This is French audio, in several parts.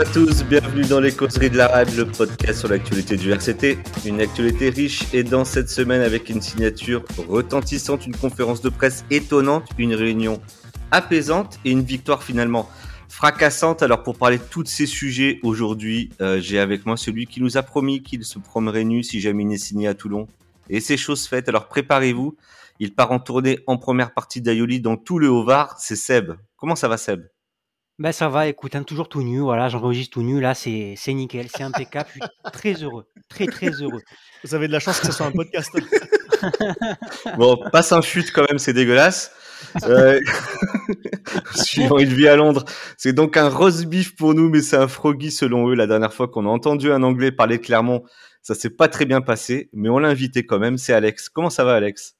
à tous, bienvenue dans les causeries de la RAD, le podcast sur l'actualité du RCT. Une actualité riche et dans cette semaine avec une signature retentissante, une conférence de presse étonnante, une réunion apaisante et une victoire finalement fracassante. Alors pour parler de tous ces sujets aujourd'hui, euh, j'ai avec moi celui qui nous a promis qu'il se promènerait nu si jamais il n'est signé à Toulon. Et c'est chose faite, alors préparez-vous. Il part en tournée en première partie d'Ayoli dans tout le Haut-Var, c'est Seb. Comment ça va Seb? Ben ça va, écoute, hein, toujours tout nu, voilà, j'enregistre tout nu, là c'est nickel, c'est impeccable, je suis très heureux, très très heureux. Vous avez de la chance que ce soit un podcast. bon, passe un chute quand même, c'est dégueulasse. Euh, suivant une vie à Londres, c'est donc un roast beef pour nous, mais c'est un froggy selon eux. La dernière fois qu'on a entendu un Anglais parler clairement, ça s'est pas très bien passé, mais on l'a invité quand même. C'est Alex. Comment ça va, Alex?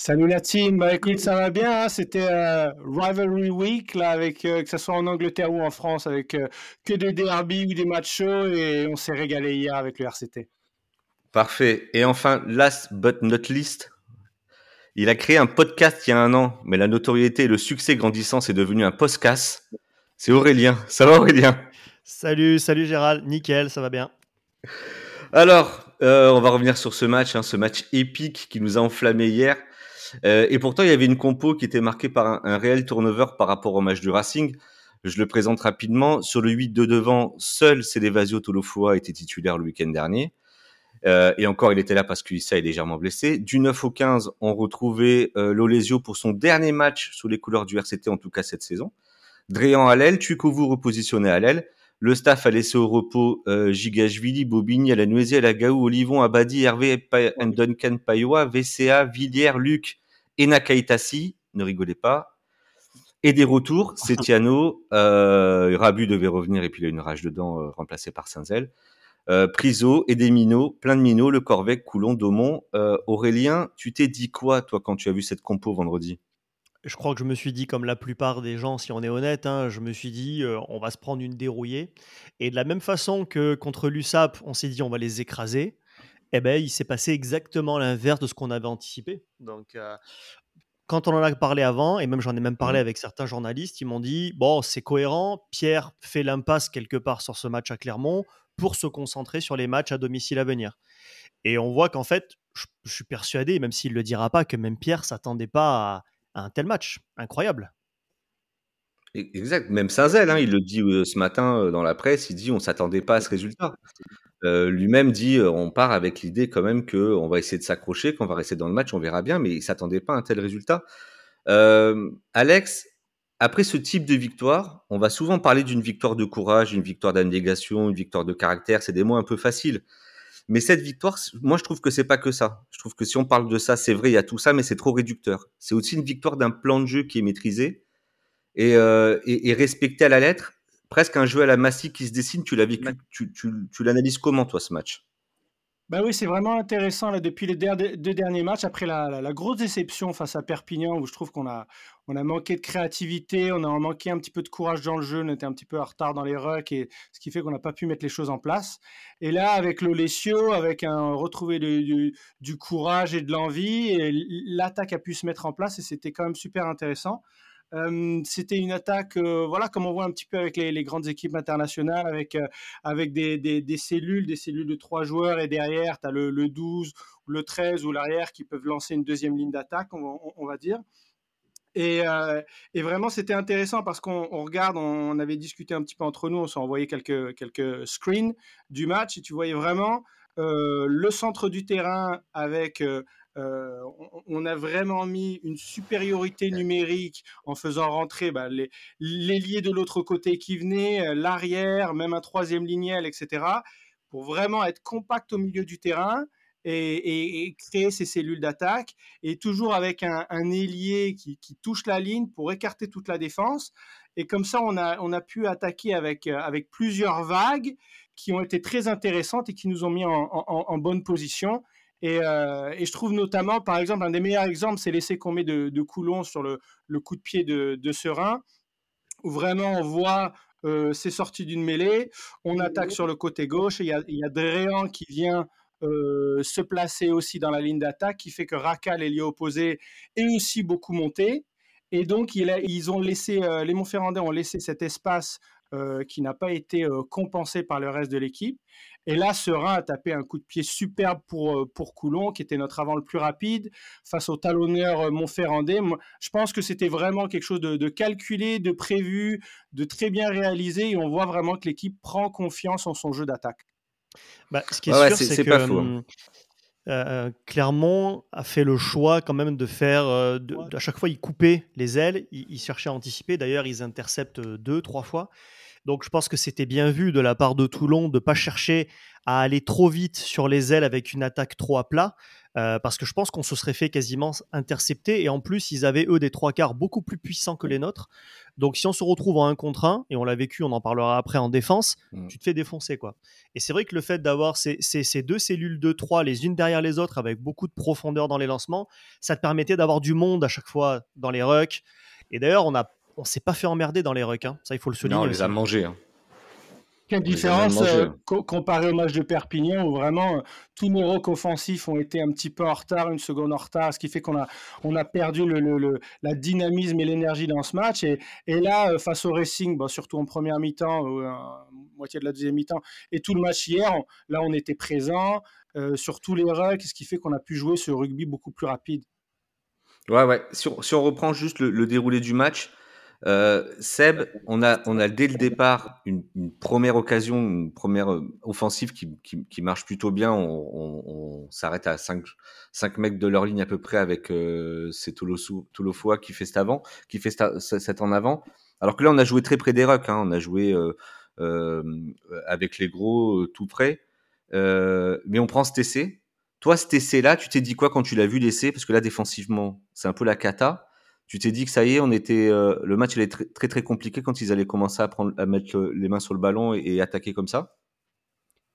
Salut la team, bah écoute ça va bien, hein. c'était euh, Rivalry Week là avec euh, que ce soit en Angleterre ou en France avec euh, que des derby ou des matchs chauds et on s'est régalé hier avec le RCT. Parfait. Et enfin, last but not least, il a créé un podcast il y a un an, mais la notoriété et le succès grandissant, c'est devenu un podcast. C'est Aurélien. Ça va Aurélien Salut, salut Gérald, nickel, ça va bien. Alors, on va revenir sur ce match, hein, ce match épique qui nous a enflammé hier. Euh, et pourtant, il y avait une compo qui était marquée par un, réel turnover par rapport au match du Racing. Je le présente rapidement. Sur le 8 de devant, seul Célevasio Tolofua était titulaire le week-end dernier. Euh, et encore, il était là parce qu'Issa est légèrement blessé. Du 9 au 15, on retrouvait euh, Lolesio pour son dernier match sous les couleurs du RCT, en tout cas cette saison. Dréan à l'aile, Tuikovu repositionné à l'aile. Le staff a laissé au repos euh, Gigashvili, Bobigny, Alanoisi, Alagaou, Olivon, Abadi, Hervé, Duncan Payoa, VCA, Villiers, Luc et Nakaitasi. Ne rigolez pas. Et des retours, Setiano, euh, Rabu devait revenir et puis il a une rage dedans, euh, remplacé par Saint-Zel. Euh, Priso et des minots, plein de minots, le Corvec, Coulon, Daumont. Euh, Aurélien, tu t'es dit quoi, toi, quand tu as vu cette compo vendredi? Je crois que je me suis dit, comme la plupart des gens, si on est honnête, hein, je me suis dit, euh, on va se prendre une dérouillée. Et de la même façon que contre l'USAP, on s'est dit, on va les écraser, eh ben, il s'est passé exactement l'inverse de ce qu'on avait anticipé. Donc, euh, quand on en a parlé avant, et même j'en ai même parlé mmh. avec certains journalistes, ils m'ont dit, bon, c'est cohérent, Pierre fait l'impasse quelque part sur ce match à Clermont pour se concentrer sur les matchs à domicile à venir. Et on voit qu'en fait, je, je suis persuadé, même s'il ne le dira pas, que même Pierre s'attendait pas à un tel match. Incroyable. Exact. Même Saint-Zel, hein, il le dit euh, ce matin euh, dans la presse, il dit on s'attendait pas à ce résultat. Euh, lui-même dit on part avec l'idée quand même qu'on va essayer de s'accrocher, qu'on va rester dans le match, on verra bien, mais il s'attendait pas à un tel résultat. Alex, après ce type de victoire, on va souvent parler d'une victoire de courage, une victoire d'abnégation, une victoire de caractère, c'est des mots un peu faciles. Mais cette victoire, moi, je trouve que c'est pas que ça. Je trouve que si on parle de ça, c'est vrai, il y a tout ça, mais c'est trop réducteur. C'est aussi une victoire d'un plan de jeu qui est maîtrisé et, euh, et, respecté à la lettre. Presque un jeu à la Massy qui se dessine. Tu l'as vécu, tu, tu, tu l'analyses comment, toi, ce match? Bah oui, c'est vraiment intéressant là, depuis les deux derniers matchs, après la, grosse déception face à Perpignan, où je trouve qu'on a, manqué de créativité, on a manqué un petit peu de courage dans le jeu, on était un petit peu en retard dans les rucks, et ce qui fait qu'on n'a pas pu mettre les choses en place. Et là, avec l'Olesio, avec un retrouver du, courage et de l'envie, l'attaque a pu se mettre en place, et c'était quand même super intéressant c'était une attaque, voilà, comme on voit un petit peu avec les, grandes équipes internationales, avec, avec des, cellules, des cellules de trois joueurs, et derrière, tu as le, le, 12, le 13 ou l'arrière qui peuvent lancer une deuxième ligne d'attaque, on, va dire. Et, vraiment, c'était intéressant parce qu'on regarde, on, avait discuté un petit peu entre nous, on s'est envoyé quelques, quelques screens du match et tu voyais vraiment le centre du terrain avec on, a vraiment mis une supériorité numérique en faisant rentrer bah, les l'ailier de l'autre côté qui venait, euh, l'arrière, même un troisième lignel, etc., pour vraiment être compact au milieu du terrain. Et, créer ces cellules d'attaque, et toujours avec un, ailier qui, touche la ligne pour écarter toute la défense. Et comme ça, on a, on a pu attaquer avec, euh, avec plusieurs vagues qui ont été très intéressantes et qui nous ont mis en bonne position. Euh, et, je trouve notamment, par exemple, un des meilleurs exemples, c'est l'essai qu'on met de, Coulon sur le, coup de pied de, de, Serein, où vraiment on voit euh, c'est sorti d'une mêlée, on attaque sur le côté gauche, et il y a, y a Dréan qui vient euh, se placer aussi dans la ligne d'attaque, qui fait que Raka, l'ailier opposé, est aussi beaucoup monté. Et donc, ils ont laissé, les Montferrandais ont laissé cet espace qui n'a pas été compensé par le reste de l'équipe. Et là, Serein a tapé un coup de pied superbe pour, pour Coulon, qui était notre avant le plus rapide, face au talonneur Montferrandais. Je pense que c'était vraiment quelque chose de, calculé, de prévu, de très bien réalisé, et on voit vraiment que l'équipe prend confiance en son jeu d'attaque. Bah, ce qui est sûr, c'est que... Pas faux. Hein. Euh, Clermont a fait le choix quand même de faire, euh, à chaque fois, ils coupaient les ailes, ils, cherchaient à anticiper. D'ailleurs, ils interceptent deux, trois fois. Donc, je pense que c'était bien vu de la part de Toulon de ne pas chercher à aller trop vite sur les ailes avec une attaque trop à plat, euh, parce que je pense qu'on se serait fait quasiment intercepter. Et en plus, ils avaient eux des trois quarts beaucoup plus puissants que les nôtres. Donc si on se retrouve en un contre un, et on l'a vécu, on en parlera après en défense, mmh. tu te fais défoncer. quoi. Et c'est vrai que le fait d'avoir ces, deux cellules de trois, les unes derrière les autres, avec beaucoup de profondeur dans les lancements, ça te permettait d'avoir du monde à chaque fois dans les rucks. Et d'ailleurs, on a on s'est pas fait emmerder dans les rucks. Hein. Ça, il faut le souligner. Non, on les a mangés. Hein. Quelle différence euh, comparé au match de Perpignan où vraiment euh, tous nos rocks offensifs ont été un petit peu en retard, une seconde en retard, ce qui fait qu'on a, on a perdu le, le, la dynamisme et l'énergie dans ce match. Et, et là, euh, face au Racing, bon, surtout en première mi-temps, moitié de la deuxième mi-temps, et tout le match hier, là on était présent sur tous les rucks, ce qui fait qu'on a pu jouer ce rugby beaucoup plus rapide. Ouais, ouais. Si on, si on reprend juste le, le déroulé du match, euh, Seb, on a, on a dès le départ une, première occasion, une première euh, offensive qui, qui, marche plutôt bien. On, s'arrête à 5, 5 mecs de leur ligne à peu près avec euh, c'est qui fait cet avant, qui fait cet en avant. Alors que là, on a joué très près des rucks. Hein. on a joué euh, avec les gros tout près. mais on prend cet essai. Toi, cet essai-là, tu t'es dit quoi quand tu l'as vu l'essai? Parce que là, défensivement, c'est un peu la cata tu t'es dit que ça y est, on était, euh, le match allait très, très, très compliqué quand ils allaient commencer à, prendre, à mettre les mains sur le ballon et, attaquer comme ça?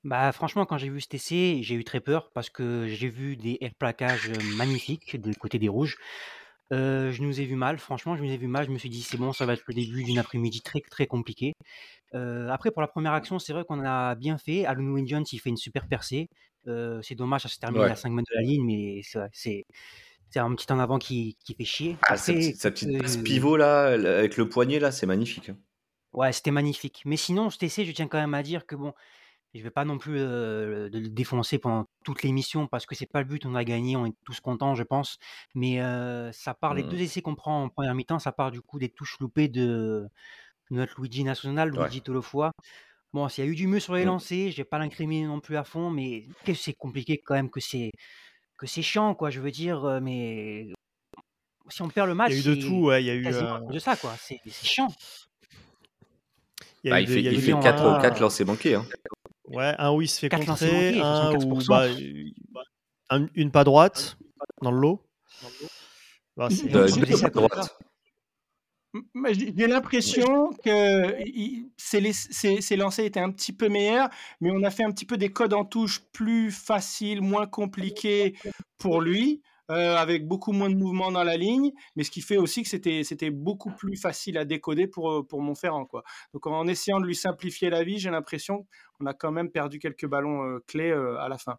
Bah, franchement, quand j'ai vu cet essai, j'ai eu très peur parce que j'ai vu des plaquages magnifiques du côté des rouges. Euh, je nous ai vu mal, franchement, je nous ai vu mal. Je me suis dit, c'est bon, ça va être le début d'une après-midi très, très compliqué. Euh, après, pour la première action, c'est vrai qu'on a bien fait. Alun Jones, il fait une super percée. c'est dommage, ça se termine à 5 mètres de la ligne, mais c'est c'est un petit en avant qui, qui fait chier. Ah, sa, petite, pivot là, avec le poignet là, c'est magnifique. Hein. Ouais, c'était magnifique. Mais sinon, je t'essaie, je tiens quand même à dire que bon, je vais pas non plus le défoncer pendant toute l'émission parce que c'est pas le but. On a gagné, on est tous contents, je pense. Mais ça part, les deux mmh. essais qu'on prend en première mi-temps, ça part du coup des touches loupées de notre Luigi National, Luigi ouais. Bon, s'il y a eu du mieux sur les mmh. lancers, je vais pas l'incriminer non plus à fond, mais c'est compliqué quand même que c'est que c'est chiant, quoi. Je veux dire, mais si on perd le match, il y a eu de tout, ouais, il y a eu de ça, quoi. C'est chiant. Il, bah, il fait, il fait 4, 4 lancers manqués. Hein. Ouais, un où il se fait contrer, un où bah, une pas droite dans le lot. Bah, c'est droite. J'ai l'impression que ces lancers étaient un petit peu meilleurs, mais on a fait un petit peu des codes en touche plus faciles, moins compliqués pour lui, euh, avec beaucoup moins de mouvements dans la ligne, mais ce qui fait aussi que c'était beaucoup plus facile à décoder pour, pour Montferrand. Quoi. Donc en essayant de lui simplifier la vie, j'ai l'impression qu'on a quand même perdu quelques ballons euh, clés euh, à la fin.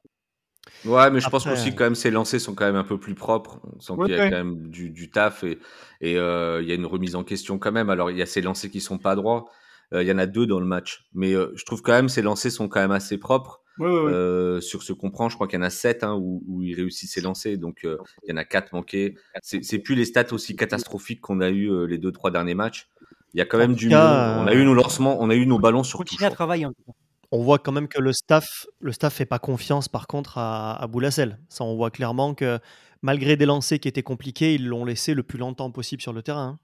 Ouais, mais je pense aussi que quand même ces lancers sont quand même un peu plus propres. On sent qu'il y a quand même du, du taf et, et euh, il y a une remise en question quand même. Alors il y a ces lancers qui sont pas droits. Euh, il y en a deux dans le match, mais euh, je trouve quand même ces lancers sont quand même assez propres. Euh, sur ce qu'on prend, je crois qu'il y en a sept hein, où, où il réussit ses lancers, donc il y en a quatre manqués. C'est plus les stats aussi catastrophiques qu'on a eu les deux trois derniers matchs. Il y a quand même du. on a eu nos lancements, on a eu nos ballons sur. Continue à travailler. En tout cas on voit quand même que le staff, le staff fait pas confiance par contre à, à Boulassel. Ça, on voit clairement que malgré des lancers qui étaient compliqués, ils l'ont laissé le plus longtemps possible sur le terrain.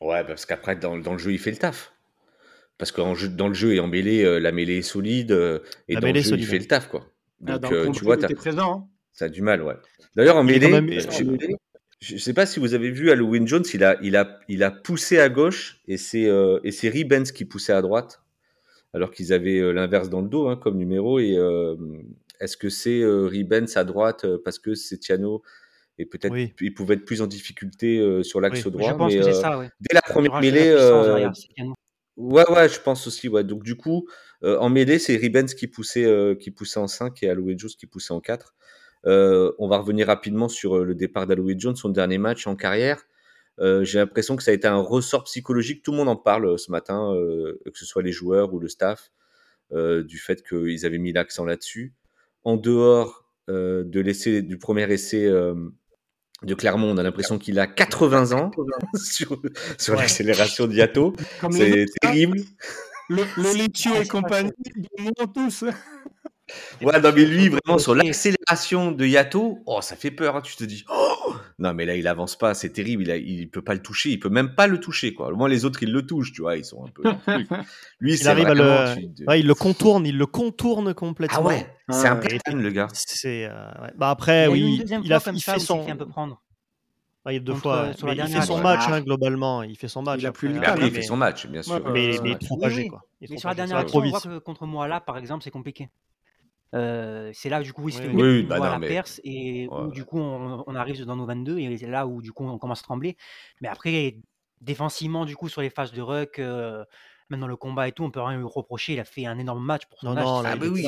Hein. Ouais, parce qu'après, dans, le jeu, il fait le taf. Parce que dans le jeu et en mêlée, euh, la mêlée est solide euh, et dans le jeu, il fait le taf. Quoi. Ah, Donc, euh, tu vois, tu présent. Hein. Ça a du mal, ouais. D'ailleurs, en mêlée, je ne sais pas si vous avez vu Halloween Jones, il a, il a, il a poussé à gauche et c'est Ribens qui poussait à droite alors qu'ils avaient euh, l'inverse dans le dos hein, comme numéro. Et euh, est-ce que c'est euh, Ribens à droite parce que c'est Tiano et peut-être il pouvait être plus en difficulté sur l'axe droit. Je pense que c'est ça, ouais. Dès la première mêlée. ouais, ouais, je pense aussi. Ouais. Donc, du coup, en mêlée, c'est Ribens qui poussait, qui poussait en 5 et Aloe Jones qui poussait en 4. on va revenir rapidement sur le départ d'Aloe Jones, son dernier match en carrière. Euh, j'ai l'impression que ça a été un ressort psychologique. Tout le monde en parle euh, ce matin, euh, que ce soit les joueurs ou le staff, du fait qu'ils avaient mis l'accent là-dessus. En dehors de l'essai, du premier essai de Clermont, on a l'impression qu'il a 80 ans sur, sur l'accélération de Yato. C'est terrible. Le, le et compagnie, ils tous. Ouais, non, mais lui, vraiment, sur l'accélération de Yato, oh, ça fait peur. Hein, tu te dis, oh non, mais là, il avance pas, c'est terrible. Il, il peut pas le toucher, il peut même pas le toucher, quoi. Au moins, les autres, ils le touchent, tu vois, ils sont un peu. lui, il arrive à le. Ouais, il le contourne, il le contourne complètement. Ah ouais, c'est un platine, le gars. C'est. Euh, Bah après, oui, il, a, il fait son. un peu prendre. Ah, il, deux fois, il fait son match hein, globalement. Il fait son match. Il, a plus il fait son match, bien sûr. mais, il est trop âgé. Quoi. Mais sur la dernière action, on voit que contre moi là, par exemple, c'est compliqué. Euh, c'est là du coup où il se fait oui, bah la perse et où du coup on, arrive dans nos 22 et c'est là où du coup on commence à trembler. Mais après défensivement du coup sur les phases de ruck, euh, même dans le combat et tout, on peut rien lui reprocher. Il a fait un énorme match pour son non, ah, bah oui.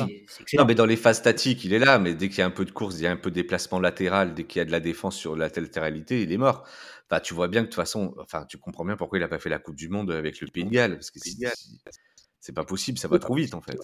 non, mais dans les phases statiques, il est là. Mais dès qu'il y a un peu de course, il y a un peu de déplacement latéral, dès qu'il y a de la défense sur la latéralité, il est mort. Enfin, tu vois bien que de toute façon, enfin, tu comprends bien pourquoi il a pas fait la Coupe du Monde avec le Pays de Galles, parce que c'est pas possible, ça va trop vite en fait.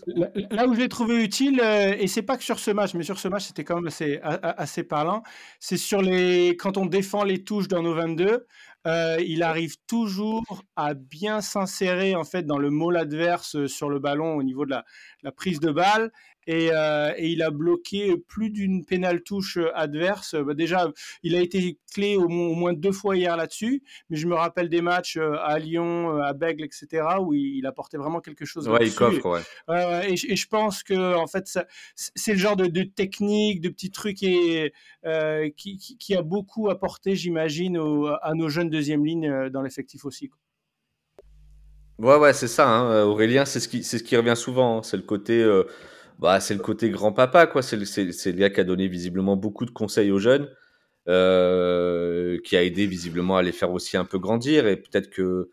Là où je l'ai trouvé utile, euh, et c'est pas que sur ce match, mais sur ce match c'était quand même assez, assez parlant, c'est sur les quand on défend les touches dans nos 22, euh, il arrive toujours à bien s'insérer en fait dans le môle adverse euh, sur le ballon au niveau de la, la prise de balle euh, et, il a bloqué plus d'une pénale touche adverse. Bah, déjà, il a été clé au, moins deux fois hier là-dessus, mais je me rappelle des matchs euh, à Lyon, euh, à Bègle, etc., où il, apportait vraiment quelque chose. Ouais, il coffre, ouais. et, je pense que en fait, c'est le genre de, technique, de petits trucs et, qui, a beaucoup apporté, j'imagine, à nos jeunes deuxième ligne dans l'effectif aussi. Ouais, ouais, c'est ça. Hein. Aurélien, c'est ce qui, c'est ce qui revient souvent. Hein. C'est le côté bah, c'est le côté grand-papa, quoi. C'est le, le, gars qui a donné visiblement beaucoup de conseils aux jeunes, euh, qui a aidé visiblement à les faire aussi un peu grandir. Et peut-être que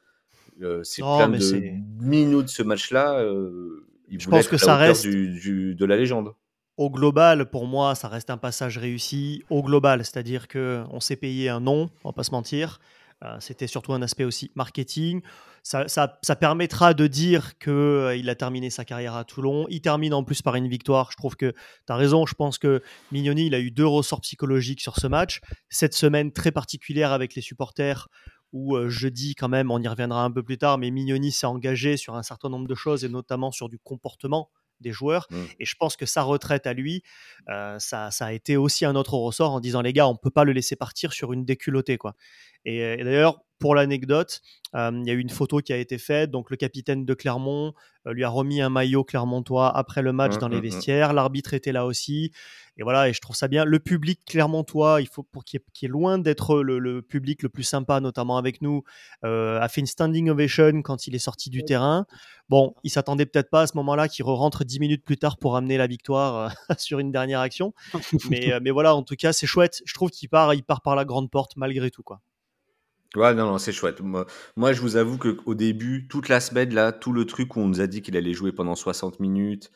euh, c'est plein de minutes de ce match-là. Euh, il Je pense que ça reste du, de la légende. Au global, pour moi, ça reste un passage réussi. Au global, c'est-à-dire que on s'est payé un nom, on va pas se mentir. Euh, c'était surtout un aspect aussi marketing. Ça, permettra de dire qu'il euh, il a terminé sa carrière à Toulon. Il termine en plus par une victoire. Je trouve que tu as raison. Je pense que Mignoni, il a eu deux ressorts psychologiques sur ce match. Cette semaine très particulière avec les supporters où euh, je dis quand même, on y reviendra un peu plus tard, mais Mignoni s'est engagé sur un certain nombre de choses et notamment sur du comportement des joueurs. Mmh. Et je pense que sa retraite à lui, ça, a été aussi un autre ressort en disant les gars, on peut pas le laisser partir sur une déculottée. Quoi. et d'ailleurs, pour l'anecdote, euh, il y a eu une photo qui a été faite. Donc, le capitaine de Clermont euh, lui a remis un maillot clermontois après le match mmh, dans les mmh, mmh. vestiaires. L'arbitre était là aussi. Et voilà, et je trouve ça bien. Le public clermontois, il faut pour qui est, loin d'être le, public le plus sympa, notamment avec nous, euh, a fait une standing ovation quand il est sorti du terrain. Bon, il s'attendait peut-être pas à ce moment-là qu'il re-rentre dix minutes plus tard pour amener la victoire sur une dernière action. mais, mais voilà, en tout cas, c'est chouette. Je trouve qu'il part, il part par la grande porte malgré tout, quoi. Ouais, non, non, c'est chouette. Moi, je vous avoue qu'au début, toute la semaine, là, tout le truc où on nous a dit qu'il allait jouer pendant 60 minutes,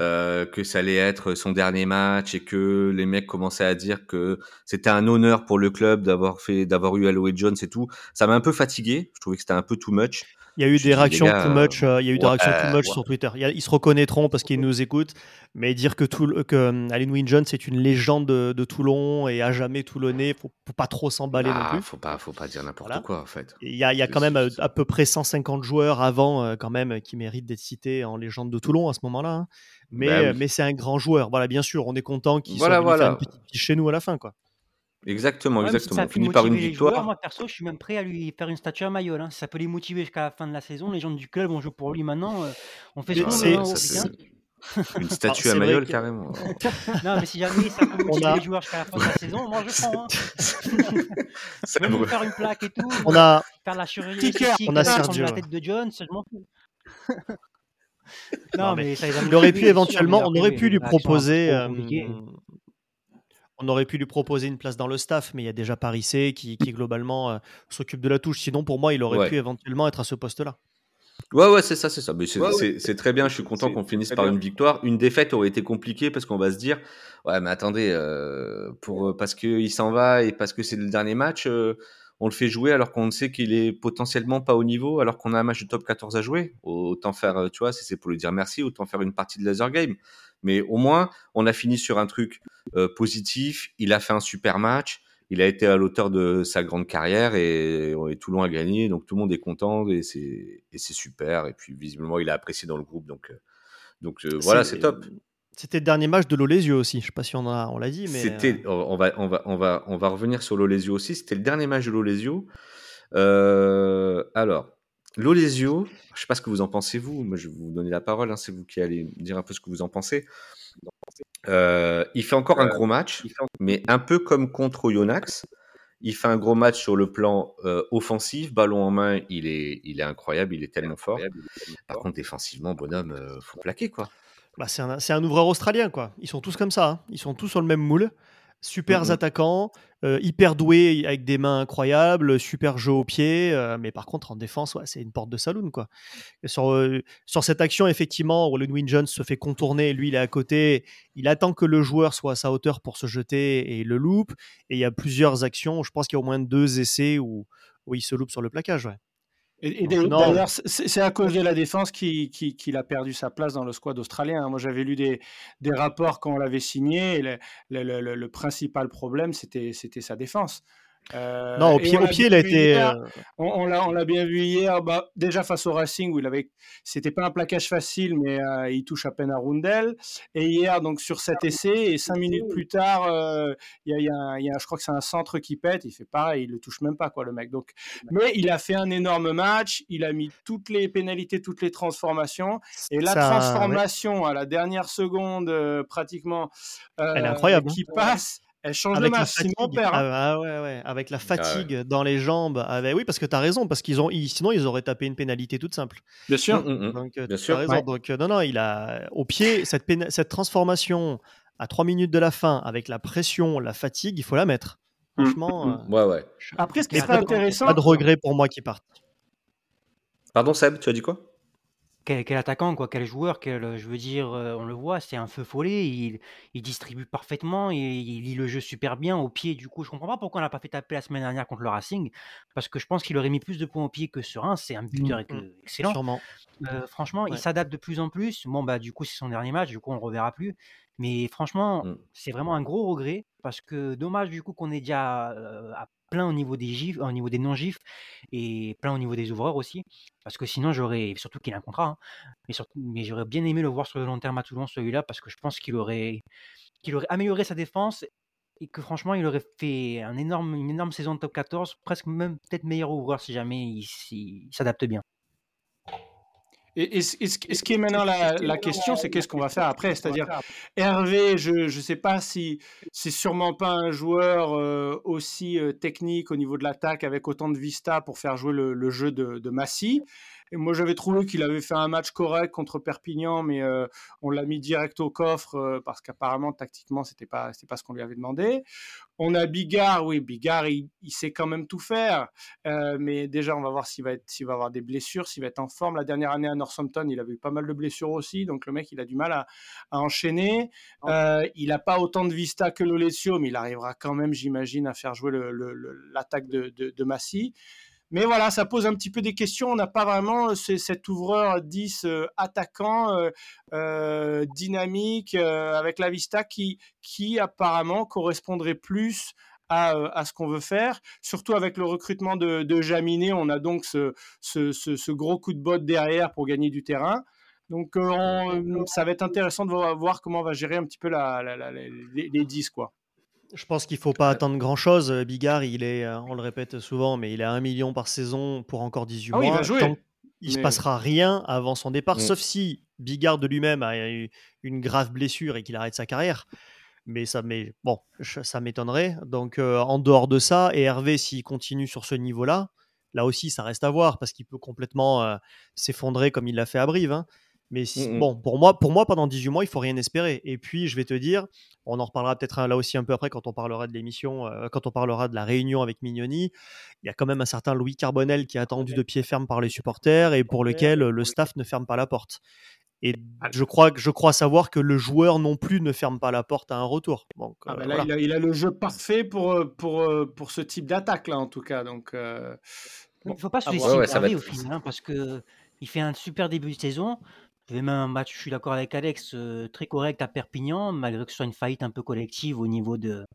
euh, que ça allait être son dernier match et que les mecs commençaient à dire que c'était un honneur pour le club d'avoir fait, d'avoir eu Aloe Jones et tout, ça m'a un peu fatigué. Je trouvais que c'était un peu too much. Il y a eu des réactions too much, euh, il y a eu des réactions too much sur Twitter. ils se reconnaîtront parce qu'ils nous écoutent, mais dire que, tout, que euh, Alan Wynne c'est une légende de, Toulon et à jamais toulonnais, faut, faut pas trop s'emballer non ah, plus. Faut pas, faut pas dire n'importe quoi en fait. Il y a, y a quand même euh, à, peu près 150 joueurs avant quand même qui méritent d'être cités en légende de Toulon à ce moment-là. Hein. Mais, bah mais c'est un grand joueur. Voilà, bien sûr, on est content qu'il soit venu faire une petite chez nous à la fin, quoi. Exactement, exactement. On finit par une victoire. moi, perso, je suis même prêt à lui faire une statue à Mayol. Hein. Si ça peut les motiver jusqu'à la fin de la saison, les gens du club, on joue pour lui maintenant. Euh, on fait ce Une statue à Mayol, carrément. non, mais si jamais ça peut motiver les joueurs jusqu'à la fin de la saison, moi je prends. Hein. Même faire une plaque et tout. On a faire la chirurgie on a Sergio. la tête de John, je m'en fous. non, mais, ça, il aurait pu éventuellement, on aurait pu lui proposer on aurait pu lui proposer une place dans le staff, mais il y a déjà Paris qui, qui globalement euh, s'occupe de la touche. Sinon, pour moi, il aurait pu éventuellement être à ce poste-là. Ouais, ouais, c'est ça, c'est ça. Mais c'est très bien. Je suis content qu'on finisse par une victoire. Une défaite aurait été compliquée parce qu'on va se dire, ouais, mais attendez, euh, pour parce qu'il s'en va et parce que c'est le dernier match, euh, on le fait jouer alors qu'on sait qu'il est potentiellement pas au niveau, alors qu'on a un match de top 14 à jouer. Autant faire, euh, tu vois, si c'est pour lui dire merci, autant faire une partie de laser game. Mais au moins, on a fini sur un truc euh, positif. Il a fait un super match. Il a été à l'auteur de sa grande carrière et, et, Toulon a gagné. Donc tout le monde est content et c'est super. Et puis visiblement, il a apprécié dans le groupe. Donc, donc voilà, c'est top. C'était le dernier match de l'Olésio aussi. Je sais pas si on a, on l'a dit, mais c'était. On va, on va, on va, on va revenir sur l'Olésio aussi. C'était le dernier match de l'Olésio. Euh, alors, l'Olésio, je sais pas ce que vous en pensez vous. Moi, je vais vous donner la parole. Hein, c'est vous qui allez me dire un peu ce que vous en pensez. Euh, il fait encore un gros match, mais un peu comme contre Yonax. Il fait un gros match sur le plan euh, offensif, ballon en main, il est, il est incroyable, il est tellement fort. Par contre, défensivement, bonhomme, euh, faut plaquer quoi. Bah, c'est un, un, ouvreur australien, quoi. Ils sont tous comme ça. Hein. Ils sont tous sur le même moule. Super mmh attaquants, euh, hyper doués avec des mains incroyables, super jeu au pied. Euh, mais par contre, en défense, c'est une porte de saloon, quoi. sur, euh, cette action, effectivement, où Ludwig Jones se fait contourner, lui, il est à côté. Il attend que le joueur soit à sa hauteur pour se jeter et il le loupe. Et il y a plusieurs actions. Je pense qu'il y a au moins deux essais où, où il se loupe sur le plaquage. Ouais. Et, d'ailleurs, c'est à cause de la défense qu'il qui, a perdu sa place dans le squad australien. Moi, j'avais lu des, des, rapports quand on l'avait signé. Et le, le, le, principal problème, c'était sa défense. Euh, non, au pied, au pied il a été. Euh, on, on l'a bien vu hier, bah, déjà face au Racing où il avait, c'était pas un plaquage facile, mais euh, il touche à peine à Rundel. Et hier, donc sur cet essai, et cinq minutes plus tard, il y, a, y, a, je crois que c'est un centre qui pète, il fait pareil, il le touche même pas quoi le mec. Donc, mais il a fait un énorme match, il a mis toutes les pénalités, toutes les transformations, et la transformation à la dernière seconde pratiquement, Elle est incroyable, qui hein. passe elle change avec de match, père. Hein. Ah, ah, ouais, ouais. Avec la ah fatigue dans les jambes. Oui, parce que tu as raison, parce qu'ils ont, sinon ils auraient tapé une pénalité toute simple. Bien sûr. Mmh, mmh, mmh. Donc, Bien sûr. As raison. Donc, non, non, il a au pied cette, cette transformation à 3 minutes de la fin, avec la pression, la fatigue, il faut la mettre. Franchement. Euh, ouais, ouais. Après, ce qui serait intéressant. Pas de regret pour moi qui parte. Pardon, Seb, tu as dit quoi? Quel, attaquant, quoi, quel joueur, quel, je veux dire, euh, on le voit, c'est un feu follet, il, il distribue parfaitement, il, il lit le jeu super bien au pied. Du coup, je comprends pas pourquoi on l'a pas fait taper la semaine dernière contre le Racing, parce que je pense qu'il aurait mis plus de points au pied que sur un. C'est un buteur mmh, mmh. excellent. Euh, franchement, il s'adapte de plus en plus. Bon, bah, du coup, c'est son dernier match, du coup, on le reverra plus. Mais franchement, mmh. c'est vraiment un gros regret parce que dommage du coup qu'on est déjà à plein au niveau des gifs, au niveau des non-gifs et plein au niveau des ouvreurs aussi. Parce que sinon, j'aurais, surtout qu'il a un contrat, hein, mais, j'aurais bien aimé le voir sur le long terme à Toulon, celui-là, parce que je pense qu'il aurait, qu'il aurait amélioré sa défense et que franchement, il aurait fait une énorme saison de top 14, presque même peut-être meilleur ouvreur si jamais il s'adapte bien. Et, ce qui est maintenant la, question, c'est qu'est-ce qu'on va faire après? C'est-à-dire, Hervé, je ne sais pas si c'est sûrement pas un joueur euh, aussi euh, technique au niveau de l'attaque avec autant de vista pour faire jouer le, jeu de, de Massy. Et moi, j'avais trouvé qu'il avait fait un match correct contre Perpignan, mais euh, on l'a mis direct au coffre euh, parce qu'apparemment, tactiquement, c'était pas, c'était pas ce qu'on lui avait demandé. On a Bigard, oui, Bigard, il, sait quand même tout faire, euh, mais déjà, on va voir s'il va, être, s'il va avoir des blessures, s'il va être en forme. La dernière année à Northampton, il avait eu pas mal de blessures aussi, donc le mec, il a du mal à, enchaîner. il n'a pas autant de vista que Lolesio, mais il arrivera quand même, j'imagine, à faire jouer l'attaque de, de, de Massy. Mais voilà, ça pose un petit peu des questions. On n'a pas vraiment euh, cet ouvreur 10 euh, attaquant, euh, dynamique, avec la Vista qui, qui apparemment correspondrait plus à, ce qu'on veut faire. Surtout avec le recrutement de, de Jaminet, on a donc ce, gros coup de botte derrière pour gagner du terrain. Donc ça va être intéressant de voir, comment on va gérer un petit peu les, les 10. Quoi. Je pense qu'il ne faut pas attendre grand-chose. Euh, Bigard, il est, euh, on le répète souvent, mais il a un million par saison pour encore 18 ah mois. Il va jouer. il ne se passera rien avant son départ, mm. sauf si Bigard de lui-même a eu une grave blessure et qu'il arrête sa carrière. Mais ça, mais bon, ça m'étonnerait. Donc, euh, en dehors de ça, et Hervé, s'il continue sur ce niveau-là, là aussi, ça reste à voir parce qu'il peut complètement s'effondrer comme il l'a fait à Brive. Hein. Mais mmh bon, pour moi, pour moi, pendant 18 mois, il faut rien espérer. Et puis, je vais te dire, on en reparlera peut-être hein, là aussi un peu après quand on parlera de l'émission, euh, quand on parlera de la réunion avec Mignoni. Il y a quand même un certain Louis Carbonel qui est attendu de pied ferme par les supporters et pour lequel le staff ne ferme pas la porte. Et je crois, je crois savoir que le joueur non plus ne ferme pas la porte à un retour. Donc, ah euh, bah là, voilà. il, a, il a le jeu parfait pour, euh, pour, pour ce type d'attaque, là, en tout cas. Donc, euh, Il ne faut pas se laisser. Ouais, ouais, énerver au final, hein, parce que il fait un super début de saison. Il fait même un match, je suis d'accord avec Alex, euh, très correct à Perpignan, malgré que ce soit une faillite un peu collective au niveau de,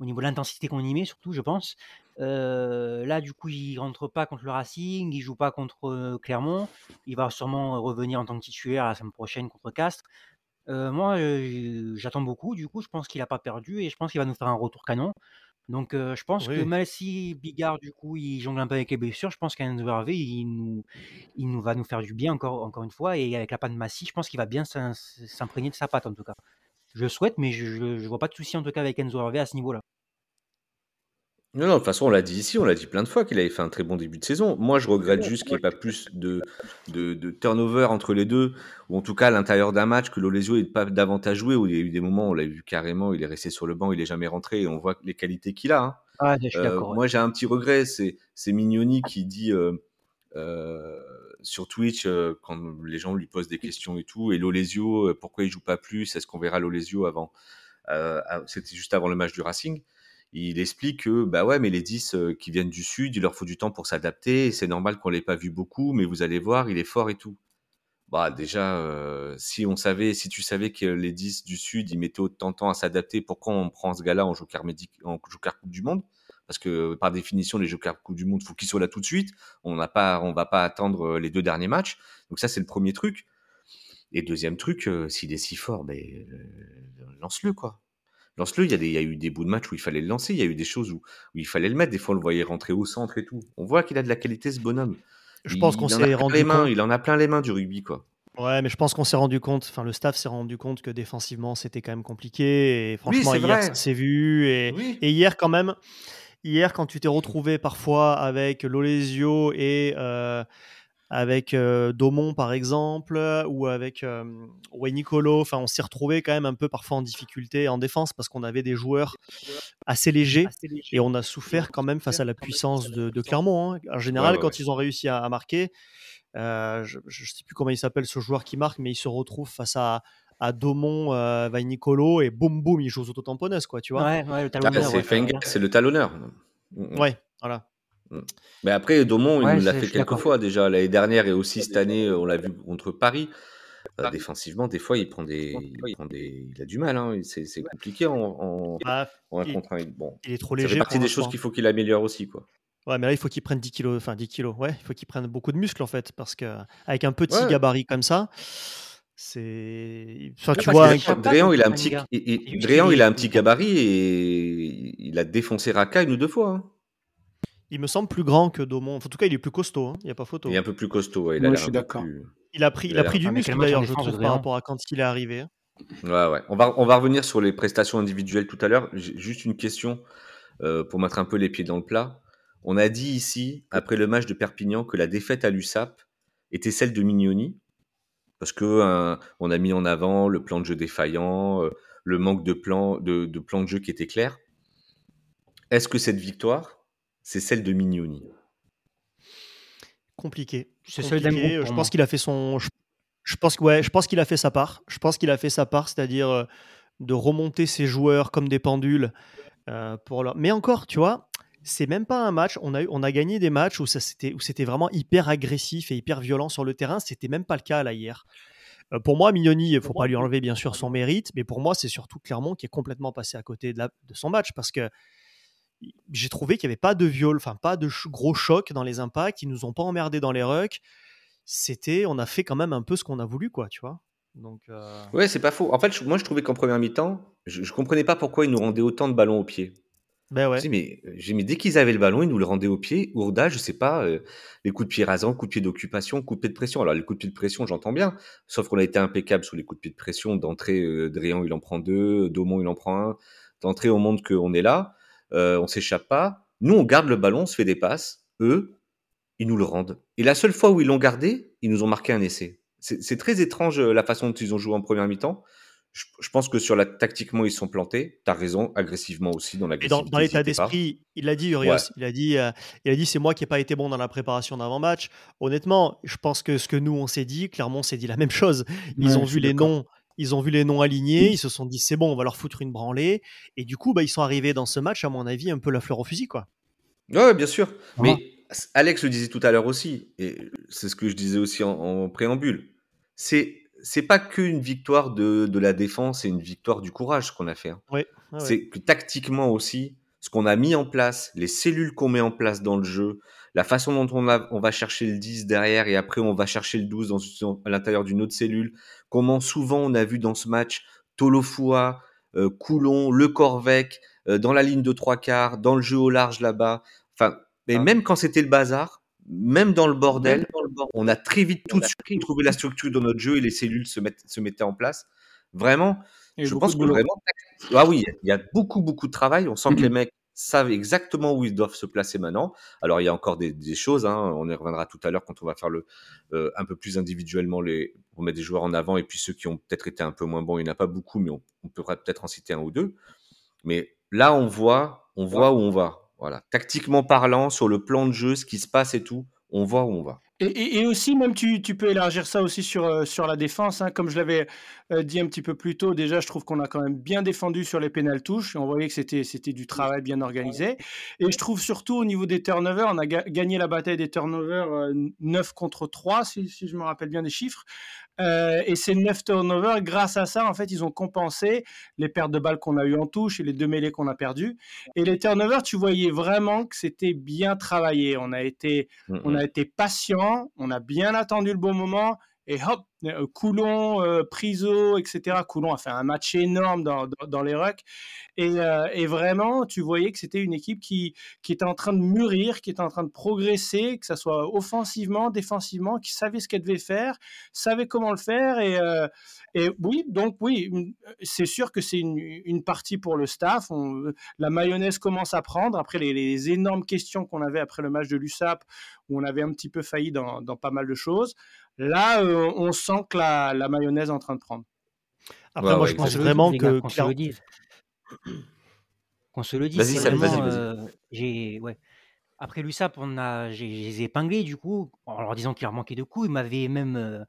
au niveau de l'intensité qu'on y met, surtout, je pense. Euh, là, du coup, il rentre pas contre le Racing, il joue pas contre euh, Clermont. Il va sûrement revenir en tant que titulaire la semaine prochaine contre Castres. Moi, j'attends beaucoup. Du coup, je pense qu'il a pas perdu et je pense qu'il va nous faire un retour canon. Donc, euh, je pense que même si Bigard, du coup, il jongle un peu avec les blessures, je pense qu'Enzo Hervé, il nous, il nous va nous faire du bien encore, encore une fois. Et avec la patte Massy, je pense qu'il va bien s'im- s'imprégner de sa patte, en tout cas. Je le souhaite, mais je ne vois pas de souci, en tout cas, avec Enzo Hervé à ce niveau-là. Non, non, de toute façon, on l'a dit ici, on l'a dit plein de fois qu'il avait fait un très bon début de saison. Moi, je regrette juste qu'il n'y ait pas plus de, de, de turnover entre les deux, ou en tout cas à l'intérieur d'un match, que l'Olesio n'ait pas davantage joué, où il y a eu des moments, on l'a vu carrément, il est resté sur le banc, il n'est jamais rentré, et on voit les qualités qu'il a. hein. Ah, je suis Euh, ouais. moi, j'ai un petit regret, c'est Mignoni qui dit euh, euh, sur Twitch, quand les gens lui posent des questions et tout, et l'Olesio, pourquoi il joue pas plus? Est-ce qu'on verra l'Olesio avant C'était juste avant le match du Racing. Il explique que bah ouais, mais les 10 euh, qui viennent du sud, il leur faut du temps pour s'adapter. C'est normal qu'on l'ait pas vu beaucoup, mais vous allez voir, il est fort et tout. Bah déjà, euh, si on savait, si tu savais que les 10 du sud, ils mettaient autant de temps à s'adapter, pourquoi on prend ce gars-là en joker en Coupe du Monde? Parce que par définition, les jokers Coupe du Monde, faut qu'ils soient là tout de suite. On n'a pas, on va pas attendre euh, les deux derniers matchs. Donc ça, c'est le premier truc. Et deuxième truc, s'il est si fort, ben lance-le quoi. Lance-le. Il y, a des, il y a eu des bouts de match où il fallait le lancer. Il y a eu des choses où, où il fallait le mettre. Des fois, on le voyait rentrer au centre et tout. On voit qu'il a de la qualité, ce bonhomme. Je pense Il qu'on en a s'est plein rendu les mains. compte. Il en a plein les mains du rugby quoi. Ouais, mais je pense qu'on s'est rendu compte, enfin le staff s'est rendu compte que défensivement c'était quand même compliqué. Et franchement, hier vrai. ça s'est vu. Et, Oui. et hier quand même, hier quand tu t'es retrouvé parfois avec Lolesio et euh, avec euh, Daumont par exemple, ou avec euh, Nicolo, enfin on s'est retrouvé quand même un peu parfois en difficulté en défense parce qu'on avait des joueurs assez légers et on a souffert quand même face à la puissance de, de Clermont. hein. En général, Ouais, ouais, quand ouais. ils ont réussi à, à marquer, euh, je ne sais plus comment il s'appelle ce joueur qui marque, mais il se retrouve face à, à Daumont, euh, Vainicolo et boum boum, il joue aux autotamponeuses, quoi, tu vois? Ouais, ouais, le Ah, talonneur. c'est ouais, Fenga, ouais. c'est le talonneur. Ouais, voilà. Mais après, il Ouais, nous l'a c'est- fait quelques fois déjà. L'année dernière et aussi cette année, on l'a vu contre Paris. Euh, défensivement, des fois, il prend des, il prend des, il a du mal. Hein. C'est c'est compliqué en, en, Bah, en un il, contre un. Bon, il est trop léger partie pour des choses l'instant. qu'il faut qu'il améliore aussi, quoi. Ouais, mais là, il faut qu'il prenne 10 kilos, enfin 10 kilos, ouais, il faut qu'il prenne beaucoup de muscles en fait, parce que avec un petit Ouais. gabarit comme ça, c'est. Enfin, tu vois, ça- pas Dréan, il a un petit, C'est Dréan, il a un petit gabarit et il a défoncé Raka une ou deux fois. hein. Il me semble plus grand que Daumont. Enfin, en tout cas, il est plus costaud, hein, il n'y a pas photo. Il est un peu plus costaud. ouais, il a Moi, l'air je suis un peu d'accord. plus- Il a pris, il il a pris du Ah, muscle d'ailleurs, je trouve, par rapport à quand il est arrivé. hein. Ouais, ouais. On va, on va revenir sur les prestations individuelles tout à l'heure. Juste une question euh, pour mettre un peu les pieds dans le plat. On a dit ici, après le match de Perpignan, que la défaite à l'USAP était celle de Mignoni, parce que euh, on a mis en avant le plan de jeu défaillant, euh, le manque de plan de, de plan de jeu qui était clair. Est-ce que cette victoire, c'est celle de Mignoni Compliqué. C'est celle d'un Je pense qu'il a fait son. Je, pense que ouais, je pense qu'il a fait sa part. Je pense qu'il a fait sa part, c'est-à-dire euh, de remonter ses joueurs comme des pendules. euh, pour leur... Mais encore, tu vois, c'est même pas un match. On a, eu- on a gagné des matchs où ça c'était où c'était vraiment hyper agressif et hyper violent sur le terrain. C'était même pas le cas là hier. Euh, pour moi, Mignoni, il faut pas lui enlever bien sûr son mérite, mais pour moi, c'est surtout Clermont qui est complètement passé à côté de, la- de son match parce que j'ai trouvé qu'il n'y avait pas de viol, enfin pas de ch- gros choc dans les impacts. Ils nous ont pas emmerdés dans les rucks. C'était, on a fait quand même un peu ce qu'on a voulu, quoi, tu vois. Donc, euh, Ouais, c'est pas faux. En fait, je- moi, je trouvais qu'en première mi-temps, je, je comprenais pas pourquoi ils nous rendaient autant de ballons au pied. ben ouais. Mais, j'ai mis dès qu'ils avaient le ballon, ils nous le rendaient au pied. Ourda, je sais pas, euh, les coups de pied rasants, coups de pied d'occupation, coups de pied de pression. Alors, les coups de pied de pression, j'entends bien. Sauf qu'on a été impeccable sur les coups de pied de pression. D'entrée, euh, il en prend deux. Daumont, il en prend un. D'entrée, on montre qu'on est là. Euh, on s'échappe pas. Nous, on garde le ballon, on se fait des passes. Eux, ils nous le rendent. Et la seule fois où ils l'ont gardé, ils nous ont marqué un essai. C'est très étrange euh, la façon dont ils ont joué en première mi-temps. je, pense que sur la tactiquement, ils sont plantés. Tu as raison, agressivement aussi dans la dans, dans l'état d'esprit, il l'a dit, Urios. Il a dit, euh, il a dit c'est moi qui n'ai pas été bon dans la préparation d'avant-match. Honnêtement, je pense que ce que nous, on s'est dit, clairement, on s'est dit la même chose. Ils ont vu les noms. Ils ont vu les noms alignés, ils se sont dit c'est bon, on va leur foutre une branlée. Et du coup, bah, ils sont arrivés dans ce match, à mon avis, un peu la fleur au fusil. Quoi. Ouais, bien sûr. Mais Alex le disait tout à l'heure aussi, et c'est ce que je disais aussi en préambule. C'est c'est pas qu'une victoire de, de, la défense et une victoire du courage qu'on a fait. Hein. c'est que tactiquement aussi, ce qu'on a mis en place, les cellules qu'on met en place dans le jeu, la façon dont on, a, on va chercher le 10 derrière et après on va chercher le 12 dans, à l'intérieur d'une autre cellule, comment souvent on a vu dans ce match Tolofua, euh, Coulon, Le Corvec, euh, dans la ligne de trois quarts, dans le jeu au large là-bas. Enfin, mais ah. même quand c'était le bazar, même dans le bordel, on a très vite tout de suite trouvé la structure dans notre jeu et les cellules se, mettent, se mettaient en place. Vraiment, je pense que vraiment. Ah oui, il y a beaucoup, beaucoup de travail. On sent que les mecs savent exactement où ils doivent se placer maintenant. Alors, il y a encore des, choses, hein. on y reviendra tout à l'heure quand on va faire le, euh, un peu plus individuellement, les, on met des joueurs en avant et puis ceux qui ont peut-être été un peu moins bons, il n'y en a pas beaucoup, mais on, on pourra peut-être en citer un ou deux. Mais là, on voit, on voit où on va. Voilà. Tactiquement parlant, sur le plan de jeu, ce qui se passe et tout, on voit où on va. Et, aussi, même tu, peux élargir ça aussi sur, euh, la défense. Hein. Comme je l'avais euh, dit un petit peu plus tôt, déjà, je trouve qu'on a quand même bien défendu sur les pénales touches. On voyait que c'était, du travail bien organisé. Et je trouve surtout au niveau des turnovers, on a gagné la bataille des turnovers 9 euh, contre 3, si, si, je me rappelle bien des chiffres. Euh, et ces 9 turnovers, grâce à ça, en fait, ils ont compensé les pertes de balles qu'on a eues en touche et les deux mêlées qu'on a perdues. Et les turnovers, tu voyais vraiment que c'était bien travaillé. On a été, on a été patient, on a bien attendu le bon moment et hop, Coulon, euh, Priso, etc. Coulon a fait un match énorme dans, dans, les rucks. Et, euh, et, vraiment, tu voyais que c'était une équipe qui, qui était en train de mûrir, qui était en train de progresser, que ce soit offensivement, défensivement, qui savait ce qu'elle devait faire, savait comment le faire. Et, et oui, donc oui, c'est sûr que c'est une, une, partie pour le staff. On, la mayonnaise commence à prendre. Après les, les énormes questions qu'on avait après le match de l'USAP, où on avait un petit peu failli dans, dans pas mal de choses. Là, euh, on sent que la, mayonnaise est en train de prendre. Après, moi, je pense vraiment que. Qu'on se le dise. Qu'on se le dise. Vas-y, vas-y. Ouais. Après l'USAP, on a, j'ai, les ai épinglés du coup, en leur disant qu'il leur manquait de coups. Ils m'avaient même euh,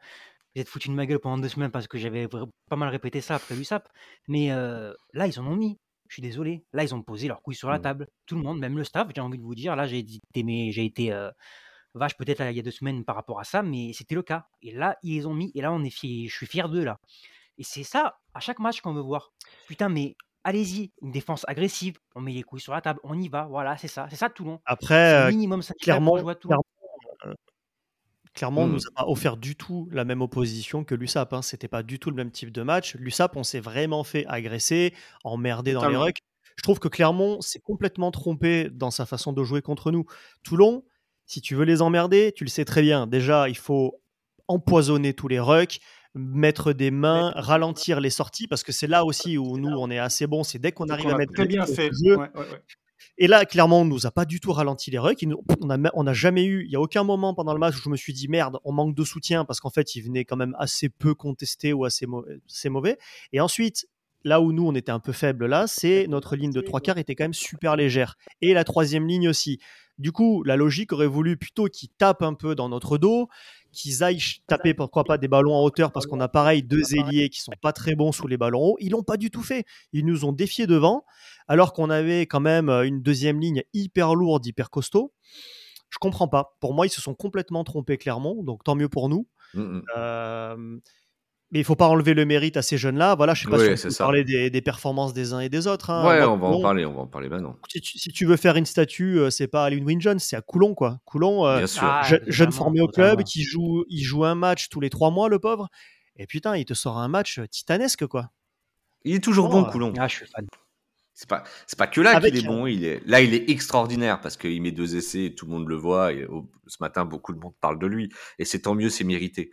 peut-être foutu de ma gueule pendant deux semaines parce que j'avais pas mal répété ça après l'USAP. Mais euh, là, ils en ont mis. Je suis désolé. Là, ils ont posé leurs couilles sur la mmh. table. Tout le monde, même le staff, j'ai envie de vous dire. Là, j'ai été, j'ai été vache peut-être il y a deux semaines par rapport à ça, mais c'était le cas. Et là, ils les ont mis, et là, on est fier, je suis fier d'eux, là. Et c'est ça, à chaque match qu'on veut voir. Putain, mais allez-y, une défense agressive, on met les couilles sur la table, on y va, voilà, c'est ça, c'est ça Toulon. Après, minimum clairement, clairement, euh, clairement on mmh. nous a pas offert du tout la même opposition que l'USAP. Hein. C'était pas du tout le même type de match. L'USAP, on s'est vraiment fait agresser, emmerder dans les rucks. Je trouve que Clermont s'est complètement trompé dans sa façon de jouer contre nous. Toulon, si tu veux les emmerder, tu le sais très bien. Déjà, il faut empoisonner tous les rucks, mettre des mains, ralentir les sorties, parce que c'est là aussi où nous, on est assez bon. C'est dès qu'on arrive à mettre très bien fait. Et là, clairement, on nous a pas du tout ralenti les rucks. On n'a a jamais eu, il y a aucun moment pendant le match où je me suis dit merde, on manque de soutien parce qu'en fait, il venait quand même assez peu contesté ou assez mauvais. Et ensuite, là où nous on était un peu faible là, c'est notre ligne de trois quarts était quand même super légère et la troisième ligne aussi. Du coup, la logique aurait voulu plutôt qu'ils tapent un peu dans notre dos, qu'ils aillent taper pourquoi pas des ballons en hauteur parce qu'on a pareil deux ailiers qui sont pas très bons sous les ballons hauts. Ils l'ont pas du tout fait. Ils nous ont défiés devant alors qu'on avait quand même euh, une deuxième ligne hyper lourde, hyper costaud. Je comprends pas. Pour moi, ils se sont complètement trompés clairement. Donc tant mieux pour nous. Mmh, mmh. Euh, mais il faut pas enlever le mérite à ces jeunes-là. Voilà, je sais pas si on peut parler des, performances des uns et des autres. Hein. Ouais, on va en parler, on va en parler maintenant. Si tu, veux faire une statue, euh, c'est pas à Win Jones, c'est à Coulon, quoi. Coulon, euh, ah, jeune formé au club, qui joue, il joue un match tous les trois mois, le pauvre. Et putain, il te sort un match titanesque, quoi. Il est toujours bon, Coulon. Ah, je suis fan. C'est pas, c'est pas que là qu'il est bon. Il est, là, il est extraordinaire parce qu'il met deux essais et tout le monde le voit. Et ce matin, beaucoup de monde parle de lui. Et c'est tant mieux, c'est mérité.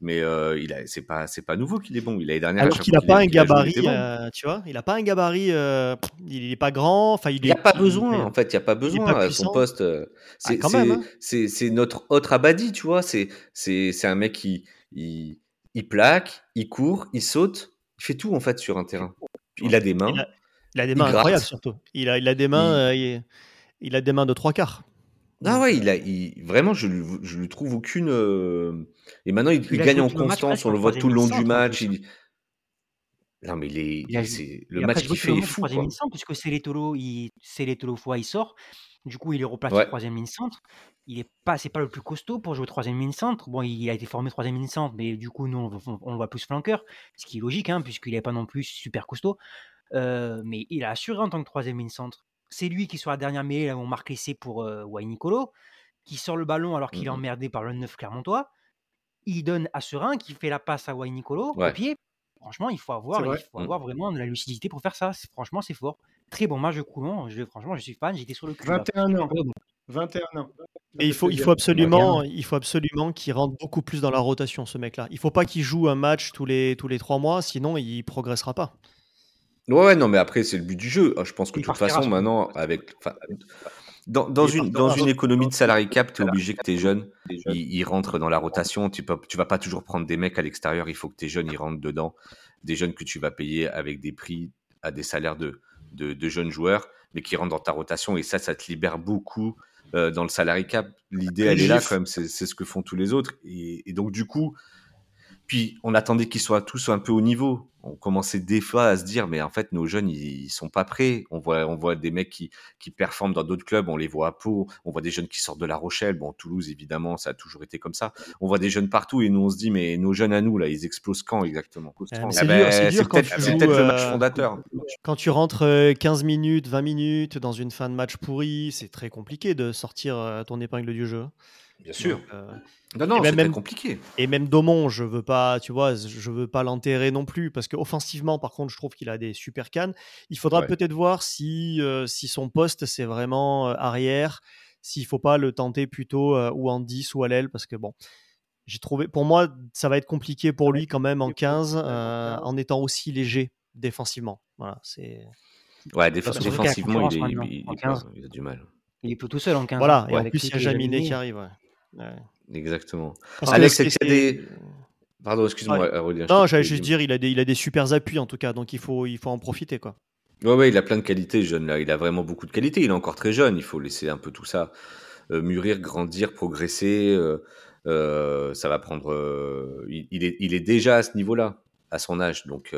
Mais euh, il a, c'est pas, c'est pas nouveau qu'il est bon. Il a dernière. Alors qu'il n'a pas, un gabarit, euh, tu vois. Il a pas un gabarit. Euh, il est pas grand. Enfin, il n'y a pas besoin. En fait, il y a pas besoin. à son poste, ah, c'est, hein. c'est, c'est, notre autre Abadi, tu vois. C'est, c'est, c'est un mec qui, il, il plaque, il court, il saute Il fait tout en fait sur un terrain. Il a des mains. Il a, des mains incroyables surtout. Il a, il a des mains. Il... il... a des mains de trois quarts. Ah ouais, il a, il, vraiment, je, je lui trouve aucune. Et maintenant, il, gagne en constance. On le voit tout le long du match. Il... Non, mais il est, le match qu'il fait est fou. Troisième ligne centre, puisque c'est l'étolo, il, c'est fois, il sort. Du coup, il est replacé troisième ligne centre. Il est pas, c'est pas le plus costaud pour jouer troisième ligne centre. Bon, il a été formé troisième ligne centre, mais du coup, nous, on, le voit plus flanqueur, ce qui est logique, hein, puisqu'il n'est pas non plus super costaud. Euh, mais il a assuré en tant que troisième ligne centre. C'est lui qui, sur la dernière mêlée, on marque l'essai pour euh, Nicolo, qui sort le ballon alors qu'il est mmh emmerdé par le 9 Clermontois. Il donne à Serein, qui fait la passe à Wayne Nicolo au pied. Franchement, il faut avoir, il faut mmh. avoir vraiment de la lucidité pour faire ça. Franchement, c'est fort. Très bon match de Coulon. Je, franchement, je suis fan. J'étais sur le cul. 21 ans. 21 ans. Et il faut, il faut absolument, il faut absolument qu'il rentre beaucoup plus dans la rotation, ce mec-là. Il faut pas qu'il joue un match tous les tous les trois mois, sinon il progressera pas. Ouais, non, mais après c'est le but du jeu. Je pense que de toute façon maintenant, avec, dans, dans une, dans une économie de salarié cap, tu es obligé que tes jeunes, ils, rentrent dans la rotation. Tu, peux, tu vas pas toujours prendre des mecs à l'extérieur. Il faut que tes jeunes, ils rentrent dedans. Des jeunes que tu vas payer avec des prix à des salaires de, de, jeunes joueurs, mais qui rentrent dans ta rotation. Et ça, ça te libère beaucoup euh, dans le salarié cap. L'idée, elle est là quand même. C'est ce que font tous les autres. Et, et donc, du coup, puis on attendait qu'ils soient tous un peu au niveau. On commençait des fois à se dire, mais en fait, nos jeunes, ils, sont pas prêts. On voit, on voit des mecs qui, qui performent dans d'autres clubs. On les voit à Pau. On voit des jeunes qui sortent de La Rochelle. Bon, Toulouse, évidemment, ça a toujours été comme ça. On voit des jeunes partout et nous, on se dit, mais nos jeunes à nous, là, ils explosent quand exactement? C'est peut-être le match fondateur. Quand tu rentres 15 euh, minutes, 20 minutes dans une fin de match pourri, c'est très compliqué de sortir euh, ton épingle du jeu. Bien sûr. Euh, non, non, c'est même compliqué. Et même Domon, je veux pas, tu vois, je veux pas l'enterrer non plus parce qu'offensivement, par contre, je trouve qu'il a des super cannes. Il faudra peut-être voir si, euh, si son poste c'est vraiment euh, arrière, s'il faut pas le tenter plutôt ou en 10 ou à l'aile parce que bon, j'ai trouvé, pour moi, ça va être compliqué pour lui quand même en 15 en étant aussi léger défensivement. Voilà, c'est. Ouais, défensivement, il, il, il, a du mal. Il est plutôt seul en 15. Voilà, et en plus, il y a Jaminet qui arrive. Ouais. Exactement. Alex, est-ce qu'il y a des. Pardon, excuse-moi, Non, j'allais juste dire, il a, des, il a des super appuis en tout cas, donc il faut, il faut en profiter. quoi. Ouais, ouais, il a plein de qualités, jeune là. Il a vraiment beaucoup de qualités. Il est encore très jeune. Il faut laisser un peu tout ça euh, mûrir, grandir, progresser. Euh, euh, ça va prendre. Il, est, il est déjà à ce niveau-là, à son âge. Donc,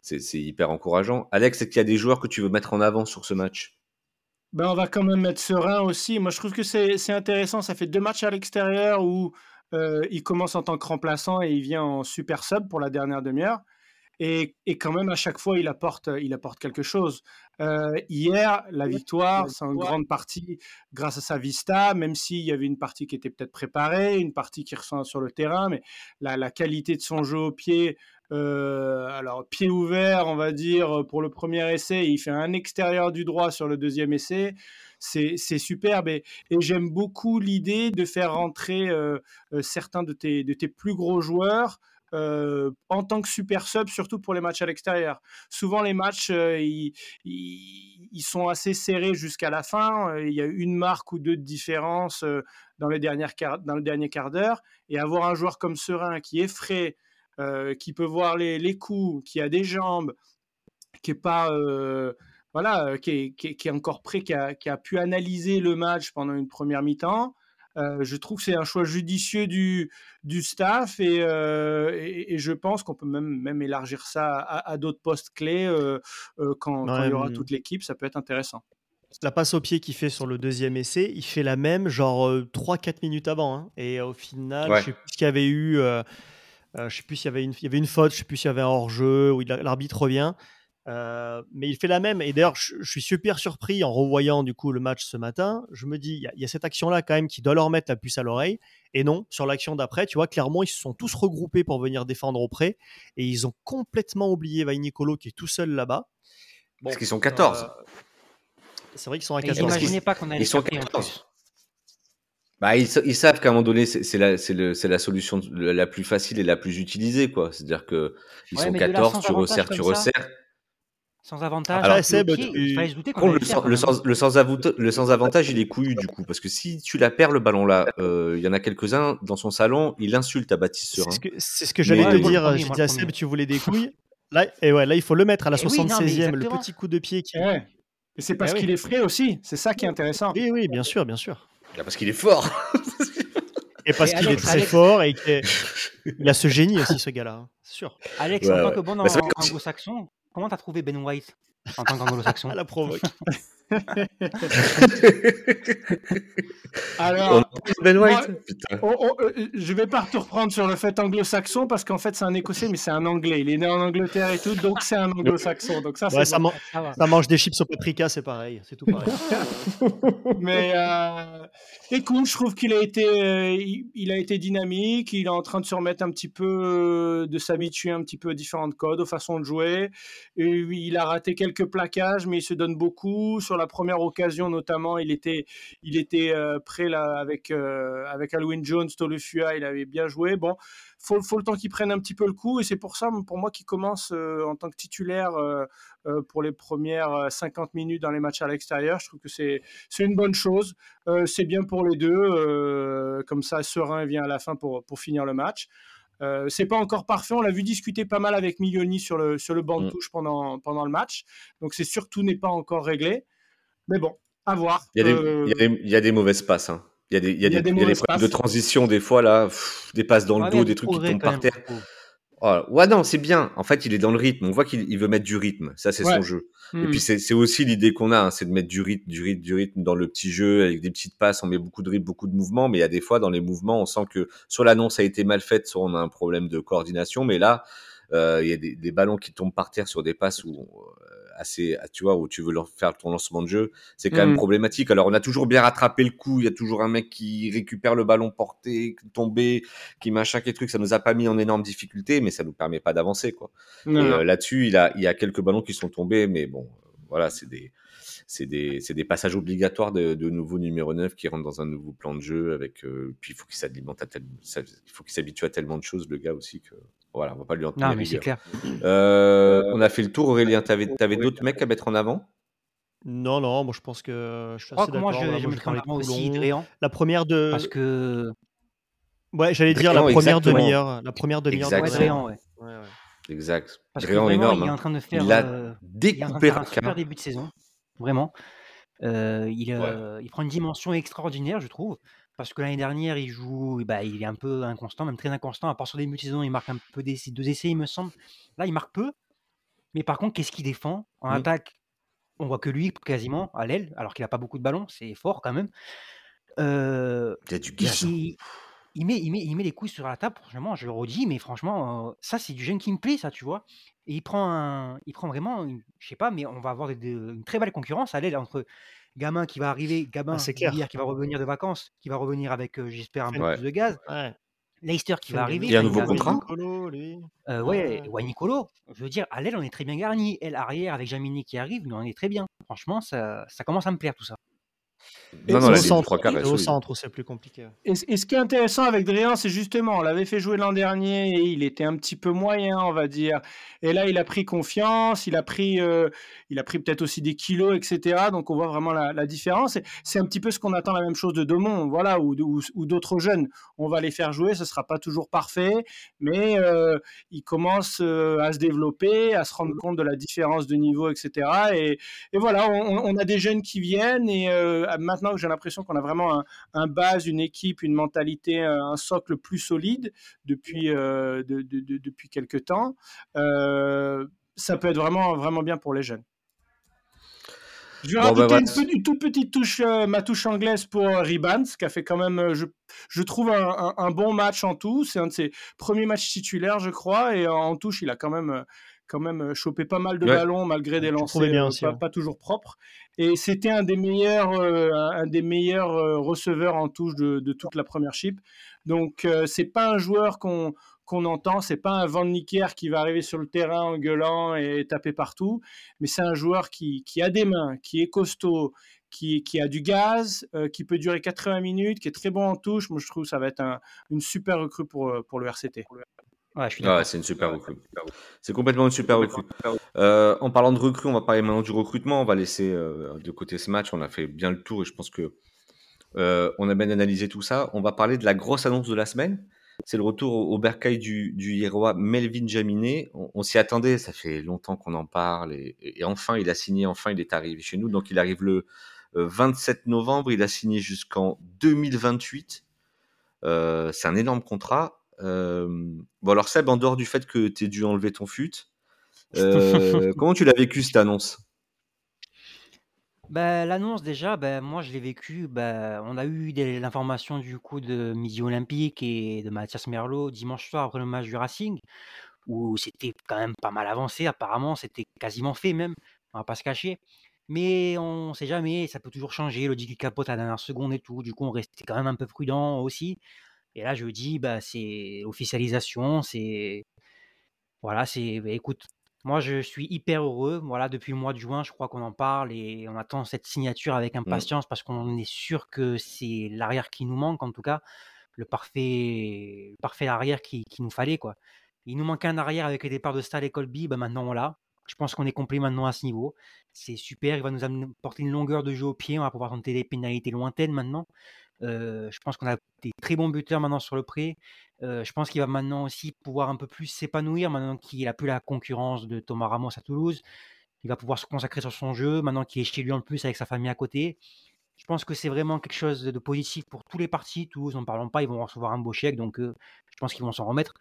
c'est hyper encourageant. Alex, est-ce qu'il y a des joueurs que tu veux mettre en avant sur ce match? Ben, on va quand même mettre serein aussi. Moi, je trouve que c'est intéressant. Ça fait deux matchs à l'extérieur où euh, il commence en tant que remplaçant et il vient en super sub pour la dernière demi-heure. Et, et, quand même, à chaque fois, il apporte, il apporte quelque chose. Euh, hier, la victoire, c'est en grande partie grâce à sa vista, même s'il y avait une partie qui était peut-être préparée, une partie qui ressent sur le terrain, mais la, la qualité de son jeu au pied, euh, alors, pied ouvert, on va dire, pour le premier essai. Il fait un extérieur du droit sur le deuxième essai. C'est superbe. Et, j'aime beaucoup l'idée de faire rentrer euh, euh, certains de tes, plus gros joueurs. en tant que super sub, surtout pour les matchs à l'extérieur. Souvent, les matchs, ils, sont assez serrés jusqu'à la fin. Il y a une marque ou deux de différence dans, les dernières, dans le dernier quart d'heure. Et avoir un joueur comme Serein qui est frais, euh, qui peut voir les, les, coups, qui a des jambes, qui est pas euh, voilà, euh, qui est, qui, est, encore prêt, qui a, qui a, pu analyser le match pendant une première mi-temps. je trouve que c'est un choix judicieux du, du staff et, et, je pense qu'on peut même, même élargir ça à, d'autres postes clés quand, il y aura toute l'équipe. Ça peut être intéressant. La passe au pied qu'il fait sur le deuxième essai, il fait la même genre 3-4 minutes avant. Hein. et au final, je sais plus ce qu'il y avait eu. Euh, je sais plus s'il y avait une, il y avait une faute, je sais plus s'il y avait un hors-jeu, où l'arbitre revient. Euh, mais il fait la même. Et d'ailleurs, je, suis super surpris en revoyant du coup le match ce matin. Je me dis, il y, a cette action-là quand même qui doit leur mettre la puce à l'oreille. Et non, sur l'action d'après, tu vois, clairement, ils se sont tous regroupés pour venir défendre auprès. Et ils ont complètement oublié Vainicolo qui est tout seul là-bas. Parce qu'ils sont 14. Euh, c'est vrai qu'ils sont à 14. Imaginez pas qu'on allait Ils sont 14. Bah, ils, savent qu'à un moment donné, c'est la, la, solution la plus facile et la plus utilisée, quoi. C'est-à-dire que ils sont 14, tu resserres, tu resserres. Sans avantage. Alors, Seb, tu... le, sans, le, sans, le, sans le, sans, avantage, il est couillu du coup, parce que si tu la perds le ballon là, euh, il y en a quelques-uns dans son salon, il insulte à Baptiste Serin. C'est ce que, ce que j'allais te dire. J'ai dit à Seb, tu voulais des couilles. Là, et ouais, là, il faut le mettre à la Eh oui, non, mais 76e, le exactement. petit coup de pied qui. Ouais. Et c'est parce Eh oui. qu'il est frais aussi. C'est ça qui est intéressant. Oui, oui, bien sûr, bien sûr. Parce qu'il est fort. Et parce qu'il est très Alex- fort et qu'il il a ce génie aussi, ce gars-là. C'est sûr. Alex, Ouais, en tant ouais. que bon Bah, anglo-saxon, comment t'as trouvé Ben White? En tant qu'anglo-saxon À la provoque. Alors, On Ben White. moi- Putain. Oh, oh, euh, je vais pas te reprendre sur le fait anglo-saxon parce qu'en fait c'est un écossais mais c'est un anglais. Il est né en Angleterre et tout, donc c'est un anglo-saxon. Donc ça, Ouais, c'est ça, bon. man- Ça va. ça mange des chips au paprika, c'est pareil. C'est tout pareil. Mais euh, écoute, je trouve qu'il a été, euh, il, a été dynamique. Il est en train de se remettre un petit peu, euh, de s'habituer un petit peu aux différentes codes, aux façons de jouer. Il a raté quelques plaquages, mais il se donne beaucoup. Sur la première occasion, notamment, il était, il était euh, prêt là avec avec Alwyn Jones, Tolufua. Il avait bien joué. Bon, faut, faut le temps qu'il prenne un petit peu le coup. Et c'est pour ça, pour moi, qu'il commence euh, en tant que titulaire euh, euh, pour les premières euh, 50 minutes dans les matchs à l'extérieur. Je trouve que c'est c'est une bonne chose. C'est bien pour les deux. comme ça, Serein vient à la fin pour, pour finir le match. Euh, c'est pas encore parfait. On l'a vu discuter pas mal avec Milioni sur le, sur le banc de Mm. touche pendant, pendant le match. Donc, c'est surtout n'est pas encore réglé. Mais bon, à voir. Il y, a des, Euh, il, y a des, il y a des mauvaises passes. Hein. Il y a des, il y a Il y a des, des il y a des mauvaises problèmes de transition des fois là, pff, des passes dans le dos, des trucs qui tombent par terre. Oh, ouais, non, c'est bien. En fait, il est dans le rythme. On voit qu'il il veut mettre du rythme. Ça, c'est Ouais. son jeu. Et hmm. puis, c'est c'est aussi l'idée qu'on a, hein, c'est de mettre du rythme, du rythme, du rythme dans le petit jeu avec des petites passes. On met beaucoup de rythme, beaucoup de mouvements, mais il y a des fois dans les mouvements, on sent que soit l'annonce a été mal faite, soit on a un problème de coordination. Mais là, euh, il y a des, des ballons qui tombent par terre sur des passes où euh, assez, tu vois, où tu veux leur faire ton lancement de jeu, c'est quand même Mhm. problématique. Alors, on a toujours bien rattrapé le coup. Il y a toujours un mec qui récupère le ballon porté, tombé, qui machin, qui truc. Ça nous a pas mis en énorme difficulté, mais ça nous permet pas d'avancer, quoi. Euh, là-dessus, il a, il y a quelques ballons qui sont tombés, mais bon, voilà, c'est des, c'est des, c'est des passages obligatoires de, de nouveau numéro 9 qui rentrent dans un nouveau plan de jeu avec, euh, puis il faut qu'il s'alimente à tel, il faut qu'il s'habitue à tellement de choses, le gars aussi que, voilà, on va pas lui en tenir Non, mais c'est rigueur. clair. Euh, on a fait le tour, Aurélien. T'avais, t'avais d'autres mecs à mettre en avant? Non, non, moi je pense que je suis assez que moi, d'accord. je, Voilà, je moi, en avant aussi. Dréan, La première de. parce que... Ouais, j'allais dire la première demi-heure. La première demi-heure. de. Dréan. Ouais. Ouais, ouais. Exact. Parce que Dréan vraiment, énorme. il est en hein. train de faire... Il a euh, il en un super début de saison, vraiment. Euh, il, euh, il prend une dimension extraordinaire, je trouve, parce que l'année dernière, il joue, bah, il est un peu inconstant, même très inconstant. À part sur début de saison, il marque un peu d'essais, deux essais, il me semble. Là, il marque peu, mais par contre, qu'est-ce qu'il défend En attaque, on voit que lui quasiment à l'aile, alors qu'il n'a pas beaucoup de ballons, c'est fort quand même. Euh, Il y a du gaz. hein. il- il met, il, met, il met les couilles sur la table, franchement, je le redis, mais franchement, euh, ça, c'est du jeune qui me plaît, ça, tu vois. Et il prend, un, il prend vraiment, une- je sais pas, mais on va avoir des- des- une très belle concurrence à l'aile entre Gamin qui va arriver, Gabin, Ah, c'est clair. hier, qui va revenir de vacances, qui va revenir avec, euh, j'espère, un peu Ouais. plus de gaz. Ouais. Leicester qui va arriver. Il y a un nouveau contrat Nicolo, lui. Euh, ouais, Ouais. ouais, Nicolo. Je veux dire, à l'aile, on est très bien garni. Elle, arrière, avec Jamini qui arrive, mais on est très bien. Franchement, ça, ça commence à me plaire tout ça. Non, non, la centre, trois quarts au centre, c'est plus compliqué. Et, ce qui est intéressant avec Dréan, c'est justement, on l'avait fait jouer l'an dernier et il était un petit peu moyen, on va dire. Et là, il a pris confiance, il a pris, euh, il a pris peut-être aussi des kilos, etc. Donc, on voit vraiment la, la différence. C'est un petit peu ce qu'on attend la même chose de Domon, voilà, ou, de- ou- ou d'autres jeunes. On va les faire jouer, ce sera pas toujours parfait, mais euh, ils commencent euh, à se développer, à se rendre compte de la différence de niveau, etc. Et, et voilà, on, on a des jeunes qui viennent et euh, maintenant que j'ai l'impression qu'on a vraiment un, un base, une équipe, une mentalité, euh, un socle plus solide depuis, euh, de- de- de- depuis quelques temps, euh, ça peut être vraiment, vraiment bien pour les jeunes. Je vais Bon, rajouter bah, une, toute petite touche, euh, ma touche anglaise pour euh, Ribans, qui a fait quand même, euh, je, je trouve, un, un- un bon match en tout. C'est un de ses premiers matchs titulaires, je crois, et en, en touche, il a quand même, quand même euh, chopé pas mal de Ouais. ballons, malgré des lancers bien euh, aussi, pas, ouais. pas toujours propres. Et c'était un des meilleurs, euh, un des meilleurs euh, receveurs en touche de, de toute la première chip. Donc, euh, c'est pas un joueur qu'on qu'on entend, c'est pas un Van Nicker qui va arriver sur le terrain en gueulant et taper partout, mais c'est un joueur qui, qui a des mains, qui est costaud, qui, qui a du gaz, euh, qui peut durer 80 minutes, qui est très bon en touche. Moi, je trouve que ça va être un- une super recrue pour, pour le RCT. Ouais, c'est une super recrue. C'est complètement une super recrue. Euh, en parlant de recrue, on va parler maintenant du recrutement. On va laisser euh, de côté ce match. On a fait bien le tour et je pense que euh, on a bien analysé tout ça. On va parler de la grosse annonce de la semaine. c'est le retour au, bercail du, du Melvin Jaminet. On, s'y attendait, ça fait longtemps qu'on en parle. Et, enfin, il a signé, enfin, il est arrivé chez nous. Donc, il arrive le 27 euh, novembre. Il a signé jusqu'en 2028. Euh, c'est un énorme contrat. Euh, bon, alors, Seb, en dehors du fait que tu aies dû enlever ton fut, comment tu l'as vécu cette annonce? Bah, l'annonce déjà, bah, moi je l'ai vécu, bah, on a eu l'information du coup de Midi Olympique et de Mathias Merlot dimanche soir après le match du Racing, où c'était quand même pas mal avancé. Apparemment, c'était quasiment fait même, on va pas se cacher. Mais on sait jamais, ça peut toujours changer, le dit capote à la dernière seconde et tout, du coup on restait quand même un peu prudent aussi. Et là je dis, bah, c'est officialisation, c'est voilà, c'est bah, écoute, moi, je suis hyper heureux. Voilà, depuis le mois de juin, je crois qu'on en parle et on attend cette signature avec mmh. impatience parce qu'on est sûr que c'est l'arrière qui nous manque, en tout cas, le parfait, parfait arrière qui, nous fallait. quoi. Il nous manquait un arrière avec les départs de Stal et Colby, bah maintenant on l'a. Je pense qu'on est complet maintenant à ce niveau. C'est super, il va nous apporter une longueur de jeu au pied, on va pouvoir tenter des pénalités lointaines maintenant. Euh, je pense qu'on a des très bons buteurs maintenant sur le pré. Euh, je pense qu'il va maintenant aussi pouvoir un peu plus s'épanouir maintenant qu'il a plus la concurrence de Thomas Ramos à Toulouse. Il va pouvoir se consacrer sur son jeu maintenant qu'il est chez lui en plus avec sa famille à côté. Je pense que c'est vraiment quelque chose de positif pour tous les partis. Toulouse, n'en parlons pas, ils vont recevoir un beau chèque, donc euh, je pense qu'ils vont s'en remettre.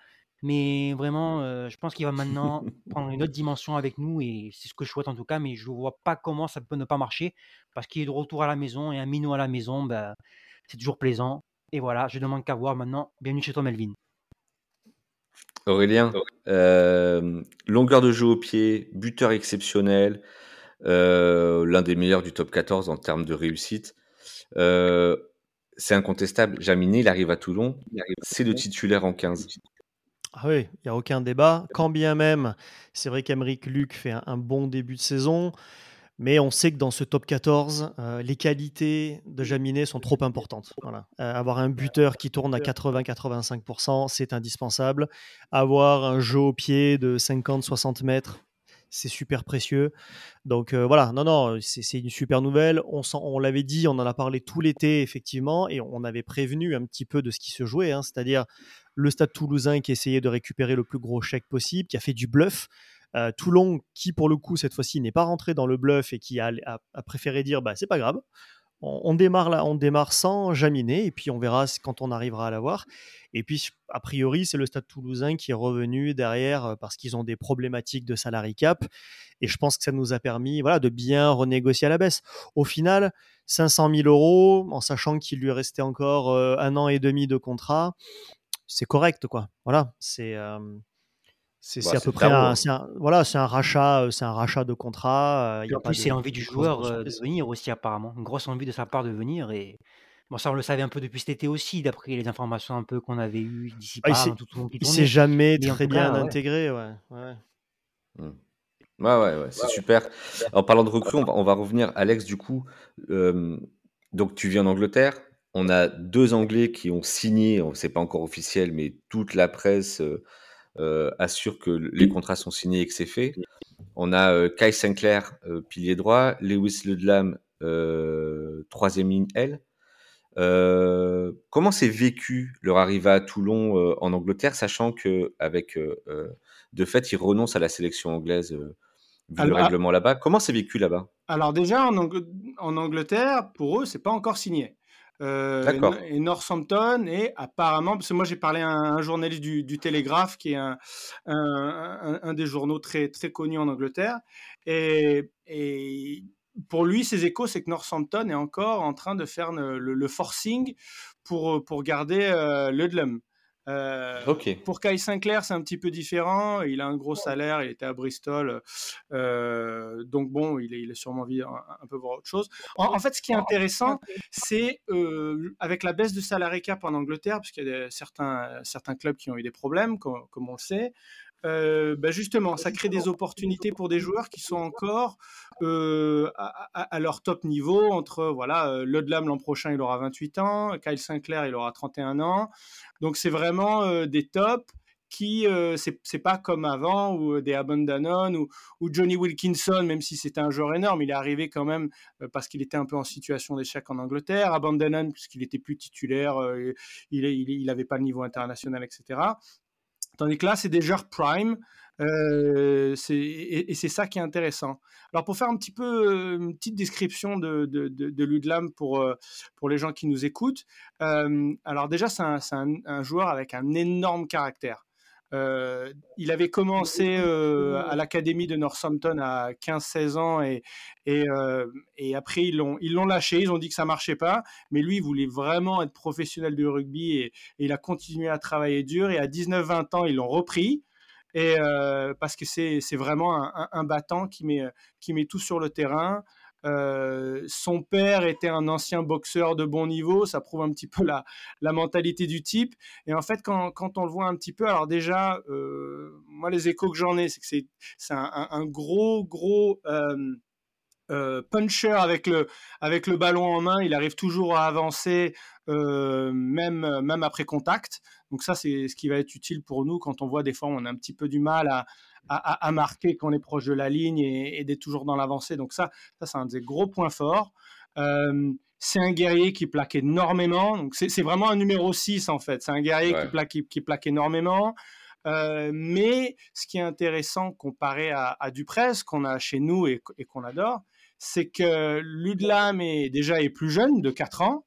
Mais vraiment, je pense qu'il va maintenant prendre une autre dimension avec nous et c'est ce que je souhaite en tout cas. Mais je ne vois pas comment ça peut ne pas marcher parce qu'il est de retour à la maison et un minot à la maison, bah, c'est toujours plaisant. Et voilà, je demande qu'à voir maintenant. Bienvenue chez toi, Melvin. Aurélien, euh, longueur de jeu au pied, buteur exceptionnel, euh, l'un des meilleurs du top 14 en termes de réussite. Euh, c'est incontestable. Jaminé, il arrive à Toulon, c'est le titulaire en 15. Ah oui, il n'y a aucun débat. Quand bien même, c'est vrai qu'Emeric Luc fait un, bon début de saison. Mais on sait que dans ce top 14, euh, les qualités de Jaminet sont trop importantes. Voilà. Euh, avoir un buteur qui tourne à 80-85%, c'est indispensable. Avoir un jeu au pied de 50-60 mètres, c'est super précieux. Donc euh, voilà, non, non, c'est une super nouvelle. On, l'avait dit, on en a parlé tout l'été, effectivement, et on avait prévenu un petit peu de ce qui se jouait, hein, c'est-à-dire le stade toulousain qui essayait de récupérer le plus gros chèque possible, qui a fait du bluff. Euh, Toulon, qui pour le coup cette fois-ci n'est pas rentré dans le bluff et qui a, préféré dire bah c'est pas grave, on, démarre là, on démarre sans Jaminet et puis on verra quand on arrivera à l'avoir. Et puis a priori c'est le Stade Toulousain qui est revenu derrière euh, parce qu'ils ont des problématiques de salary cap et je pense que ça nous a permis voilà de bien renégocier à la baisse. Au final 500 000 euros en sachant qu'il lui restait encore euh, un an et demi de contrat, c'est correct quoi. Voilà c'est c'est bah, à peu près un, voilà, c'est un rachat, euh, c'est un rachat de contrat. Euh, y a en plus, c'est l'envie du joueur euh, de venir aussi apparemment, une grosse envie de sa part de venir et bon ça on le savait un peu depuis cet été aussi d'après les informations un peu qu'on avait eues d'ici ah, il tout, tout Il s'est jamais très bien intégré, ouais. Ouais, mmh. ouais, ouais, c'est super. En parlant de recrues, on va, revenir, Alex, du coup. donc, tu viens d'Angleterre. On a deux Anglais qui ont signé, c'est pas encore officiel, mais toute la presse euh, assure que les contrats sont signés et que c'est fait. On a euh, Kai Sinclair, euh, pilier droit, Lewis Ludlam, troisième ligne L. comment s'est vécu leur arrivée à Toulon en Angleterre, sachant que avec de fait ils renoncent à la sélection anglaise vu le règlement là-bas. Comment c'est vécu là-bas? Alors déjà en, en, Angleterre, pour eux, c'est pas encore signé. Euh, et Northampton, et apparemment, parce que moi j'ai parlé à un, journaliste du, du, Télégraphe, qui est un, un, un, des journaux très, très connus en Angleterre, et, et pour lui, ses échos, c'est que Northampton est encore en train de faire le, le, forcing pour, pour garder euh, Ludlam. Euh, pour Kai Sinclair, c'est un petit peu différent. Il a un gros salaire, il était à Bristol. Euh, donc bon, il, est, il a sûrement envie un, peu voir autre chose. En, fait, ce qui est intéressant, c'est euh, avec la baisse de salarié cap en Angleterre, parce qu'il y a certains, certains clubs qui ont eu des problèmes, comme, comme on le sait. Euh, bah, justement, ça crée des opportunités pour des joueurs qui sont encore euh, à, leur top niveau. Entre voilà, euh, Ludlam l'an prochain, il aura 28 ans, Kyle Sinclair, il aura 31 ans. Donc c'est vraiment des tops qui euh, c'est pas comme avant ou des Abandonon ou, ou, Johnny Wilkinson, même si c'était un joueur énorme, il est arrivé quand même parce qu'il était un peu en situation d'échec en Angleterre. Abandonon puisqu'il était plus titulaire, il, il, il pas le niveau international, etc. Tandis que là, c'est des joueurs prime. Euh, et, c'est ça qui est intéressant. Alors pour faire un petit peu une petite description de, Ludlam pour, pour les gens qui nous écoutent, alors déjà c'est un, joueur avec un énorme caractère. Il avait commencé à l'académie de Northampton à 15-16 ans et, et, et après ils l'ont, lâché, ils ont dit que ça marchait pas, mais lui il voulait vraiment être professionnel du rugby et, il a continué à travailler dur. Et à 19-20 ans ils l'ont repris. Et euh, parce que c'est vraiment un, un, battant qui met, qui met tout sur le terrain. Euh, son père était un ancien boxeur de bon niveau, ça prouve un petit peu la, la mentalité du type. Et en fait, quand, quand, on le voit un petit peu, alors déjà, euh, moi les échos que j'en ai, c'est que c'est un, un, gros, gros euh, puncher avec le, avec le ballon en main, il arrive toujours à avancer euh, même, même après contact. Donc ça, c'est ce qui va être utile pour nous quand on voit des fois on a un petit peu du mal à, à, marquer quand on est proche de la ligne et, d'être toujours dans l'avancée. Donc ça, ça c'est un des gros points forts. Euh, c'est un guerrier qui plaque énormément. Donc c'est vraiment un numéro 6 en fait. C'est un guerrier qui, plaque, qui, plaque énormément. mais ce qui est intéressant comparé à, à Duprez, qu'on a chez nous et, et qu'on adore, c'est que Ludlam est déjà est plus jeune, de 4 ans,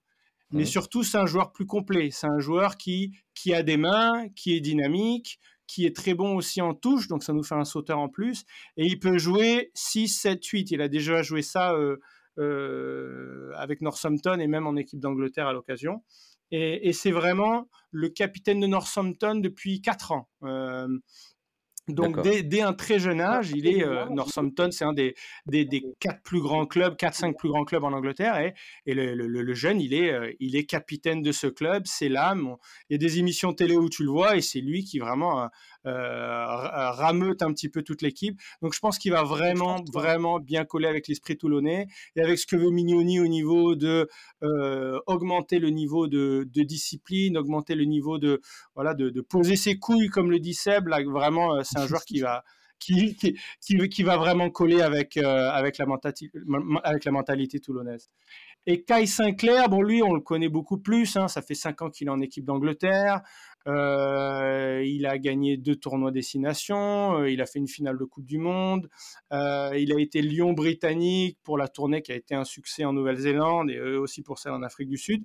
mais surtout c'est un joueur plus complet. C'est un joueur qui, qui a des mains, qui est dynamique, qui est très bon aussi en touche, donc ça nous fait un sauteur en plus. Et il peut jouer 6, 7, 8. Il a déjà joué ça euh, euh, avec Northampton et même en équipe d'Angleterre à l'occasion. Et, c'est vraiment le capitaine de Northampton depuis 4 ans. Euh, donc dès, un très jeune âge, il est euh, Northampton, c'est un des, des, quatre plus grands clubs, quatre cinq plus grands clubs en Angleterre, et, et le, le, jeune, il est, euh, il est capitaine de ce club, c'est l'âme. Il y a des émissions télé où tu le vois, et c'est lui qui vraiment rameute un petit peu toute l'équipe. Donc je pense qu'il va vraiment, vraiment bien coller avec l'esprit toulonnais et avec ce que veut Mignoni au niveau de euh, augmenter le niveau de, discipline, augmenter le niveau de voilà de, poser ses couilles comme le dit Seb. Là, vraiment, euh, c'est un joueur qui va qui, qui, qui, va vraiment coller avec, avec, la avec la mentalité toulonnaise. Et Kai Sinclair, bon, lui, on le connaît beaucoup plus. Hein, ça fait cinq ans qu'il est en équipe d'Angleterre. Euh, il a gagné deux tournois destination. Euh, il a fait une finale de Coupe du Monde. Euh, il a été Lion britannique pour la tournée qui a été un succès en Nouvelle-Zélande et aussi pour celle en Afrique du Sud.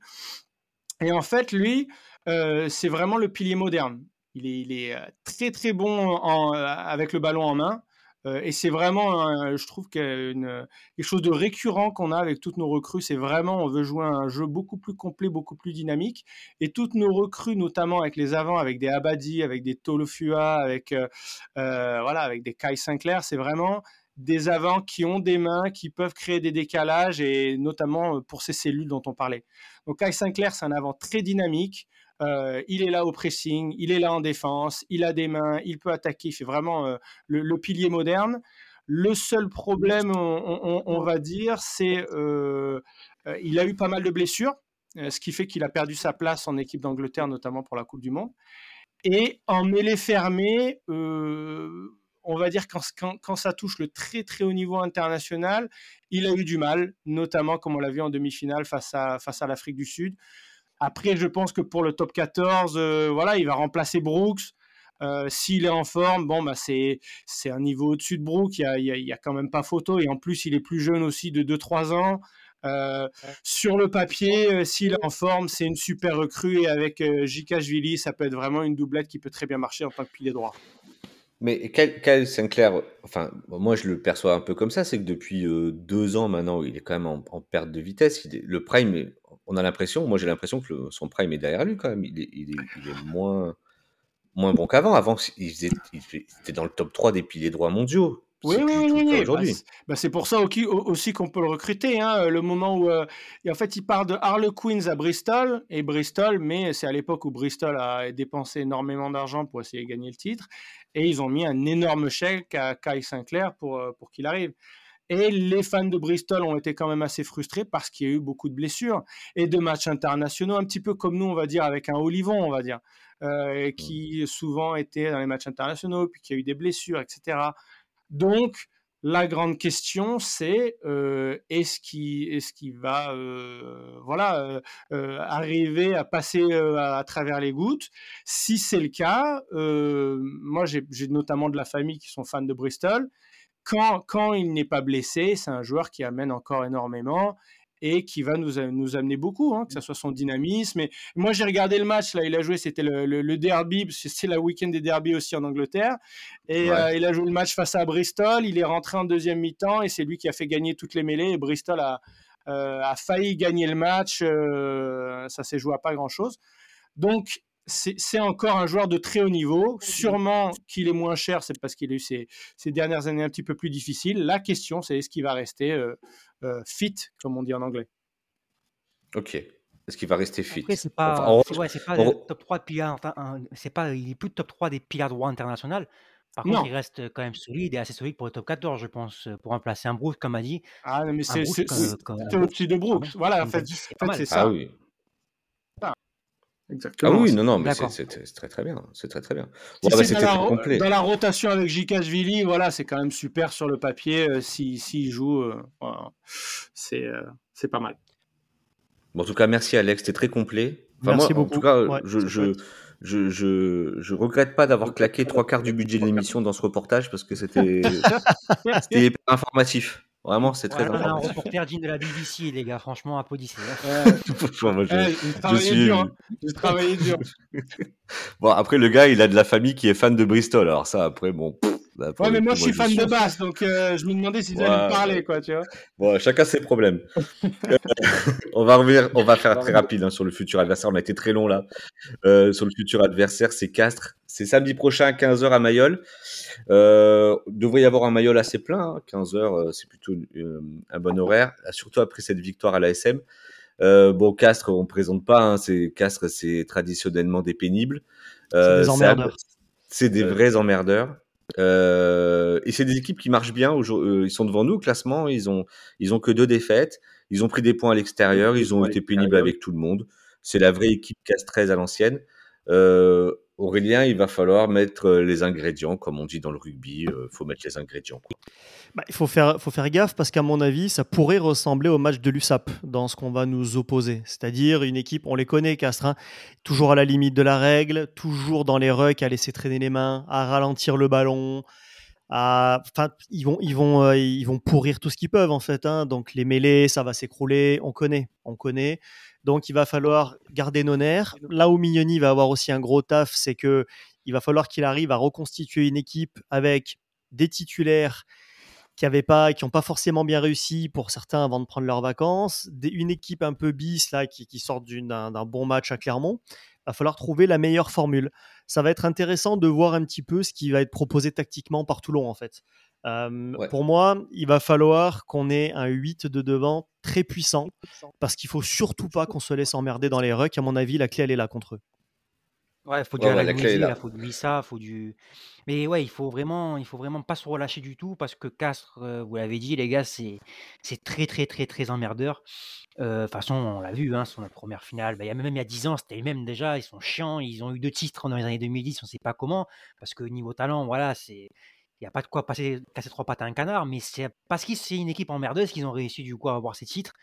Et en fait, lui, c'est vraiment le pilier moderne. Il est, très très bon avec le ballon en main. Euh, et c'est vraiment, je trouve, quelque chose de récurrent qu'on a avec toutes nos recrues. C'est vraiment, on veut jouer un jeu beaucoup plus complet, beaucoup plus dynamique. Et toutes nos recrues, notamment avec les avants, avec des Abadi, avec des Tolofua, avec, euh, euh, voilà, avec des Kai Sinclair, c'est vraiment des avants qui ont des mains, qui peuvent créer des décalages, et notamment pour ces cellules dont on parlait. Donc Kai Sinclair, c'est un avant très dynamique. Euh, il est là au pressing, il est là en défense, il a des mains, il peut attaquer, il fait vraiment euh, le, pilier moderne. Le seul problème, on, va dire, c'est euh, il a eu pas mal de blessures, ce qui fait qu'il a perdu sa place en équipe d'Angleterre, notamment pour la Coupe du Monde. Et en mêlée fermée, on va dire quand, ça touche le très très haut niveau international, il a eu du mal, notamment comme on l'a vu en demi-finale face à l'Afrique du Sud. Après, je pense que pour le top 14, euh, voilà, il va remplacer Brooks. Euh, s'il est en forme, bon, bah, c'est, c'est un niveau au-dessus de Brooks. Il n'y a, y a, quand même pas photo. Et en plus, il est plus jeune aussi de 2-3 ans. Euh, sur le papier, s'il est en forme, c'est une super recrue. Et avec J.K. Jvili, ça peut être vraiment une doublette qui peut très bien marcher en tant que pilier droit. Mais Kyle Sinclair, enfin, moi je le perçois un peu comme ça, c'est que depuis deux ans maintenant, il est quand même en, perte de vitesse. le prime, on a l'impression, moi j'ai l'impression que son prime est derrière lui quand même. Il est, il est, moins, moins bon qu'avant. Avant, il, était dans le top 3 des piliers droits mondiaux. Oui, oui, oui, aujourd'hui. Bah, bah, c'est pour ça aussi qu'on peut le recruter. Hein, le moment où, euh, en fait, il part de Harlequins à Bristol et Bristol, mais c'est à l'époque où Bristol a dépensé énormément d'argent pour essayer de gagner le titre et ils ont mis un énorme chèque à Kai Sinclair pour, euh, pour qu'il arrive. Et les fans de Bristol ont été quand même assez frustrés parce qu'il y a eu beaucoup de blessures et de matchs internationaux, un petit peu comme nous, on va dire, avec un Olivon, on va dire, euh, qui souvent était dans les matchs internationaux, puis qui a eu des blessures, etc. Donc, la grande question, c'est euh, est-ce qu'il est va euh, voilà, euh, arriver à passer à, travers les gouttes? Si c'est le cas, moi j'ai notamment de la famille qui sont fans de Bristol. Quand, quand il n'est pas blessé, c'est un joueur qui amène encore énormément et qui va nous, nous amener beaucoup, hein, que ce soit son dynamisme. Et moi, j'ai regardé le match, là, il a joué, c'était le, le, derby, c'est la week-end des derby aussi en Angleterre. Et euh, il a joué le match face à Bristol, il est rentré en deuxième mi-temps et c'est lui qui a fait gagner toutes les mêlées. Et Bristol a, euh, a failli gagner le match, euh, ça s'est joué à pas grand-chose. Donc, c'est encore un joueur de très haut niveau. Sûrement qu'il est moins cher, c'est parce qu'il a eu ses, dernières années un petit peu plus difficiles. La question, c'est est-ce qu'il va rester euh, euh, fit, comme on dit en anglais? Ok. Est-ce qu'il va rester fit? C'est pas, pas le top 3 de c'est pas, il est plus top 3 des piliers droit international. Par contre, il reste quand même solide et assez solide pour le top 14, je pense, pour remplacer un Brooks, comme a dit. Ah, mais c'est au-dessus de Brooks. Voilà, en fait, c'est ça. Ah oui. Exactement. Ah oui, non, non, mais c'est très très bien. C'est très très bien. Bon, bah, dans, la, complet. dans la rotation avec Jikashvili, voilà, c'est quand même super sur le papier. Euh, S'il si, joue, euh, c'est euh, c'est pas mal. Bon, en tout cas, merci Alex, c'était très complet. merci beaucoup. En tout cas, je, je, je, je, je, regrette pas d'avoir claqué trois quarts du budget de l'émission dans ce reportage parce que c'était informatif. Vraiment, c'est très important. un reporter digne de la BBC, les gars. Franchement, applaudissez. Hein. je, suis... dur. Hein. dur. bon, après, le gars, il a de la famille qui est fan de Bristol. Alors ça, après, bon... Bah, ouais, mais moi, je suis fan de basse, donc euh, je me demandais s'ils allaient me parler, quoi, tu vois. Bon, chacun ses problèmes. on va revenir, on va faire très rapide hein, sur le futur adversaire. On a été très long là. Euh, sur le futur adversaire, c'est Castres. C'est samedi prochain à 15h à Mayol. Euh, devrait y avoir un Mayol assez plein. 15h, hein. euh, c'est plutôt euh, un bon horaire, surtout après cette victoire à l'ASM. Euh, bon, Castres, on présente pas. Hein, c'est Castres, c'est traditionnellement des pénibles. c'est des emmerdeurs. C'est des vrais emmerdeurs. Euh, et c'est des équipes qui marchent bien. Euh, ils sont devant nous au classement. Ils ont, ils ont que deux défaites. Ils ont pris des points à l'extérieur. Ils ont été pénibles avec tout le monde. C'est la vraie équipe casse 13 à l'ancienne. Euh, Aurélien, il va falloir mettre les ingrédients, comme on dit dans le rugby. Il faut mettre les ingrédients. Bah, il faut faire, faut faire gaffe parce qu'à mon avis, ça pourrait ressembler au match de l'USAP dans ce qu'on va nous opposer. C'est-à-dire une équipe, on les connaît, Castres, hein, toujours à la limite de la règle, toujours dans les rucks à laisser traîner les mains, à ralentir le ballon. À... Enfin, ils vont, ils, vont, euh, ils vont pourrir tout ce qu'ils peuvent en fait. Hein. Donc les mêlées, ça va s'écrouler. On connaît, on connaît. Donc il va falloir garder nos nerfs. Là où Mignoni va avoir aussi un gros taf, c'est que il va falloir qu'il arrive à reconstituer une équipe avec des titulaires qui n'ont pas, qui pas forcément bien réussi pour certains avant de prendre leurs vacances, une équipe un peu bis qui, qui sort d'un bon match à Clermont. Il va falloir trouver la meilleure formule. Ça va être intéressant de voir un petit peu ce qui va être proposé tactiquement par Toulon en fait. Pour moi, il va falloir qu'on ait un 8 de devant très puissant parce qu'il faut surtout pas qu'on se laisse emmerder dans les rucks. À mon avis, la clé elle est là contre eux. Ouais, il faut du ouais, il faut du ça, faut du. Mais ouais, il faut vraiment, il faut vraiment pas se relâcher du tout parce que Castres, euh, vous l'avez dit, les gars, c'est, c'est très, très, très, très emmerdeur. Euh, de toute façon, on l'a vu, hein, sur la première finale, bah, il y a même il y a 10 ans, c'était les mêmes déjà, ils sont chiants, ils ont eu deux titres dans les années 2010, on sait pas comment, parce que niveau talent, voilà, c'est, n'y a pas de quoi passer, casser trois pattes à un canard, mais c'est parce que c'est une équipe emmerdeuse qu'ils ont réussi du coup à avoir ces titres.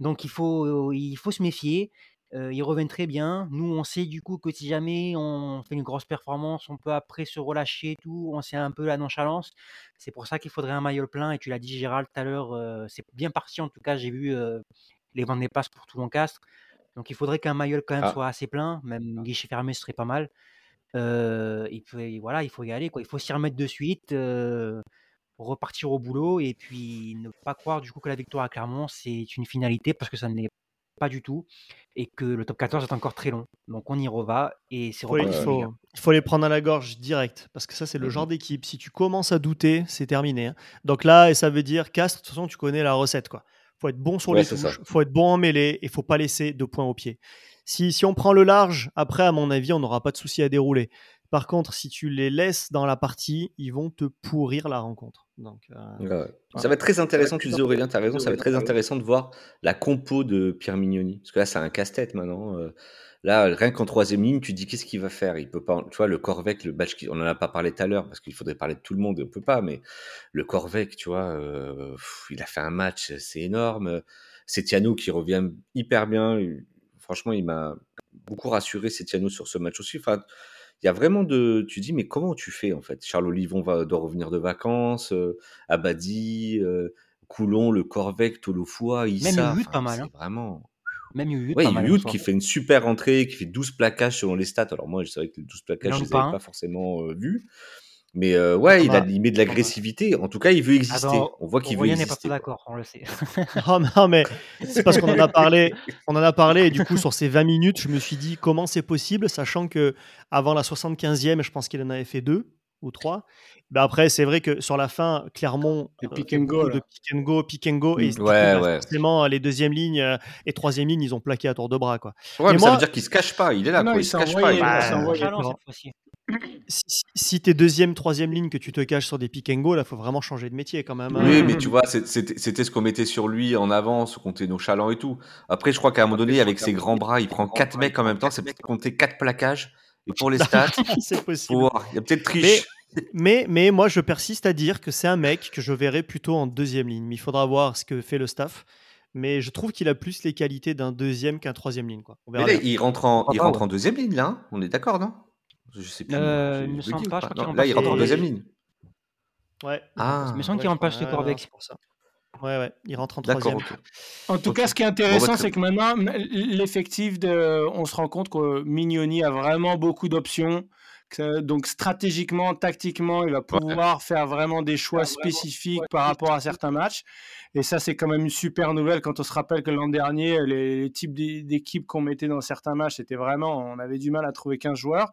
Donc il faut, il faut se méfier. Euh, ils reviennent très bien. Nous, on sait du coup que si jamais on fait une grosse performance, on peut après se relâcher et tout. On sait un peu la nonchalance. C'est pour ça qu'il faudrait un maillot plein. Et tu l'as dit, Gérald, tout à l'heure, euh, c'est bien parti. En tout cas, j'ai vu euh, les ventes des passes pour Toulon-Castres. Donc, il faudrait qu'un maillot quand même ah. soit assez plein. Même guichet fermé, ce serait pas mal. Et puis, voilà, il faut y aller. Quoi. Il faut s'y remettre de suite. repartir au boulot et puis ne pas croire du coup que la victoire à Clermont c'est une finalité parce que ça ne l'est pas du tout, et que le top 14 est encore très long. Donc on y reva, et c'est il, faut, il faut les prendre à la gorge direct, parce que ça c'est le genre d'équipe, si tu commences à douter, c'est terminé. Hein. Donc là, et ça veut dire, Castres, de toute façon tu connais la recette. quoi. faut être bon sur les touches, faut être bon en mêlée, et faut pas laisser de points au pied. Si, si on prend le large, après à mon avis, on n'aura pas de souci à dérouler. Par contre, si tu les laisses dans la partie, ils vont te pourrir la rencontre. Donc, euh, Ça va être très intéressant, tu disais Aurélien, tu as raison, ça va être très intéressant de voir la compo de Pierre Mignoni. Parce que là, c'est un casse-tête maintenant. Euh. Là, rien qu'en troisième ligne, tu dis qu'est-ce qu'il va faire? Il peut pas. Tu vois, le Corvec, le on en a pas parlé tout à l'heure parce qu'il faudrait parler de tout le monde, on peut pas. Mais le Corvec, tu vois, euh, il a fait un match, c'est énorme. C'est Tiano qui revient hyper bien. Franchement, il m'a beaucoup rassuré, Tiano sur ce match aussi. Enfin, il y a vraiment de. Tu dis, mais comment tu fais en fait? Charles Olivon va, doit revenir de vacances, euh, Abadi, euh, Coulon, le Corvec, Tolofoua, Issa. Même Youth, pas mal. Hein. Vraiment. Même Youth, pas mal. qui fait une super entrée, qui fait 12 plaquages selon les stats. Alors moi, je savais que les 12 plaquages, je les avais pas forcément euh, vus. Mais euh, ouais, il, a, il met de l'agressivité. En tout cas, il veut exister. on voit qu'il veut exister. n'est pas d'accord, on le sait. non, non, mais c'est parce qu'on en a parlé. On en a parlé et du coup, sur ces 20 minutes, je me suis dit comment c'est possible, sachant que avant la 75e, je pense qu'il en avait fait deux ou trois. Ben après, c'est vrai que sur la fin, Clermont, euh, pick and go, de pick and go, pick and go, et mmh, ouais, ouais. forcément les deuxièmes lignes euh, et troisième ligne, ils ont plaqué à tour de bras, quoi. Ouais, mais, ça veut dire qu'il se cache pas, il est là, quoi. il, se cache pas. Il... Bah, si, si t'es deuxième, troisième ligne, que tu te caches sur des pick and go, là, faut vraiment changer de métier quand même. Hein. Oui, mais tu vois, c'était ce qu'on mettait sur lui en avance, compter nos chalands et tout. Après, je crois qu'à un moment donné, avec ses grands bras, il prend quatre mecs en même temps, c'est peut-être compter quatre plaquages. Et pour les stats, c'est possible. Il y a peut-être triche. Mais, mais, moi, je persiste à dire que c'est un mec que je verrai plutôt en deuxième ligne. Mais il faudra voir ce que fait le staff. Mais je trouve qu'il a plus les qualités d'un deuxième qu'un troisième ligne. Quoi. mais là, il rentre en, il rentre en deuxième ligne, là. Hein. On est d'accord, non? Je sais plus. Euh, il me semble pas. là, il rentre en deuxième ligne. Ouais. Ah. Il me semble qu'il rentre pas chez Corbeck, c'est pour ça. Ouais, ouais, il rentre en troisième. En tout cas, ce qui est intéressant, bah, c'est que maintenant, l'effectif de. On se rend compte que Mignoni a vraiment beaucoup d'options. Donc, stratégiquement, tactiquement, il va pouvoir faire vraiment des choix spécifiques par rapport à certains matchs. Et ça, c'est quand même une super nouvelle quand on se rappelle que l'an dernier, les, les types d'équipes qu'on mettait dans certains matchs, c'était vraiment. On avait du mal à trouver 15 joueurs.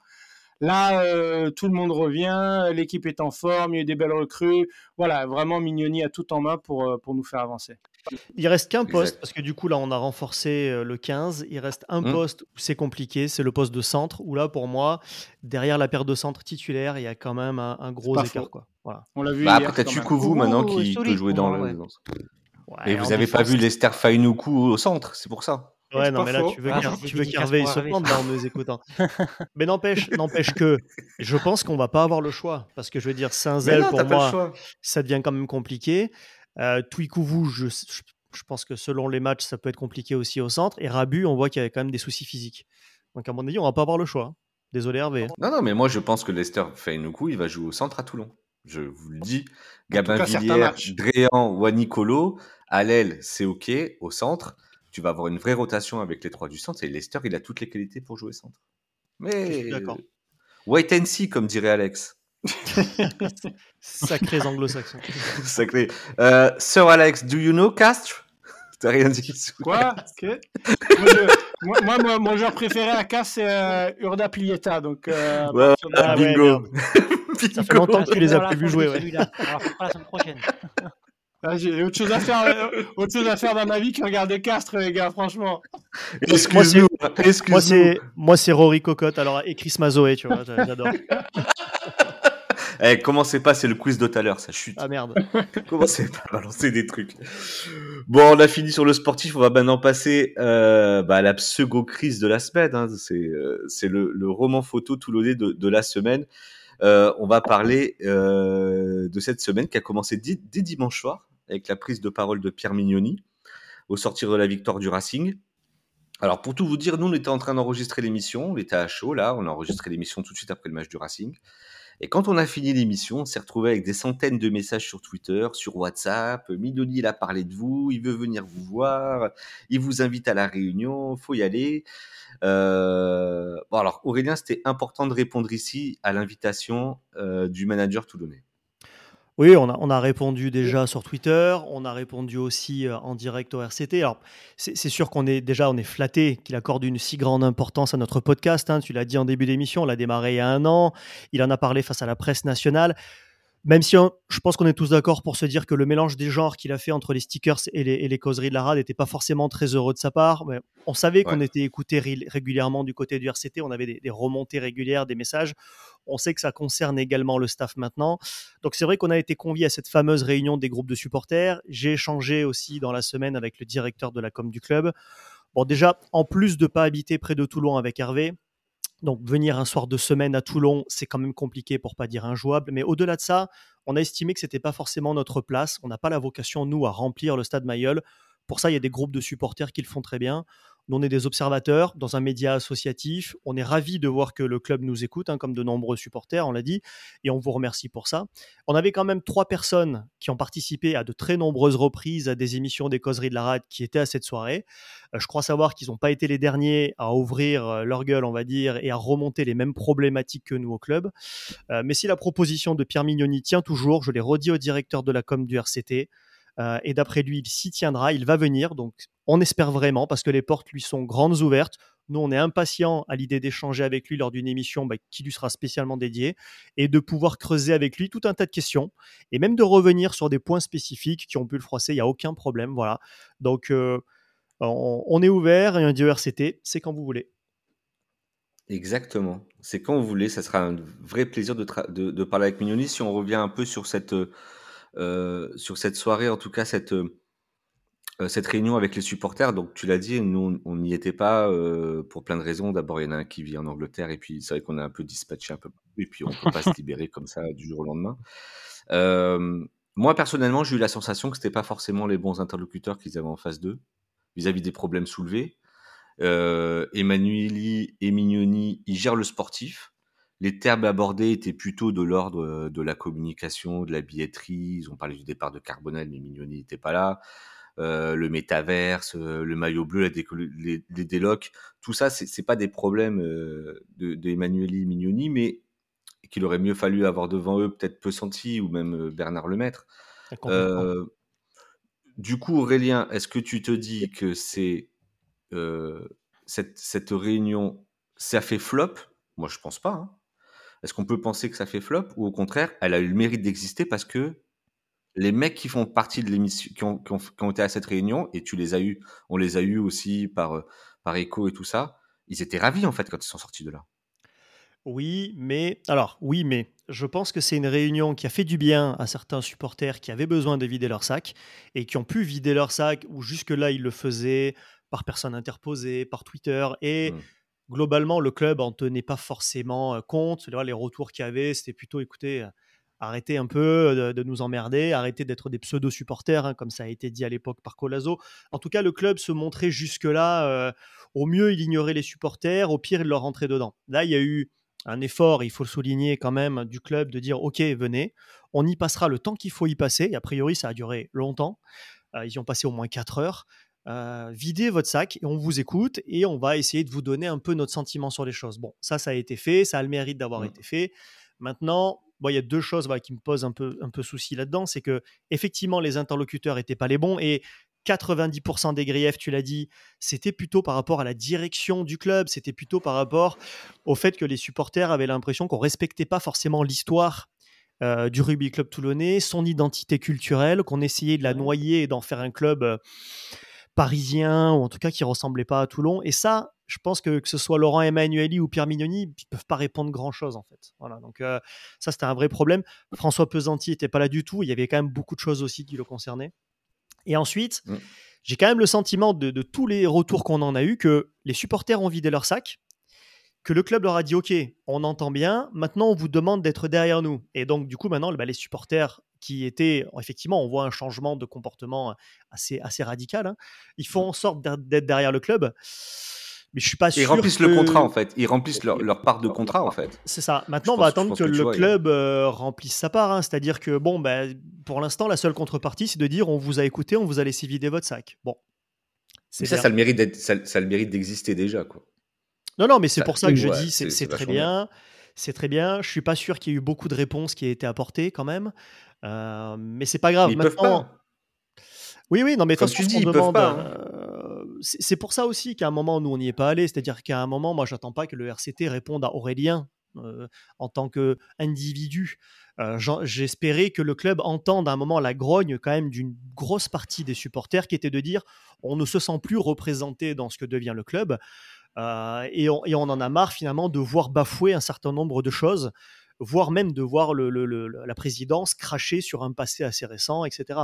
Là, euh, tout le monde revient, l'équipe est en forme, il y a des belles recrues. Voilà, vraiment Mignoni a tout en main pour, euh, pour nous faire avancer. Il reste qu'un poste, parce que du coup, là, on a renforcé euh, le 15. Il reste un mmh. poste où c'est compliqué, c'est le poste de centre, où là, pour moi, derrière la paire de centre titulaire, il y a quand même un, gros écart. Quoi. Voilà. On l'a vu. Bah, après, tu vous maintenant qui peut jouer dans le. Et vous n'avez pas vu Lester Fainuku au centre, c'est pour ça. Ouais, non, mais là, tu veux, ah, tu veux qu'Hervé se plante en nous écoutant. mais n'empêche, n'empêche que je pense qu'on va pas avoir le choix. Parce que je veux dire, Saint-Zel, pour moi, ça devient quand même compliqué. Euh, je, je, pense que selon les matchs, ça peut être compliqué aussi au centre. Et Rabu, on voit qu'il y a quand même des soucis physiques. Donc, à mon avis, on va pas avoir le choix. Désolé, Hervé. Non, non, mais moi, je pense que Lester coup il va jouer au centre à Toulon. Je vous le dis. Gabin Villiers, Dréan ou Nicolo, à l'aile, c'est OK. Au centre, tu vas avoir une vraie rotation avec les trois du centre. Et Leicester, il a toutes les qualités pour jouer centre. Mais d'accord. Wait and see, comme dirait Alex. Sacrés anglo-saxons. Sacré. Euh, Sir Alex, do you know Castres? T'as rien dit. Quoi? Moi, moi, mon joueur préféré à Castres, c'est euh, Urda Plieta. Donc, euh, ouais, ah, bingo. Ça fait longtemps que tu les as plus vus jouer. Ouais. Alors, la semaine prochaine. Ah, j'ai autre chose à faire, euh, autre chose à faire dans ma vie que regarder Castres, les gars, franchement. Excuse-nous. moi, c'est, moi, c'est Rory Cocotte, alors, et Chris Mazoé, tu vois, j'adore. Eh, commencez pas, c'est le quiz de tout à l'heure, ça chute. Ah merde. commencez pas à balancer des trucs. Bon, on a fini sur le sportif, on va maintenant passer euh, bah, à la pseudo-crise de la semaine. Hein. C'est, euh, c'est le, le, roman photo toulonnais de, de la semaine. Euh, on va parler euh, de cette semaine qui a commencé dès dimanche soir avec la prise de parole de Pierre Mignoni au sortir de la victoire du Racing. Alors pour tout vous dire, nous on était en train d'enregistrer l'émission, on était à chaud là, on a enregistré l'émission tout de suite après le match du Racing. Et quand on a fini l'émission, on s'est retrouvé avec des centaines de messages sur Twitter, sur WhatsApp. Mignoni, il a parlé de vous, il veut venir vous voir, il vous invite à la réunion, faut y aller. Euh... Bon alors Aurélien, c'était important de répondre ici à l'invitation euh, du manager toulonnais. Oui, on a, on a, répondu déjà sur Twitter, on a répondu aussi euh, en direct au RCT. Alors, c'est sûr qu'on est déjà on est flatté qu'il accorde une si grande importance à notre podcast. Hein. Tu l'as dit en début d'émission, on l'a démarré il y a un an, il en a parlé face à la presse nationale. Même si je pense qu'on est tous d'accord pour se dire que le mélange des genres qu'il a fait entre les stickers et les, causeries de la rade n'était pas forcément très heureux de sa part. Mais on savait qu'on était écouté régulièrement du côté du RCT, on avait des, remontées régulières, des messages. On sait que ça concerne également le staff maintenant. Donc c'est vrai qu'on a été convié à cette fameuse réunion des groupes de supporters. J'ai échangé aussi dans la semaine avec le directeur de la com du club. Bon déjà, en plus de pas habiter près de Toulon avec Hervé, donc venir un soir de semaine à Toulon, c'est quand même compliqué pour pas dire injouable. Mais au-delà de ça, on a estimé que c'était pas forcément notre place. On n'a pas la vocation nous à remplir le stade Mayol. Pour ça, il y a des groupes de supporters qui le font très bien. On est des observateurs dans un média associatif. On est ravis de voir que le club nous écoute, hein, comme de nombreux supporters, on l'a dit, et on vous remercie pour ça. On avait quand même trois personnes qui ont participé à de très nombreuses reprises à des émissions des causeries de la rade qui étaient à cette soirée. Euh, je crois savoir qu'ils n'ont pas été les derniers à ouvrir euh, leur gueule, on va dire, et à remonter les mêmes problématiques que nous au club. Euh, mais si la proposition de Pierre Mignoni tient toujours, je l'ai redit au directeur de la com du RCT, euh, et d'après lui, il s'y tiendra, il va venir. Donc on espère vraiment parce que les portes lui sont grandes ouvertes. Nous, on est impatients à l'idée d'échanger avec lui lors d'une émission bah, qui lui sera spécialement dédiée et de pouvoir creuser avec lui tout un tas de questions et même de revenir sur des points spécifiques qui ont pu le froisser. Il n'y a aucun problème. Voilà. Donc, euh, on, est ouvert et un dit RCT, c'est quand vous voulez. Exactement. C'est quand vous voulez. Ça sera un vrai plaisir de, de parler avec Mignoni. Si on revient un peu sur cette euh, sur cette soirée, en tout cas cette euh, cette réunion avec les supporters. Donc tu l'as dit, nous on n'y était pas euh, pour plein de raisons. D'abord il y en a un qui vit en Angleterre et puis c'est vrai qu'on est un peu dispatché un peu et puis on peut pas se libérer comme ça du jour au lendemain. moi personnellement j'ai eu la sensation que c'était pas forcément les bons interlocuteurs qu'ils avaient en face d'eux vis-à-vis des problèmes soulevés. Euh, Emmanueli et Mignoni, ils gèrent le sportif les termes abordés étaient plutôt de l'ordre euh, de la communication, de la billetterie. Ils ont parlé du départ de Carbonel, mais Mignoni n'était pas là. Euh, le métaverse, euh, le maillot bleu, les, délocs, tout ça, c'est pas des problèmes de, de Mignoni, mais qu'il aurait mieux fallu avoir devant eux, peut-être peu senti, ou même Bernard Lemaître. du coup, Aurélien, est-ce que tu te dis que c'est cette, cette, réunion, ça fait flop? Moi, je pense pas. Hein. Est-ce qu'on peut penser que ça fait flop ou au contraire, elle a eu le mérite d'exister parce que les mecs qui font partie de l'émission, qui ont, été à cette réunion, et tu les as eu, on les a eu aussi par, euh, par écho et tout ça, ils étaient ravis en fait quand ils sont sortis de là. Oui, mais alors oui, mais je pense que c'est une réunion qui a fait du bien à certains supporters qui avaient besoin de vider leur sac et qui ont pu vider leur sac où jusque là ils le faisaient par personne interposée, par Twitter et mmh globalement, le club en tenait pas forcément compte. Les retours qu'il y avait, c'était plutôt, écoutez, arrêtez un peu de, nous emmerder, arrêtez d'être des pseudo-supporters, hein, comme ça a été dit à l'époque par Colazo. En tout cas, le club se montrait jusque-là, au mieux, il ignorait les supporters, au pire, il leur rentrait dedans. Là, il y a eu un effort, il faut le souligner quand même, du club de dire, OK, venez, on y passera le temps qu'il faut y passer. A priori, ça a duré longtemps. ils y ont passé au moins 4 heures. Euh, videz votre sac et on vous écoute et on va essayer de vous donner un peu notre sentiment sur les choses. Bon, ça, ça a été fait, ça a le mérite d'avoir mmh. été fait. Maintenant, bon, il y a deux choses qui me posent un peu, un peu souci là-dedans, c'est que effectivement les interlocuteurs n'étaient pas les bons et 90% des griefs, tu l'as dit, c'était plutôt par rapport à la direction du club, c'était plutôt par rapport au fait que les supporters avaient l'impression qu'on respectait pas forcément l'histoire euh, du rugby club toulonnais, son identité culturelle, qu'on essayait de la noyer et d'en faire un club euh, parisien, ou en tout cas qui ressemblait pas à Toulon. Et ça, je pense que que ce soit Laurent Emmanueli ou Pierre Mignoni, ils peuvent pas répondre grand chose en fait. Voilà, donc euh, ça c'était un vrai problème. François Pesanti était pas là du tout. Il y avait quand même beaucoup de choses aussi qui le concernaient. Et ensuite, mmh. j'ai quand même le sentiment de, de tous les retours qu'on en a eu que les supporters ont vidé leur sac, que le club leur a dit OK, on entend bien, maintenant on vous demande d'être derrière nous. Et donc du coup maintenant bah, les supporters qui étaient, effectivement, on voit un changement de comportement assez, assez radical. Hein. Ils font mmh. en sorte d'être derrière le club. Mais je suis pas sûr. Ils remplissent le contrat en fait. Ils remplissent leur, part de contrat en fait. C'est ça. Maintenant, on va attendre que, le club euh, remplisse sa part. Hein. C'est-à-dire que bon, bah, pour l'instant, la seule contrepartie, c'est de dire on vous a écouté, on vous a laissé vider votre sac. Bon. ça, ça, le mérite ça, ça, le mérite d'exister déjà quoi. Non, non, mais c'est pour ça que je dis c'est très bien. C'est très bien. Je suis pas sûr qu'il y ait eu beaucoup de réponses qui aient été apportées quand même. Euh, mais c'est pas grave. Ils peuvent pas. Oui, oui, non, mais quand tu dis, ils peuvent pas. Hein. Euh, c'est pour ça aussi qu'à un moment, nous, on n'y est pas allé. C'est-à-dire qu'à un moment, moi, j'attends pas que le RCT réponde à Aurélien en tant qu'individu. J'espérais que le club entende à un moment la grogne quand même d'une grosse partie des supporters qui était de dire on ne se sent plus représenté dans ce que devient le club. et, on, et, on, en a marre finalement de voir bafouer un certain nombre de choses voire même de voir la présidence cracher sur un passé assez récent, etc.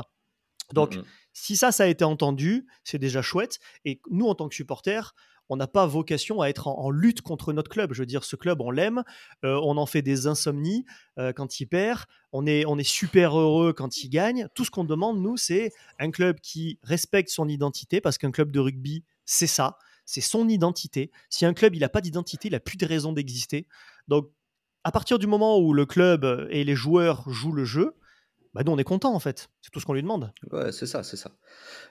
Donc, mmh si ça, ça a été entendu, c'est déjà chouette. Et nous, en tant que supporters, on n'a pas vocation à être en, lutte contre notre club. Je veux dire, ce club, on l'aime, euh, on en fait des insomnies euh, quand il perd, on est, on est super heureux quand il gagne. Tout ce qu'on demande, nous, c'est un club qui respecte son identité, parce qu'un club de rugby, c'est ça, c'est son identité. Si un club, il n'a pas d'identité, il n'a plus de raison d'exister. Donc, à partir du moment où le club et les joueurs jouent le jeu, bah nous on est content en fait. C'est tout ce qu'on lui demande. Ouais, c'est ça, c'est ça.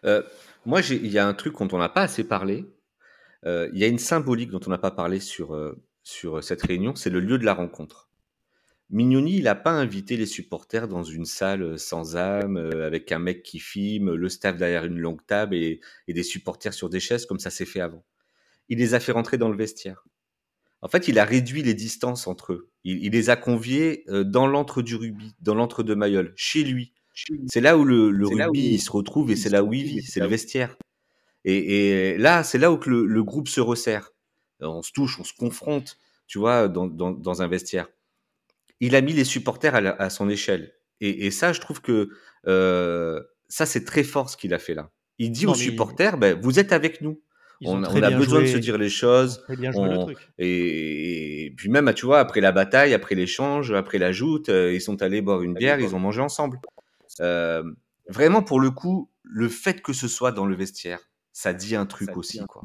Euh, moi, il y a un truc dont on n'a pas assez parlé. Euh, il y a une symbolique dont on n'a pas parlé sur, euh, cette réunion, c'est le lieu de la rencontre. Mignoni, il n'a pas invité les supporters dans une salle sans âme, avec un mec qui filme, le staff derrière une longue table et, et des supporters sur des chaises comme ça s'est fait avant. Il les a fait rentrer dans le vestiaire. En fait, il a réduit les distances entre eux. Il, les a conviés euh, dans l'antre du rugby, dans l'antre de Mayol, chez lui. C'est là où le, rugby se retrouve et c'est là où il vit, c'est le vestiaire. Et, là, c'est là où le, groupe se resserre. On se touche, on se confronte, tu vois, dans, un vestiaire. Il a mis les supporters à, son échelle. Et, ça, je trouve que euh, ça, c'est très fort ce qu'il a fait là. Il dit aux supporters, ben, vous êtes avec nous on, a besoin de se dire les choses. Et, puis même, tu vois, après la bataille, après l'échange, après la joute, euh, ils sont allés boire une bière, ils ont mangé ensemble. Euh, vraiment, pour le coup, le fait que ce soit dans le vestiaire, ça dit un truc aussi, quoi.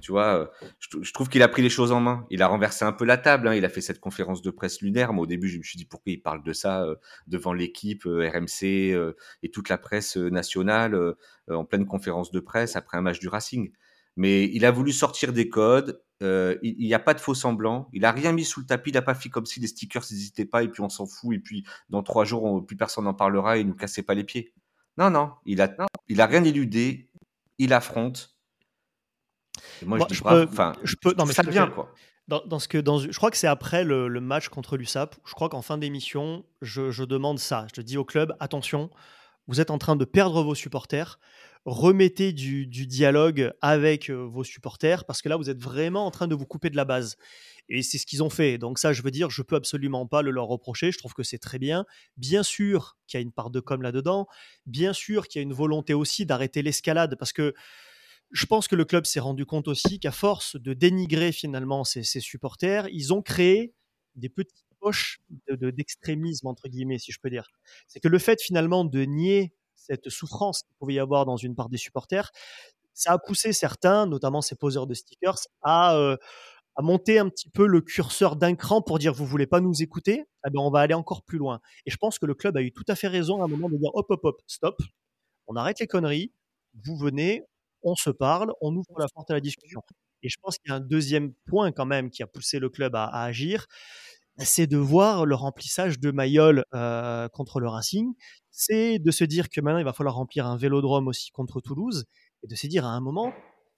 Tu vois, euh, je, trouve qu'il a pris les choses en main. Il a renversé un peu la table. Hein. Il a fait cette conférence de presse lunaire. Au début, je me suis dit pourquoi il parle de ça devant l'équipe RMC et toute la presse nationale en pleine conférence de presse après un match du Racing. Mais il a voulu sortir des codes. Euh, il n'y a pas de faux semblants. Il a rien mis sous le tapis. Il n'a pas fait comme si les stickers n'hésitaient pas et puis on s'en fout. Et puis dans trois jours, plus personne n'en parlera et ne nous cassait pas les pieds. Non, non. Il a, il a rien éludé. Il affronte. Moi, je, dis je peux, enfin, je peux, non, mais ça vient quoi. Dans, ce que, dans, je crois que c'est après le, match contre l'USAP. Je crois qu'en fin d'émission, je, je demande ça. Je dis au club attention, vous êtes en train de perdre vos supporters remettez du, dialogue avec vos supporters parce que là, vous êtes vraiment en train de vous couper de la base. Et c'est ce qu'ils ont fait. Donc ça, je veux dire, je peux absolument pas le leur reprocher. Je trouve que c'est très bien. Bien sûr qu'il y a une part de com là-dedans. Bien sûr qu'il y a une volonté aussi d'arrêter l'escalade parce que je pense que le club s'est rendu compte aussi qu'à force de dénigrer finalement ses, supporters, ils ont créé des petites poches d'extrémisme, entre guillemets, si je peux dire. C'est que le fait finalement de nier cette souffrance qu'il pouvait y avoir dans une part des supporters, ça a poussé certains, notamment ces poseurs de stickers, à, euh, monter un petit peu le curseur d'un cran pour dire vous voulez pas nous écouter, eh ben on va aller encore plus loin. Et je pense que le club a eu tout à fait raison à un moment de dire hop hop hop stop, on arrête les conneries, vous venez, on se parle, on ouvre la porte à la discussion. Et je pense qu'il y a un deuxième point quand même qui a poussé le club à, agir, c'est de voir le remplissage de Mayol euh, contre le Racing, c'est de se dire que maintenant il va falloir remplir un vélodrome aussi contre Toulouse et de se dire à un moment,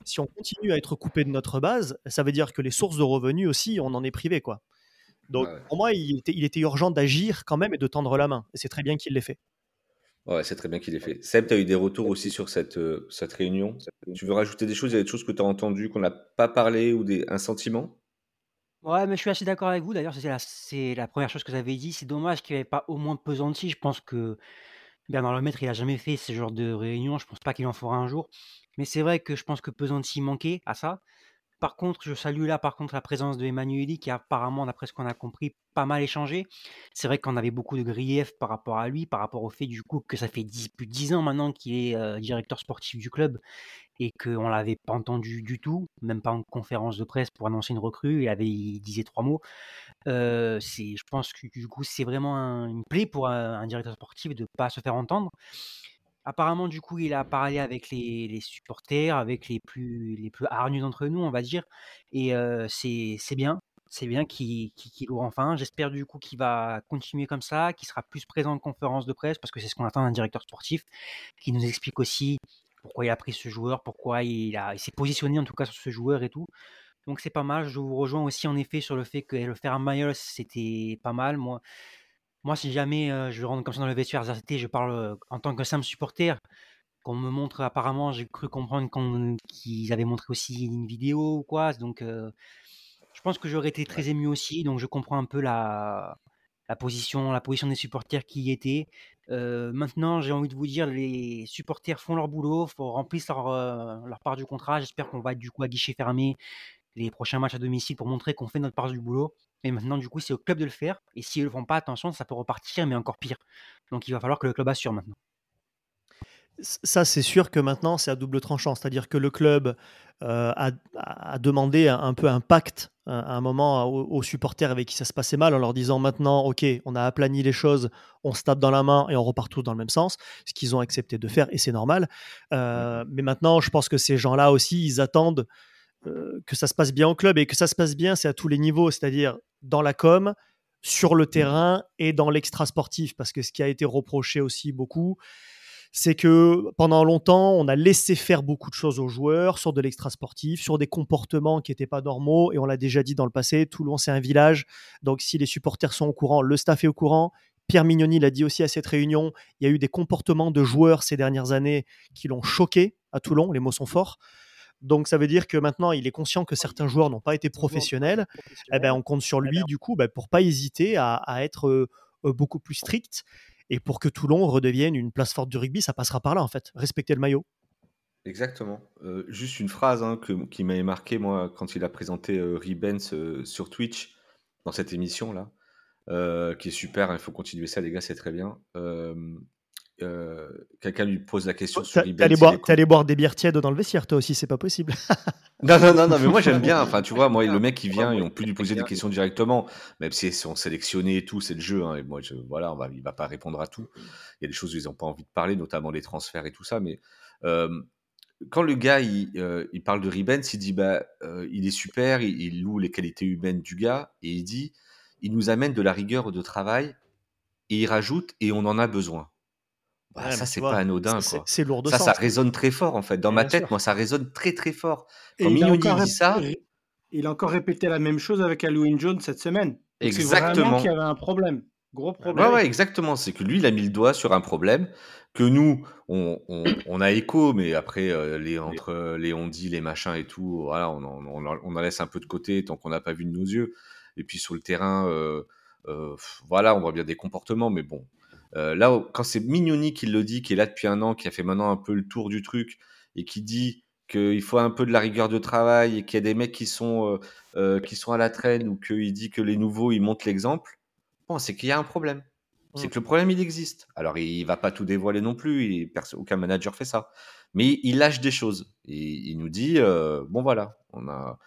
si on continue à être coupé de notre base, ça veut dire que les sources de revenus aussi, on en est privé quoi. Donc pour moi, il était, urgent d'agir quand même et de tendre la main. Et c'est très bien qu'il l'ait fait. Ouais, c'est très bien qu'il l'ait fait. Seb, tu as eu des retours aussi sur cette, euh, cette réunion? Tu veux rajouter des choses? Il y a des choses que tu as entendues, qu'on n'a pas parlé ou des, un sentiment? Ouais, mais je suis assez d'accord avec vous. D'ailleurs, c'est la, c'est la première chose que avez dit. C'est dommage qu'il n'y avait pas au moins Pesanti. Je pense que Bernard Lemaître, il a jamais fait ce genre de réunion. Je pense pas qu'il en fera un jour. Mais c'est vrai que je pense que Pesanti manquait à ça. Par contre, je salue là par contre la présence de Emmanueli qui apparemment, d'après ce qu'on a compris, pas mal échangé. C'est vrai qu'on avait beaucoup de griefs par rapport à lui, par rapport au fait du coup que ça fait plus de 10 ans maintenant qu'il est euh, directeur sportif du club et qu'on l'avait pas entendu du tout, même pas en conférence de presse pour annoncer une recrue. Il avait disait trois mots. Euh, je pense que du coup c'est vraiment une plaie pour un, directeur sportif de pas se faire entendre. Apparemment, du coup, il a parlé avec les, supporters, avec les plus, les plus d'entre nous, on va dire. Et c'est bien. C'est bien qu'il ouvre enfin. J'espère du coup qu'il va continuer comme ça, qu'il sera plus présent en conférence de presse, parce que c'est ce qu'on attend d'un directeur sportif, qui nous explique aussi pourquoi il a pris ce joueur, pourquoi il, s'est positionné en tout cas sur ce joueur et tout. Donc c'est pas mal. Je vous rejoins aussi en effet sur le fait que le faire à c'était pas mal. Moi, moi si jamais euh, je rentre comme ça dans le vestiaire je parle euh, en tant que simple supporter. Qu'on me montre apparemment, j'ai cru comprendre qu'ils avaient montré aussi une vidéo ou quoi. Donc euh, je pense que j'aurais été très ému aussi. Donc je comprends un peu la, la position, la position des supporters qui y étaient. maintenant, j'ai envie de vous dire, les supporters font leur boulot, faut remplir leur, leur part du contrat. J'espère qu'on va être du coup à guichet fermé les prochains matchs à domicile pour montrer qu'on fait notre part du boulot. Et maintenant, du coup, c'est au club de le faire. Et s'ils ne le font pas, attention, ça peut repartir, mais encore pire. Donc, il va falloir que le club assure maintenant. Ça, c'est sûr que maintenant, c'est à double tranchant. C'est-à-dire que le club euh, a, demandé un, peu un pacte à un moment aux, supporters avec qui ça se passait mal en leur disant maintenant, OK, on a aplani les choses, on se tape dans la main et on repart tous dans le même sens, ce qu'ils ont accepté de faire et c'est normal. Euh, mais maintenant, je pense que ces gens-là aussi, ils attendent euh, que ça se passe bien au club et que ça se passe bien, c'est à tous les niveaux, c'est-à-dire dans la com, sur le terrain et dans l'extra sportif. Parce que ce qui a été reproché aussi beaucoup, c'est que pendant longtemps, on a laissé faire beaucoup de choses aux joueurs sur de l'extra sportif, sur des comportements qui n'étaient pas normaux. Et on l'a déjà dit dans le passé, Toulon, c'est un village. Donc si les supporters sont au courant, le staff est au courant. Pierre Mignoni l'a dit aussi à cette réunion, il y a eu des comportements de joueurs ces dernières années qui l'ont choqué à Toulon, les mots sont forts. Donc ça veut dire que maintenant il est conscient que certains joueurs n'ont pas été professionnels. Eh ben, on compte sur lui du coup ben, pour pas hésiter à, être euh, euh, beaucoup plus strict et pour que Toulon redevienne une place forte du rugby, ça passera par là en fait. Respecter le maillot. Exactement. Euh, juste une phrase hein, qui m'avait marqué moi quand il a présenté Ribens sur Twitch dans cette émission là, qui est super. Hein, il faut continuer ça les gars, c'est très bien. Euh, quelqu'un lui pose la question sur eBay. T'es allé, allé, boire des bières tièdes dans le vestiaire, toi aussi, c'est pas possible. non, non, non, non, mais moi j'aime bien. Enfin, tu vois, moi, le mec qui vient, ils ont pu lui poser des questions directement, même si ils sont sélectionnés et tout, c'est le jeu. Hein, et moi, je, voilà, on va, il va pas répondre à tout. Il y a des choses où ils n'ont pas envie de parler, notamment les transferts et tout ça. Mais euh, quand le gars, il, euh, il, parle de Ribens, il dit, bah, il est super, il, il, loue les qualités humaines du gars, et il dit, il nous amène de la rigueur de travail, et il rajoute, et on en a besoin. Bah, ça, c'est pas anodin. C'est lourd de Ça, ça résonne très fort, en fait. Dans ma tête, moi, ça résonne très, très fort. Quand Mignoni dit ça. Il a encore répété la même chose avec Halloween Jones cette semaine. Exactement. qu'il y avait un problème. Gros problème. Ouais, ouais, exactement. C'est que lui, il a mis le doigt sur un problème que nous, on, on, a écho, mais après, euh, les, entre les on dit, les machins et tout, voilà, on, on, on en laisse un peu de côté tant qu'on n'a pas vu de nos yeux. Et puis sur le terrain, euh, euh, voilà, on voit bien des comportements, mais bon, euh, là, quand c'est Mignoni qui le dit, qui est là depuis un an, qui a fait maintenant un peu le tour du truc et qui dit qu'il faut un peu de la rigueur de travail et qu'il y a des mecs qui sont, euh, euh, qui sont à la traîne ou qu'il dit que les nouveaux, ils montrent l'exemple, bon, c'est qu'il y a un problème. C'est mmh. que le problème, il existe. Alors, il va pas tout dévoiler non plus, aucun manager fait ça. Mais il lâche des choses. Et il nous dit, bon voilà, on a,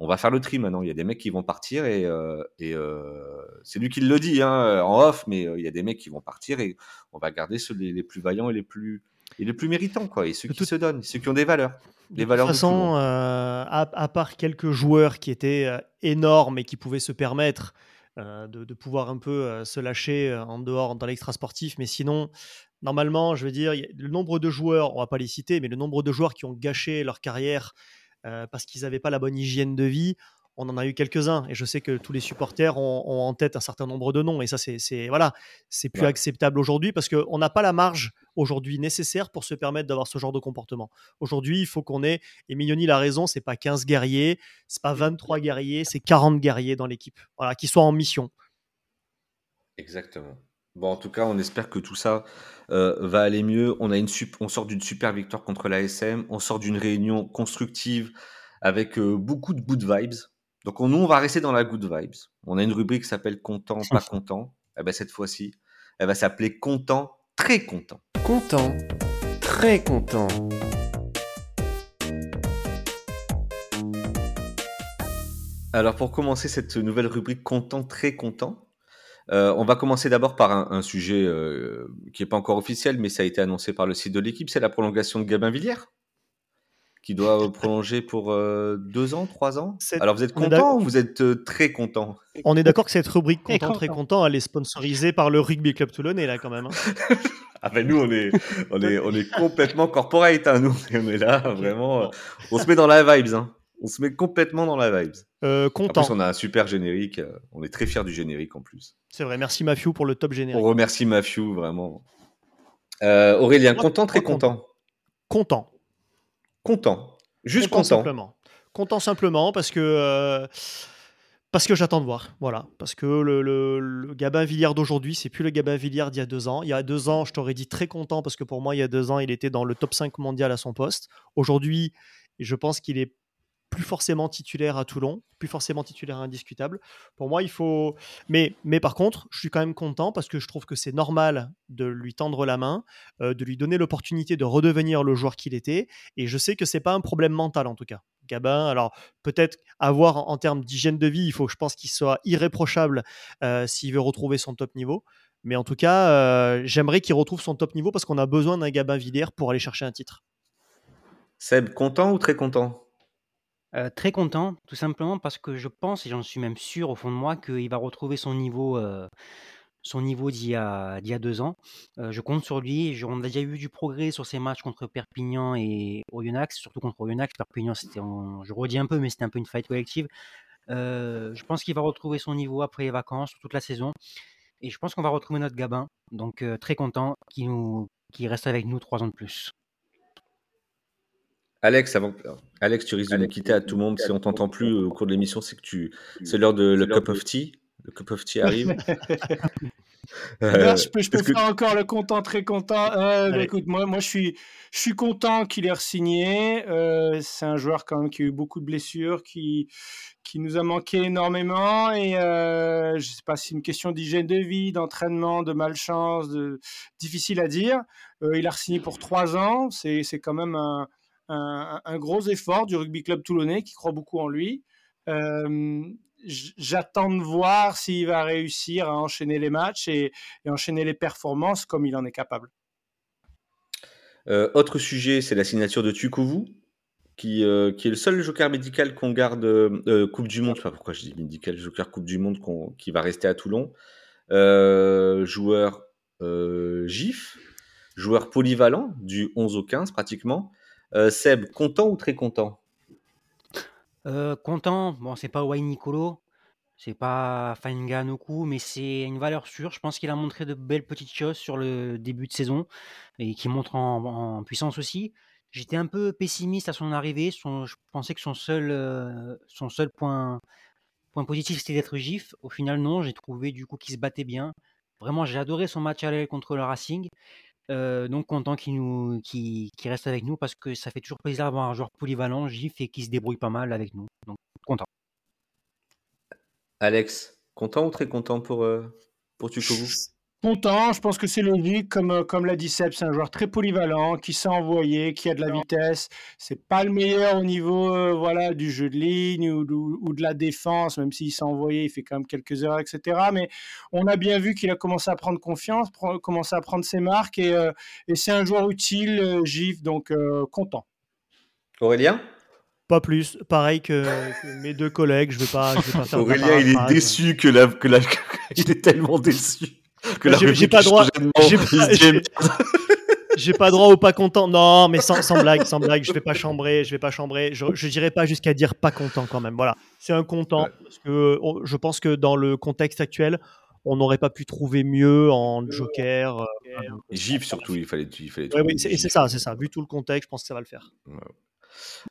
on va faire le tri maintenant. Il y a des mecs qui vont partir et, euh, euh, c'est lui qui le dit hein, en off, mais euh, il y a des mecs qui vont partir et on va garder ceux les, plus vaillants et les plus et les plus méritants quoi, et ceux qui se donnent, ceux qui ont des valeurs. De toute façon, à, part quelques joueurs qui étaient énormes et qui pouvaient se permettre de, pouvoir un peu se lâcher en dehors dans l'extra sportif, mais sinon, normalement, je veux dire, le nombre de joueurs, on va pas les citer, mais le nombre de joueurs qui ont gâché leur carrière euh, parce qu'ils n'avaient pas la bonne hygiène de vie. On en a eu quelques-uns et je sais que tous les supporters ont, en tête un certain nombre de noms et ça c'est voilà c'est plus acceptable aujourd'hui parce qu'on n'a pas la marge aujourd'hui nécessaire pour se permettre d'avoir ce genre de comportement. Aujourd'hui il faut qu'on ait et Mignoni l'a raison c'est pas 15 guerriers c'est pas 23 guerriers c'est 40 guerriers dans l'équipe voilà qui soient en mission. Exactement. Bon, en tout cas, on espère que tout ça euh, va aller mieux. On, a une on sort d'une super victoire contre l'ASM. On sort d'une réunion constructive avec euh, beaucoup de good vibes. Donc, on, nous, on va rester dans la good vibes. On a une rubrique qui s'appelle Content, pas content. Et eh ben, cette fois-ci, elle va s'appeler Content, très content. Content, très content. Alors, pour commencer cette nouvelle rubrique Content, très content, euh, on va commencer d'abord par un, sujet euh, qui n'est pas encore officiel, mais ça a été annoncé par le site de l'équipe, c'est la prolongation de Gabin Villière, qui doit prolonger pour euh, deux ans, trois ans. Alors vous êtes content ou vous êtes très content? On est d'accord que cette rubrique content, très content, elle est sponsorisée par le Rugby Club Toulonnais, là, quand même. Hein. ah ben nous, on est, on est, on est complètement corporate, hein, nous, on est là, vraiment, on se met dans la vibes. Hein. On se met complètement dans la vibes. Euh, En content. plus, on a un super générique. euh, On est très fiers du générique en plus. C'est vrai. Merci Mafiou pour le top On générique. remercie Mafiou, vraiment. Euh, Aurélien, content, très content. content. Content. Juste content, content. simplement. Content simplement parce que euh, parce que j'attends de voir. Voilà, parce que le, le, le Gabin Villiers d'aujourd'hui, c'est plus le Gabin Villiers d'il y a deux ans. Il y a deux ans, je t'aurais dit très content parce que pour moi, il y a deux ans, il était dans le top 5 mondial à son poste. Aujourd'hui, je pense qu'il est plus forcément titulaire à Toulon, plus forcément titulaire indiscutable. Pour moi, il faut. Mais, mais par contre, je suis quand même content parce que je trouve que c'est normal de lui tendre la main, euh, de lui donner l'opportunité de redevenir le joueur qu'il était. Et je sais que c'est pas un problème mental en tout cas. Gabin, alors peut-être avoir en, termes d'hygiène de vie, il faut, je pense, qu'il soit irréprochable euh, s'il veut retrouver son top niveau. Mais en tout cas, euh, j'aimerais qu'il retrouve son top niveau parce qu'on a besoin d'un Gabin Villiers pour aller chercher un titre. Seb, content ou très content? Euh, très content, tout simplement parce que je pense, et j'en suis même sûr au fond de moi, qu'il va retrouver son niveau, euh, son niveau d'il y a, deux ans. Euh, je compte sur lui. On a déjà eu du progrès sur ses matchs contre Perpignan et Oyonnax, surtout contre Oyonnax. Perpignan, je redis un peu, mais c'était un peu une fight collective. Je pense qu'il va retrouver son niveau après les vacances, toute la saison. Et je pense qu'on va retrouver notre Gabin. Donc très content qu'il reste avec nous trois ans de plus. Alex, avant... Alex, tu risques de nous quitter à tout le monde. Si on t'entend plus au cours de l'émission, c'est que tu... c'est l'heure de le cup of tea. Le cup of tea arrive. Euh, je peux, je peux que- faire encore le content, très content. Euh, bah, écoute, moi, moi je, suis, je suis content qu'il ait re-signé. Euh, c'est un joueur quand même qui a eu beaucoup de blessures, qui, qui nous a manqué énormément. Et euh, je ne sais pas si c'est une question d'hygiène de vie, d'entraînement, de malchance, de... difficile à dire. Euh, il a re-signé pour trois ans. C'est c'est quand même un, un, gros effort du rugby club toulonnais qui croit beaucoup en lui. Euh, J'attends de voir s'il va réussir à enchaîner les matchs et, enchaîner les performances comme il en est capable. Euh, autre sujet, c'est la signature de Tukovu, qui, euh, qui est le seul joker médical qu'on garde Coupe du Monde. Je sais pas pourquoi je dis médical, joker Coupe du Monde qui va rester à Toulon. Joueur GIF, joueur polyvalent du 11 au 15 pratiquement. Euh, Seb, content ou très content? Euh, content, bon, c'est pas Wayne Nicolo, c'est pas Fainga Noku, mais c'est une valeur sûre. Je pense qu'il a montré de belles petites choses sur le début de saison et qui montre en, puissance aussi. J'étais un peu pessimiste à son arrivée. Je pensais que son seul, euh, son seul point, point positif c'était d'être gif. Au final, non, j'ai trouvé du coup qu'il se battait bien. Vraiment, j'ai adoré son match à l'aile contre le Racing. Donc content qu'il nous, qu'il reste avec nous parce que ça fait toujours plaisir d'avoir un joueur polyvalent, gif et qui se débrouille pas mal avec nous. Donc content. Alex, content ou très content pour, euh, Content, je pense que c'est logique, comme, euh, comme l'a dit Seb, c'est un joueur très polyvalent, qui sait envoyer, qui a de la vitesse. C'est pas le meilleur au niveau euh, voilà, du jeu de ligne ou, ou- ou de la défense, même s'il sait envoyer, il fait quand même quelques erreurs, etc. Mais on a bien vu qu'il a commencé à prendre confiance, pre- commencé à prendre ses marques, et, euh, et c'est un joueur utile, euh, GIF, donc euh, content. Aurélien? Pas plus. Pareil que, que mes deux collègues. Je vais pas. Je vais pas faire Aurélien, il est déçu que la, que la, il est tellement déçu que la J'ai- pas droit- j'ai pas- droit ou pas content. Non, mais sans, sans blague, sans blague. Je vais pas chambrer. Je vais pas chambrer. Je, je dirais pas jusqu'à dire pas content quand même. Voilà. C'est un content Ouais. parce que on- je pense que dans le contexte actuel, on n'aurait pas pu trouver mieux en Joker. euh, Gif surtout, il fallait, il fallait Ouais, oui, c'est ça, c'est ça. Vu tout le contexte, je pense que ça va le faire.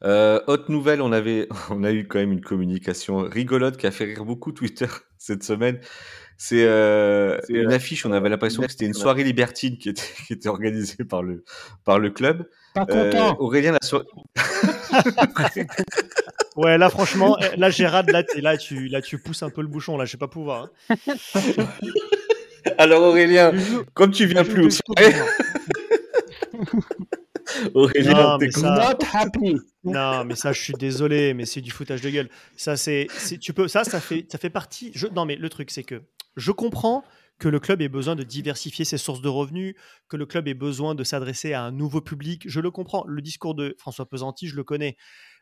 Euh, autre nouvelle, on, avait, on a eu quand même une communication rigolote qui a fait rire beaucoup Twitter cette semaine. C'est euh, une affiche, on avait l'impression que c'était une soirée libertine qui était, qui était organisée par le, par le club. Pas Euh, content. Aurélien, la soirée... Ouais, là, franchement, eh, là, Gérard, là, là, tu, là, tu pousses un peu le bouchon. Là, je sais pas pouvoir. hein. Alors Aurélien, comme tu viens plus aux soirées, Aurélien, Non, t'es mais ça- Not happy. Non, mais ça, je suis désolé, mais c'est du foutage de gueule. Ça, c'est, c'est- tu peux, ça, ça fait, ça fait partie. Je, non, mais le truc, c'est que je comprends que le club ait besoin de diversifier ses sources de revenus, que le club ait besoin de s'adresser à un nouveau public. Je le comprends. Le discours de François Pesanti, je le connais.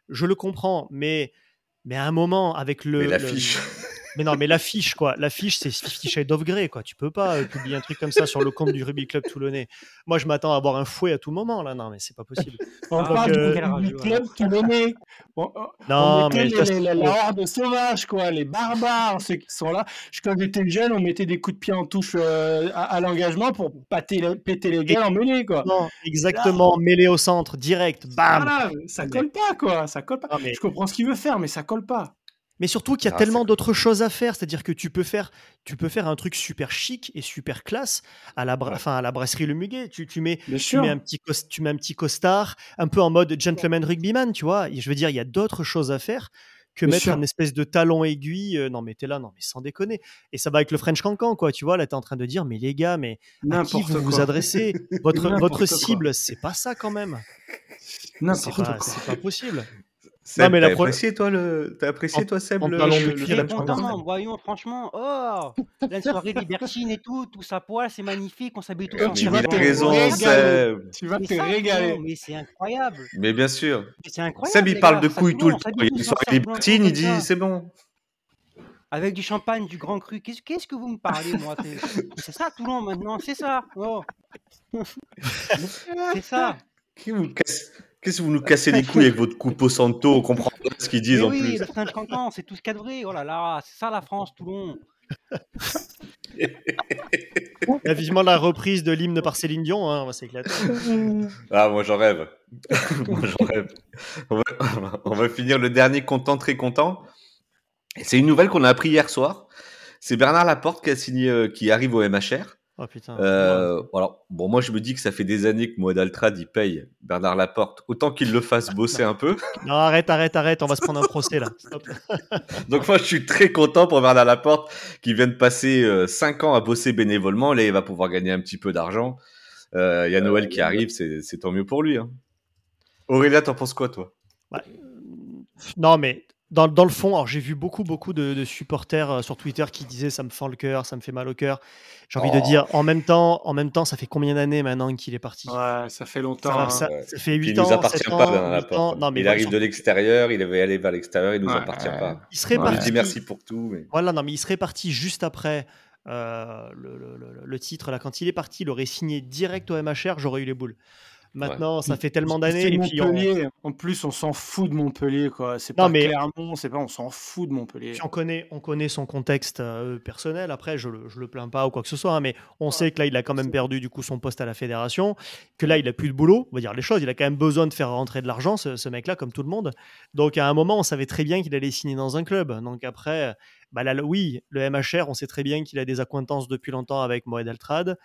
Je le comprends, mais, mais à un moment, avec le. Mais l'affiche. Mais non, mais l'affiche, quoi. L'affiche, c'est Fifty Shades of Grey, quoi. Tu peux pas euh, publier un truc comme ça sur le compte du Rugby Club toulonnais. Moi, je m'attends à avoir un fouet à tout moment, là. Non, mais c'est pas possible. On parle euh, du, rageux, du club toulonnais. On, on- Non, on mais les, la horde sauvage, quoi, les barbares, ceux qui sont là. Je- Quand j'étais jeune, on mettait des coups de pied en touche euh, à, à l'engagement pour péter, les- péter les gars en mêlée, quoi. Non, exactement, mêlé au centre, direct, bam. Voilà, ça colle pas, quoi. Ça colle pas. Non, mais, Je comprends ce qu'il veut faire, mais ça colle pas. Mais surtout qu'il y a Ah, tellement d'autres choses à faire, c'est-à-dire que tu peux faire, tu peux faire un truc super chic et super classe à la, bra- Ouais. enfin, à la brasserie Le Muguet. Tu, tu mets, tu mets un petit, tu mets un petit costard, un peu en mode gentleman rugbyman, tu vois. Et je veux dire, il y a d'autres choses à faire que Bien mettre sûr. un espèce de talon aiguille. euh, non, mais t'es là, non, mais sans déconner. Et ça va avec le French Cancan, quoi. Tu vois, là, t'es en train de dire, mais les gars, mais à qui vous vous adressez? Votre, votre cible, c'est pas ça quand même. N'importe quoi. c'est pas possible. Seb, mais la t'as apprécié toi le, t'as apprécié En- toi Seb en le, le- de le content, voyons, franchement. Oh, la soirée libertine et tout, tout ça poil, c'est magnifique, on s'habille tous Comme en tu Mais vas il te a raison régaler. Seb. Tu vas Mais te régaler. non, mais c'est incroyable. Mais bien sûr. Mais C'est incroyable. Seb il parle gars, de couilles tout le temps. Il y a une soirée libertine, il dit c'est bon. Avec du champagne, du grand cru. Qu'est-ce qu'est-ce que vous me parlez, moi? C'est c'est ça, Toulon, maintenant, c'est ça. Oh. c'est ça. Qu'est-ce que vous cassez- Qu'est-ce que vous nous cassez les couilles avec votre coupe au santo On comprend pas ce qu'ils disent Mais en oui, plus. le French Cancan, c'est tout ce cadré. Oh là là, c'est ça la France, Toulon. Il y a vivement la reprise de l'hymne par Céline Dion, hein, on va s'éclater. Ah, moi j'en rêve. moi j'en rêve. On va, on va finir le dernier content, très content. C'est une nouvelle qu'on a appris hier soir. C'est Bernard Laporte qui a signé, euh, qui arrive au MHR. Oh putain. Euh, alors, bon, moi je me dis que ça fait des années que Moed Altrad il paye Bernard Laporte, autant qu'il le fasse bosser un peu. Non, arrête, arrête, arrête, on va se prendre un procès là. Stop. Donc moi je suis très content pour Bernard Laporte qui vient de passer 5 ans à bosser bénévolement. Là il va pouvoir gagner un petit peu d'argent. Euh, Il y a Noël qui arrive, c'est c'est tant mieux pour lui. Hein. Aurélia, t'en penses quoi toi? Ouais. Non, mais dans, dans le fond, alors j'ai vu beaucoup, beaucoup de, de supporters euh, sur Twitter qui disaient ça me fend le cœur, ça me fait mal au cœur. J'ai envie de Oh. dire, en même temps, en même temps, ça fait combien d'années maintenant qu'il est parti? Ouais, ça fait ça, longtemps. va- hein. ça- ça fait Puis 8 il nous ans, appartient 7 pas, ans, Bernard 8 Laporte. ans. Non, mais il voilà, arrive de l'extérieur, il devait aller vers l'extérieur, il nous Ouais, appartient ouais. pas. il serait Ouais. Parti. dit merci pour tout. Mais... Voilà, non, mais il serait parti juste après euh, le, le- le- le titre. Là, quand il est parti, il aurait signé direct au MHR, j'aurais eu les boules. Maintenant, ça fait tellement d'années. C'est Et puis, on, Montpellier. En plus, on s'en fout de Montpellier, quoi. C'est pas mais- Clermont, c'est pas. On s'en fout de Montpellier. puis on connaît, on connaît son contexte euh, personnel. Après, je le, je le plains pas ou quoi que ce soit, hein, mais on sait que là, il a quand même perdu du coup son poste à la fédération, que là, il a plus de boulot. On va dire les choses. Il a quand même besoin de faire rentrer de l'argent, ce, ce mec-là, comme tout le monde. Donc, à un moment, on savait très bien qu'il allait signer dans un club. Donc après, bah là, le- oui, le MHR, on sait très bien qu'il a des accointances depuis longtemps avec Moed Altrad.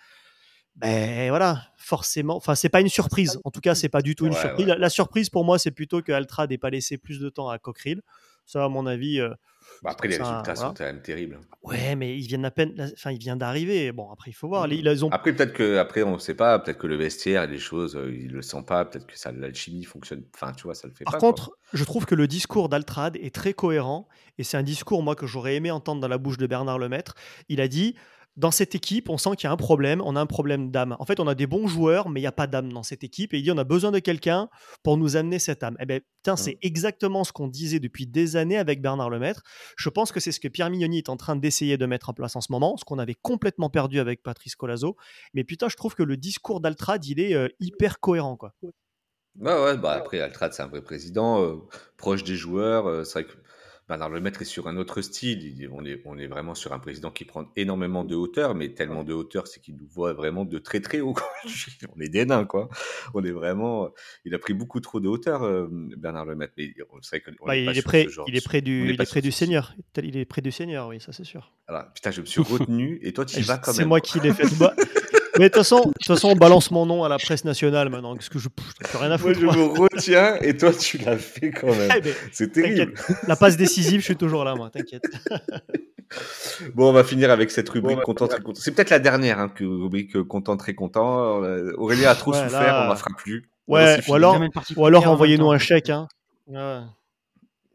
Ben voilà, forcément. Enfin, c'est pas une surprise. En tout cas, c'est pas du tout une Ouais, surprise. ouais. La, la surprise pour moi, c'est plutôt que Altrad n'ait pas laissé plus de temps à Cockerill. Ça, à mon avis. euh, Bah, après, les Ça, résultats voilà. sont quand même terribles. Ouais, mais ils viennent à peine. Enfin, il vient d'arriver. Bon, après, il faut voir. Les- Ils ont. Après, peut-être que, après, on ne sait pas, peut-être que le vestiaire et les choses, euh, il le sent pas, peut-être que ça, l'alchimie fonctionne. Enfin, tu vois, ça le fait Par pas. quoi. contre, je trouve que le discours d'Altrad est très cohérent et c'est un discours, moi, que j'aurais aimé entendre dans la bouche de Bernard Lemaître. Il a dit dans cette équipe, on sent qu'il y a un problème, on a un problème d'âme. En fait, on a des bons joueurs, mais il n'y a pas d'âme dans cette équipe. Et il dit on a besoin de quelqu'un pour nous amener cette âme. Eh bien, putain, Mhm. c'est exactement ce qu'on disait depuis des années avec Bernard Lemaître. Je pense que c'est ce que Pierre Mignoni est en train d'essayer de mettre en place en ce moment, ce qu'on avait complètement perdu avec Patrice Colazo. Mais putain, je trouve que le discours d'Altrad, il est euh, hyper cohérent. Quoi. Ouais, ouais, bah après, Altrad, c'est un vrai président, euh, proche des joueurs. euh, c'est vrai que Bernard Lemaître est sur un autre style. On, est, on est vraiment sur un président qui prend énormément de hauteur, mais tellement de hauteur, c'est qu'il nous voit vraiment de très très haut. on est des nains, quoi. On est vraiment. Il a pris beaucoup trop de hauteur, euh, Bernard Lemaître. Mais c'est qu'on Bah, est pas il, est près, ce genre il est près on du, il est près du Seigneur. Il est près du Seigneur, oui, ça c'est sûr. Voilà. Putain, je me suis retenu et toi, tu y vas quand C'est même. moi quoi. qui l'ai fait. Mais de toute façon, de toute façon, on balance mon nom à la presse nationale maintenant. Parce que je n'ai rien à Moi, foutre. je moi. me retiens et toi, tu l'as fait quand même. Eh ben, C'est terrible. la passe décisive, je suis toujours là, moi, t'inquiète. Bon, on va finir avec cette rubrique Bon, bah, content très content. C'est peut-être la dernière hein, que rubrique euh, content très content. Euh, Aurélien a trop Ouais, souffert, là- on la fera plus. Ouais, ou alors- Ou alors envoyez-nous un chèque. Hein. Ouais.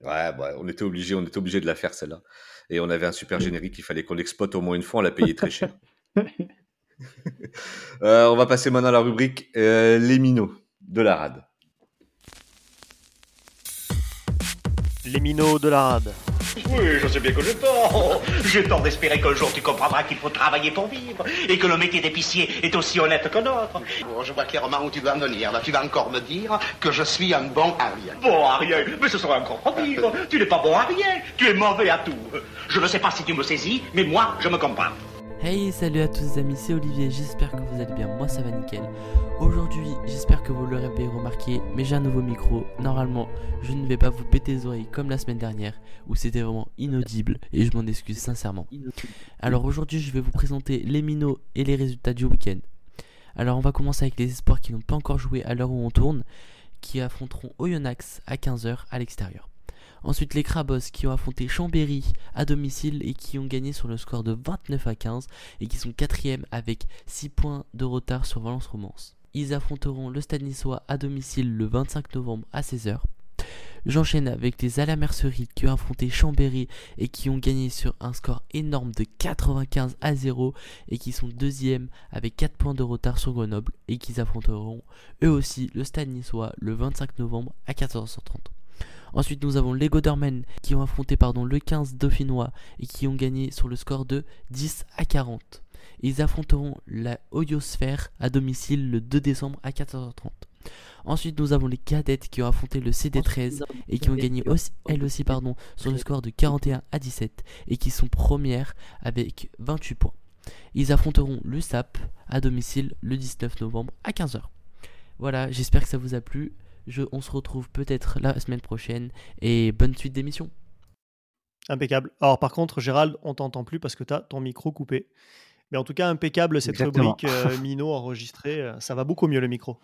Ouais, bah, on était obligé, on était obligé de la faire celle-là. Et on avait un super générique, il fallait qu'on l'exploite au moins une fois, on l'a payé très cher. Euh, on va passer maintenant à la rubrique euh, les minots de la rade. Les minots de la rade. Oui, je sais bien que j'ai tort. J'ai tort d'espérer qu'un jour tu comprendras qu'il faut travailler pour vivre et que le métier d'épicier est aussi honnête que l'autre. Bon, je vois clairement où tu vas en venir. Là, tu vas encore me dire que je suis un bon à rien. Bon à rien, mais ce serait encore trop pire. Tu n'es pas bon à rien, tu es mauvais à tout. Je ne sais pas si tu me saisis, mais moi, je me comprends. Hey, salut à tous les amis, c'est Olivier, j'espère que vous allez bien, moi ça va nickel. Aujourd'hui, j'espère que vous l'aurez remarqué, mais j'ai un nouveau micro. Normalement, je ne vais pas vous péter les oreilles comme la semaine dernière, où c'était vraiment inaudible, et je m'en excuse sincèrement. Alors aujourd'hui, je vais vous présenter les minots et les résultats du week-end. Alors on va commencer avec les espoirs qui n'ont pas encore joué à l'heure où on tourne, qui affronteront Oyonnax à 15h à l'extérieur. Ensuite, les Crabos qui ont affronté Chambéry à domicile et qui ont gagné sur le score de 29 à 15 et qui sont quatrième avec 6 points de retard sur Valence Romance. Ils affronteront le Stade Niçois à domicile le 25 novembre à 16h. J'enchaîne avec les Alamerceries qui ont affronté Chambéry et qui ont gagné sur un score énorme de 95 à 0 et qui sont deuxième avec 4 points de retard sur Grenoble et qui affronteront eux aussi le Stade Niçois le 25 novembre à 14h30. Ensuite, nous avons les Godermen qui ont affronté pardon, le 15 dauphinois et qui ont gagné sur le score de 10 à 40. Ils affronteront la Oyosphère à domicile le 2 décembre à 14h30. Ensuite, nous avons les cadettes qui ont affronté le CD13 et qui ont gagné aussi, elles aussi pardon, sur le score de 41 à 17 et qui sont premières avec 28 points. Ils affronteront l'USAP à domicile le 19 novembre à 15h. Voilà, j'espère que ça vous a plu. Je, on se retrouve peut-être la semaine prochaine et bonne suite d'émission. Impeccable. Alors par contre, Gérald, on t'entend plus parce que tu as ton micro coupé. Mais en tout cas, impeccable cette Exactement. rubrique euh, Mino enregistrée. euh, Ça va beaucoup mieux le micro.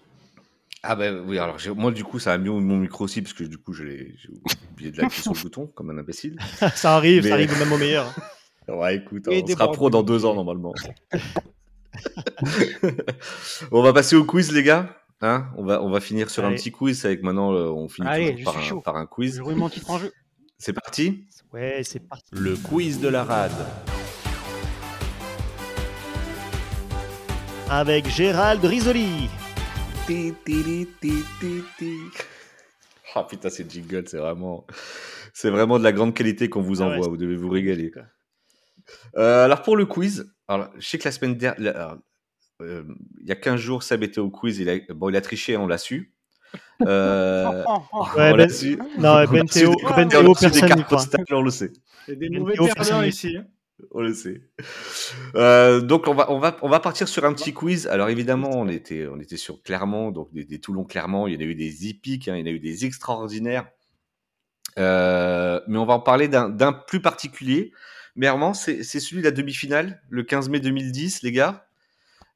Ah ben oui, alors moi du coup ça a mis mon micro aussi parce que du coup je l'ai- j'ai oublié de l'appuyer sur le bouton comme un imbécile. ça arrive, Mais- ça arrive même au meilleur. Ouais écoute, Et on sera pro dans deux ans normalement. on va passer au quiz les gars. Hein on, va, on va finir sur un petit quiz avec maintenant on finit Allez, toujours par, suis un, chaud. par un quiz. Je mon titre en jeu. C'est parti? Ouais, c'est parti. Le quiz de la rade. Avec Gérald Risoli. Ah putain, c'est jingle, c'est vraiment, c'est vraiment de la grande qualité qu'on vous Ah envoie. ouais, vous devez vous régaler. Euh, alors pour le quiz, alors, je sais que la semaine dernière, euh, il y a 15 jours, Seb était au quiz. Il a, bon, il a triché, on l'a su. Euh, Oh, oh, oh. Ouais, on Ben- su. Non, Ben Théo, Ben on Théo, a su des personne cartes n'y croit. postales, on le sait. Il y a des Ben mauvais perdants ici. hein. On le sait. Euh, donc on va, on, va, on va partir sur un petit quiz. Alors évidemment, on était, on était sur Clermont, donc des, des Toulon Clermont. Il y en a eu des épiques, hein, il y en a eu des extraordinaires. Euh, mais on va en parler d'un d'un plus particulier. Mais vraiment, c'est c'est celui de la demi-finale, le 15 mai 2010, les gars.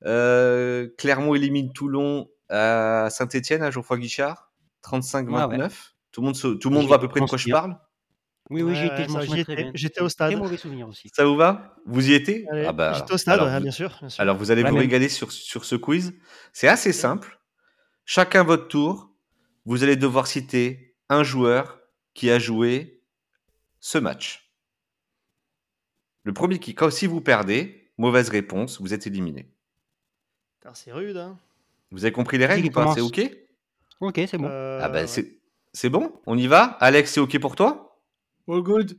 Euh, Clermont élimine Toulon à Saint-Etienne, à Geoffroy Guichard, 35-29. Ouais, ouais. Tout le monde, se- tout le monde J'y voit à peu près de quoi je souviens. parle. Oui, oui. J'étais au stade. Très mauvais souvenir aussi. Ça vous va? Vous y étiez? Allez, Ah bah, J'étais au stade, alors, ouais, vous- bien sûr. bien sûr. Alors vous allez vous même. régaler sur, sur ce quiz. C'est assez simple. Chacun votre tour. Vous allez devoir citer un joueur qui a joué ce match. Le premier qui, quand si vous perdez, mauvaise réponse, vous êtes éliminé. Putain, C'est rude, hein. Vous avez compris les règles ou pas C'est ok Ok, c'est bon. Euh, Ah bah c'est c'est bon. On y va. Alex, c'est ok pour toi All good.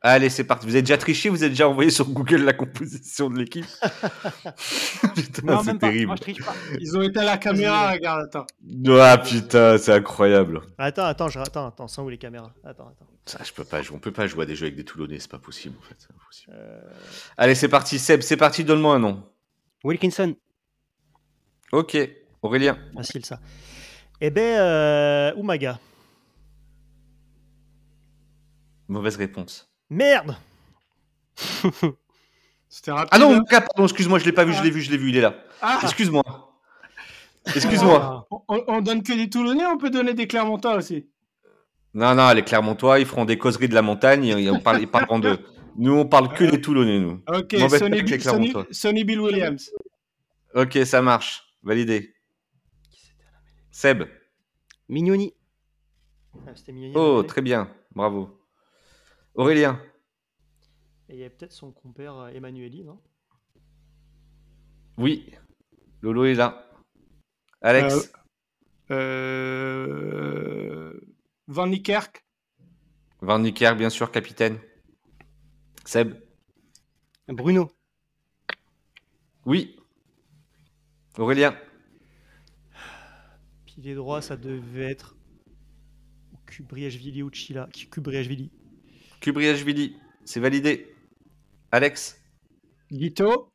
Allez, c'est parti. Vous avez déjà triché, vous avez déjà envoyé sur Google la composition de l'équipe. Putain, Non, c'est terrible. Moi, je triche pas. Ils ont éteint la caméra, regarde, attends. Ah putain, c'est incroyable. Attends, attends, je... attends, attends, sans où les caméras Attends, attends. Ça, je peux pas jouer. On peut pas jouer à des jeux avec des Toulonnais, c'est pas possible en fait. c'est impossible. Euh, Allez, c'est parti, Seb, c'est parti, donne-moi un nom. Wilkinson. Ok, Aurélien. facile ça. Eh ben, euh, Umaga. Mauvaise réponse. Merde C'était rapide. Ah non, hein. Mouka, pardon, excuse-moi, je l'ai pas vu, je l'ai vu, je l'ai vu, il est là. Ah, Excuse-moi. Excuse-moi. on, on donne que des Toulonnais, on peut donner des Clermontois aussi. Non, non, les Clermontois, ils feront des causeries de la montagne, ils, parlent- ils parleront de. Nous, on parle que des Toulonnais, nous. Ok. Sonny Bill Williams. Ok, ça marche. Validé. Seb. Mignoni. Ah. Oh, très bien. Bravo. Aurélien. Et il y a peut-être son compère euh, Emmanueli, non? Oui. Lolo est là. Alex. Euh, Van Niekerk? Van Nicker, bien sûr, capitaine. Seb Bruno. Oui. Aurélien Pilier droit, ça devait être Kubriashvili ou Chila. Kubriashvili. Kubriashvili, c'est validé. Alex Guito?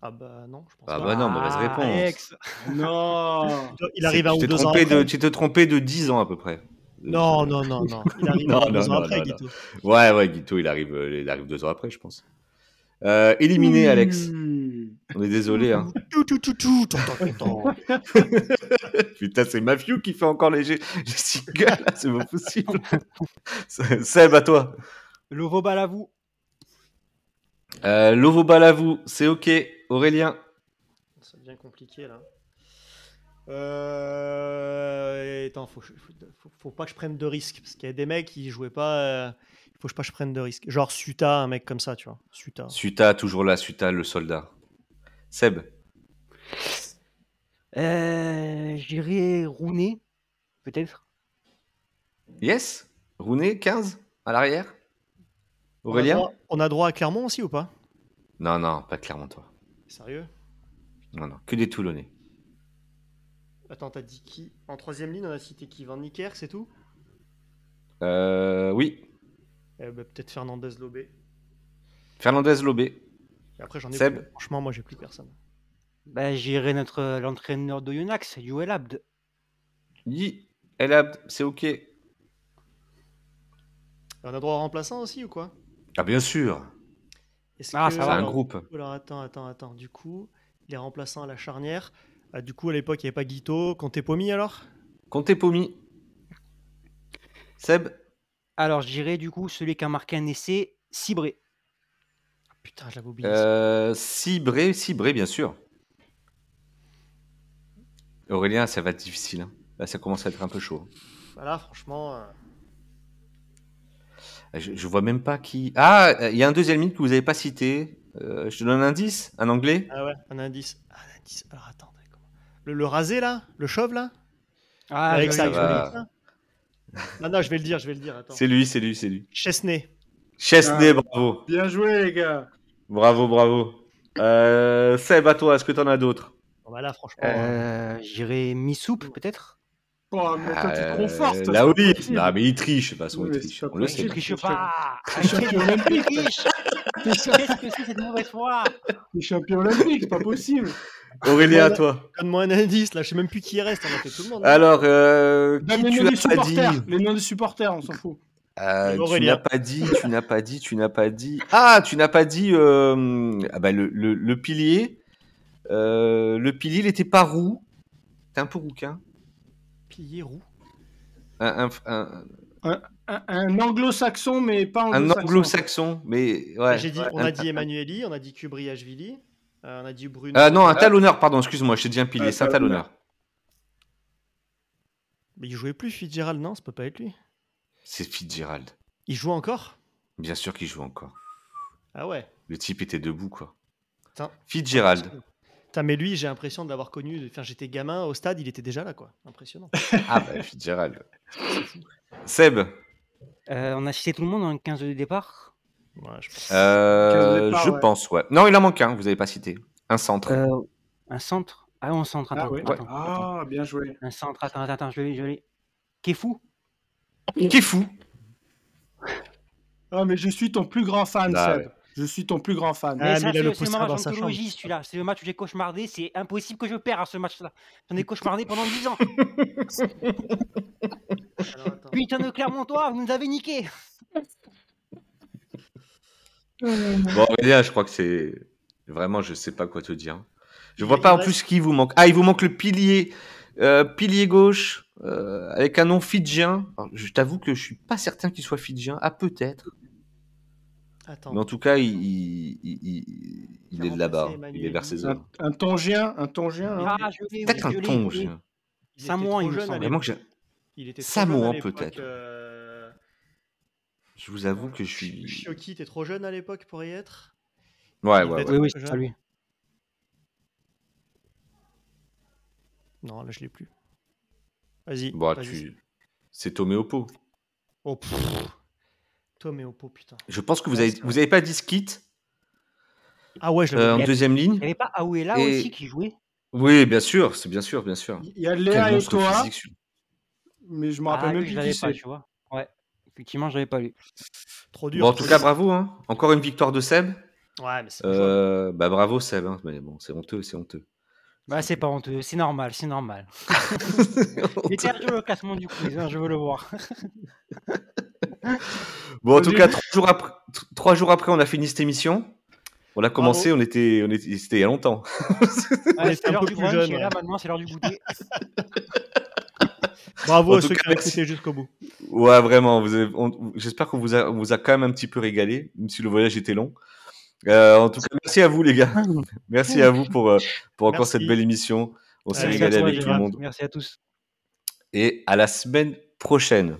Ah bah non, je pense Ah pas. bah non, mauvaise réponse. Alex Non Il arrive tu ou t'es deux ans après. de, Tu t'es trompé de 10 ans à peu près. Non, non, non, non. Il arrive Non, deux non, ans non, après, Guito. Ouais, ouais, Guito, il arrive, euh, il arrive deux ans après, je pense. Euh, éliminé, Alex. Hmm. On est désolé. Hein. Tout, tout, tout, tout, tout, tout, tout. Putain, c'est Mafieu qui fait encore les, singles, là, c'est pas possible. Seb, à toi. Lovo Balavou. Euh, Lovo Balavou, c'est ok. Aurélien. Ça devient compliqué là. Euh... Attends, faut, faut, faut- faut pas que je prenne de risques. Parce qu'il y a des mecs qui jouaient pas. euh, Il faut pas que je prenne de risques. Genre Suta, un mec comme ça, tu vois. Suta. Suta, toujours là, Suta, le soldat. Seb. Euh, J'irai Rounet, peut-être. Yes. Rounet, 15 à l'arrière. On a, Aurélien droit, on a droit à Clermont aussi ou pas? Non, non, pas clairement toi. Sérieux? Non, non, que des Toulonnais. Attends, t'as dit qui? En troisième ligne, on a cité qui? Van Nicker, c'est tout? Euh, oui. Eh ben, Peut-être Fernandez Lobé. Fernandez Lobé. Et après, j'en ai Seb plus. Franchement, moi, j'ai plus personne. Bah, J'irai notre l'entraîneur d'Oyonax, Yoel Abd. Yi. El Abd, c'est ok. On a droit au remplaçant aussi ou quoi? Ah, bien sûr. Est-ce Ah, que- ça C'est va. un alors, groupe. Alors attends, attends, attends. Du coup, les remplaçants à la charnière. Ah, du coup, à l'époque, il n'y avait pas Guito. Conte Pomi alors? Comté Pomi. Seb? Alors, j'irai du coup celui qui a marqué un essai, Cibré. Putain, je l'avais oublié. Euh, Cibré, Cibré, bien sûr. Aurélien, ça va être difficile. hein. Là, ça commence à être un peu chaud. Voilà, franchement. euh, Je, je vois même pas qui. Ah, euh, il y a un deuxième mythe que vous n'avez pas cité. Euh, je te donne un indice Un anglais Ah ouais, un indice. Un indice. Alors attends, comment le, le rasé là? Le chauve là? Ah, Avec joli, ça, joli. je vais va. le dire, ça Non, non, je vais le dire, je vais le dire. Attends. C'est lui, c'est lui, c'est lui. Chesney. Chesney, Ah. bravo. Bien joué, les gars Bravo, bravo. Euh, Seb, à toi, est-ce que tu en as d'autres? Bon, bah là, franchement. euh, Euh, j'irai Missoup, peut-être? Oh, mais toi, tu te Euh, confortes. Là, oui. Non, mais il triche, de toute façon, Oui, il triche. On le sait. Je triche pas. T'es champion olympique. triche. Qu'est-ce que c'est cette mauvaise foi? T'es champion olympique, c'est pas possible. Aurélien, à toi. Donne-moi un indice là, je sais même plus qui il reste. On a fait tout le monde. hein. Alors, euh, qui tu as pas dit? Les noms des supporters, on s'en fout. Euh, Tu n'as pas dit, tu n'as pas dit, tu n'as pas dit. Ah, tu n'as pas dit euh, ah bah, le, le, le pilier. Euh, le pilier, il était pas roux. T'es un peu rouquin. Pilier roux. Un, un, un, Un, un anglo-saxon, mais pas un anglo-saxon. anglo-saxon, mais ouais. J'ai dit, ouais, on un- a dit Emmanueli, on a dit Kubriashvili, euh, on a dit Bruno. Ah non, un talonneur, pardon, excuse-moi, je t'ai dit un pilier, c'est un talonneur. Mais il jouait plus Fitzgerald, non Ça peut pas être lui. C'est Fitzgerald. Il joue encore? Bien sûr qu'il joue encore. Ah ouais. Le type était debout, quoi. Putain. Fitzgerald. Putain, mais lui, j'ai l'impression de l'avoir connu. Enfin, j'étais gamin au stade, il était déjà là, quoi. Impressionnant. Ah bah, Fitzgerald. Seb. Euh, On a cité tout le monde dans le 15 de départ? Ouais, je pense. Euh, départ, je ouais. pense, ouais. Non, il en manque un, vous avez pas cité. Un centre. Euh, un centre? Ah, un centre, Ah attends. ouais. attends, attends. Ah, bien joué. Un centre, attends, attends, attends, je l'ai, je l'ai. Qui est fou Qui est fou. Ah, mais je suis ton plus grand fan, Ah, Seb. ouais. Je suis ton plus grand fan. Ah, Mais mais le c'est- dans match d'anthologie, celui-là. C'est le match où j'ai cauchemardé. C'est impossible que je perde à ce match-là. J'en ai cauchemardé pendant 10 ans. Alors. Putain de Clermontois, vous nous avez niqué. Bon, Aurélien, je crois que c'est. Vraiment, je sais pas quoi te dire. Je vois pas en plus qui vous manque. Ah, il vous manque le pilier. euh, pilier gauche, euh, avec un nom fidjien. Alors, je t'avoue que je suis pas certain qu'il soit fidjien. Ah, peut-être. Attends. Mais en tout cas, il, est de là-bas. Il est vers ses Guy. Un, tongien, un tongien. hein. Ah, Peut-être un était Samoan, il me semble. Vraiment l'époque. que j'ai- Il était trop Samoan, peut-être. euh, Je vous avoue que je suis. Chioki, t'es trop jeune à l'époque pour y être? Ouais, il ouais. Oui, oui, c'est lui. Non, là je l'ai plus. Vas-y. Bon, tu... C'est Toméopo. Oh, pff. Tom et Oppo, putain. Je pense que vous Ouais, avez, c'est vous avez pas dit Skit Ah ouais, je euh, l'avais en deuxième ligne Il n'y avait pas Aouela Et- aussi qui jouait? Oui, bien sûr, c'est bien sûr, bien sûr. Il y a Quel Léa et toi, physique, mais je me Ah, rappelle même lui, je plus qui pas, tu vois. Ouais, effectivement, je l'avais pas lu. Trop dur. Bon, en tout cas, bravo. Hein. Encore une victoire de Seb. Ouais, mais c'est. Euh, bah, bravo Seb. Hein. Mais bon, c'est honteux, c'est honteux. Bah, c'est pas honteux, c'est normal, c'est normal. J'ai perdu le classement du quiz, hein, je veux le voir. Bon, en tout cas, trois jours, après, t- trois jours après, on a fini cette émission. On l'a commencé, on était, on était, c'était il y a longtemps. Ouais, était c'est l'heure du brunch, jeune, et là ouais. maintenant c'est l'heure du goûter. Bravo En à ceux cas, qui ont écouté jusqu'au bout. Ouais, vraiment. J'espère qu'on vous a, on vous a quand même un petit peu régalé, même si le voyage était long. Euh, en tout cas, merci à vous les gars. Merci à vous pour, euh, pour encore Merci. cette belle émission. On s'est régalé avec tout le monde. Merci à tous. Et à la semaine prochaine.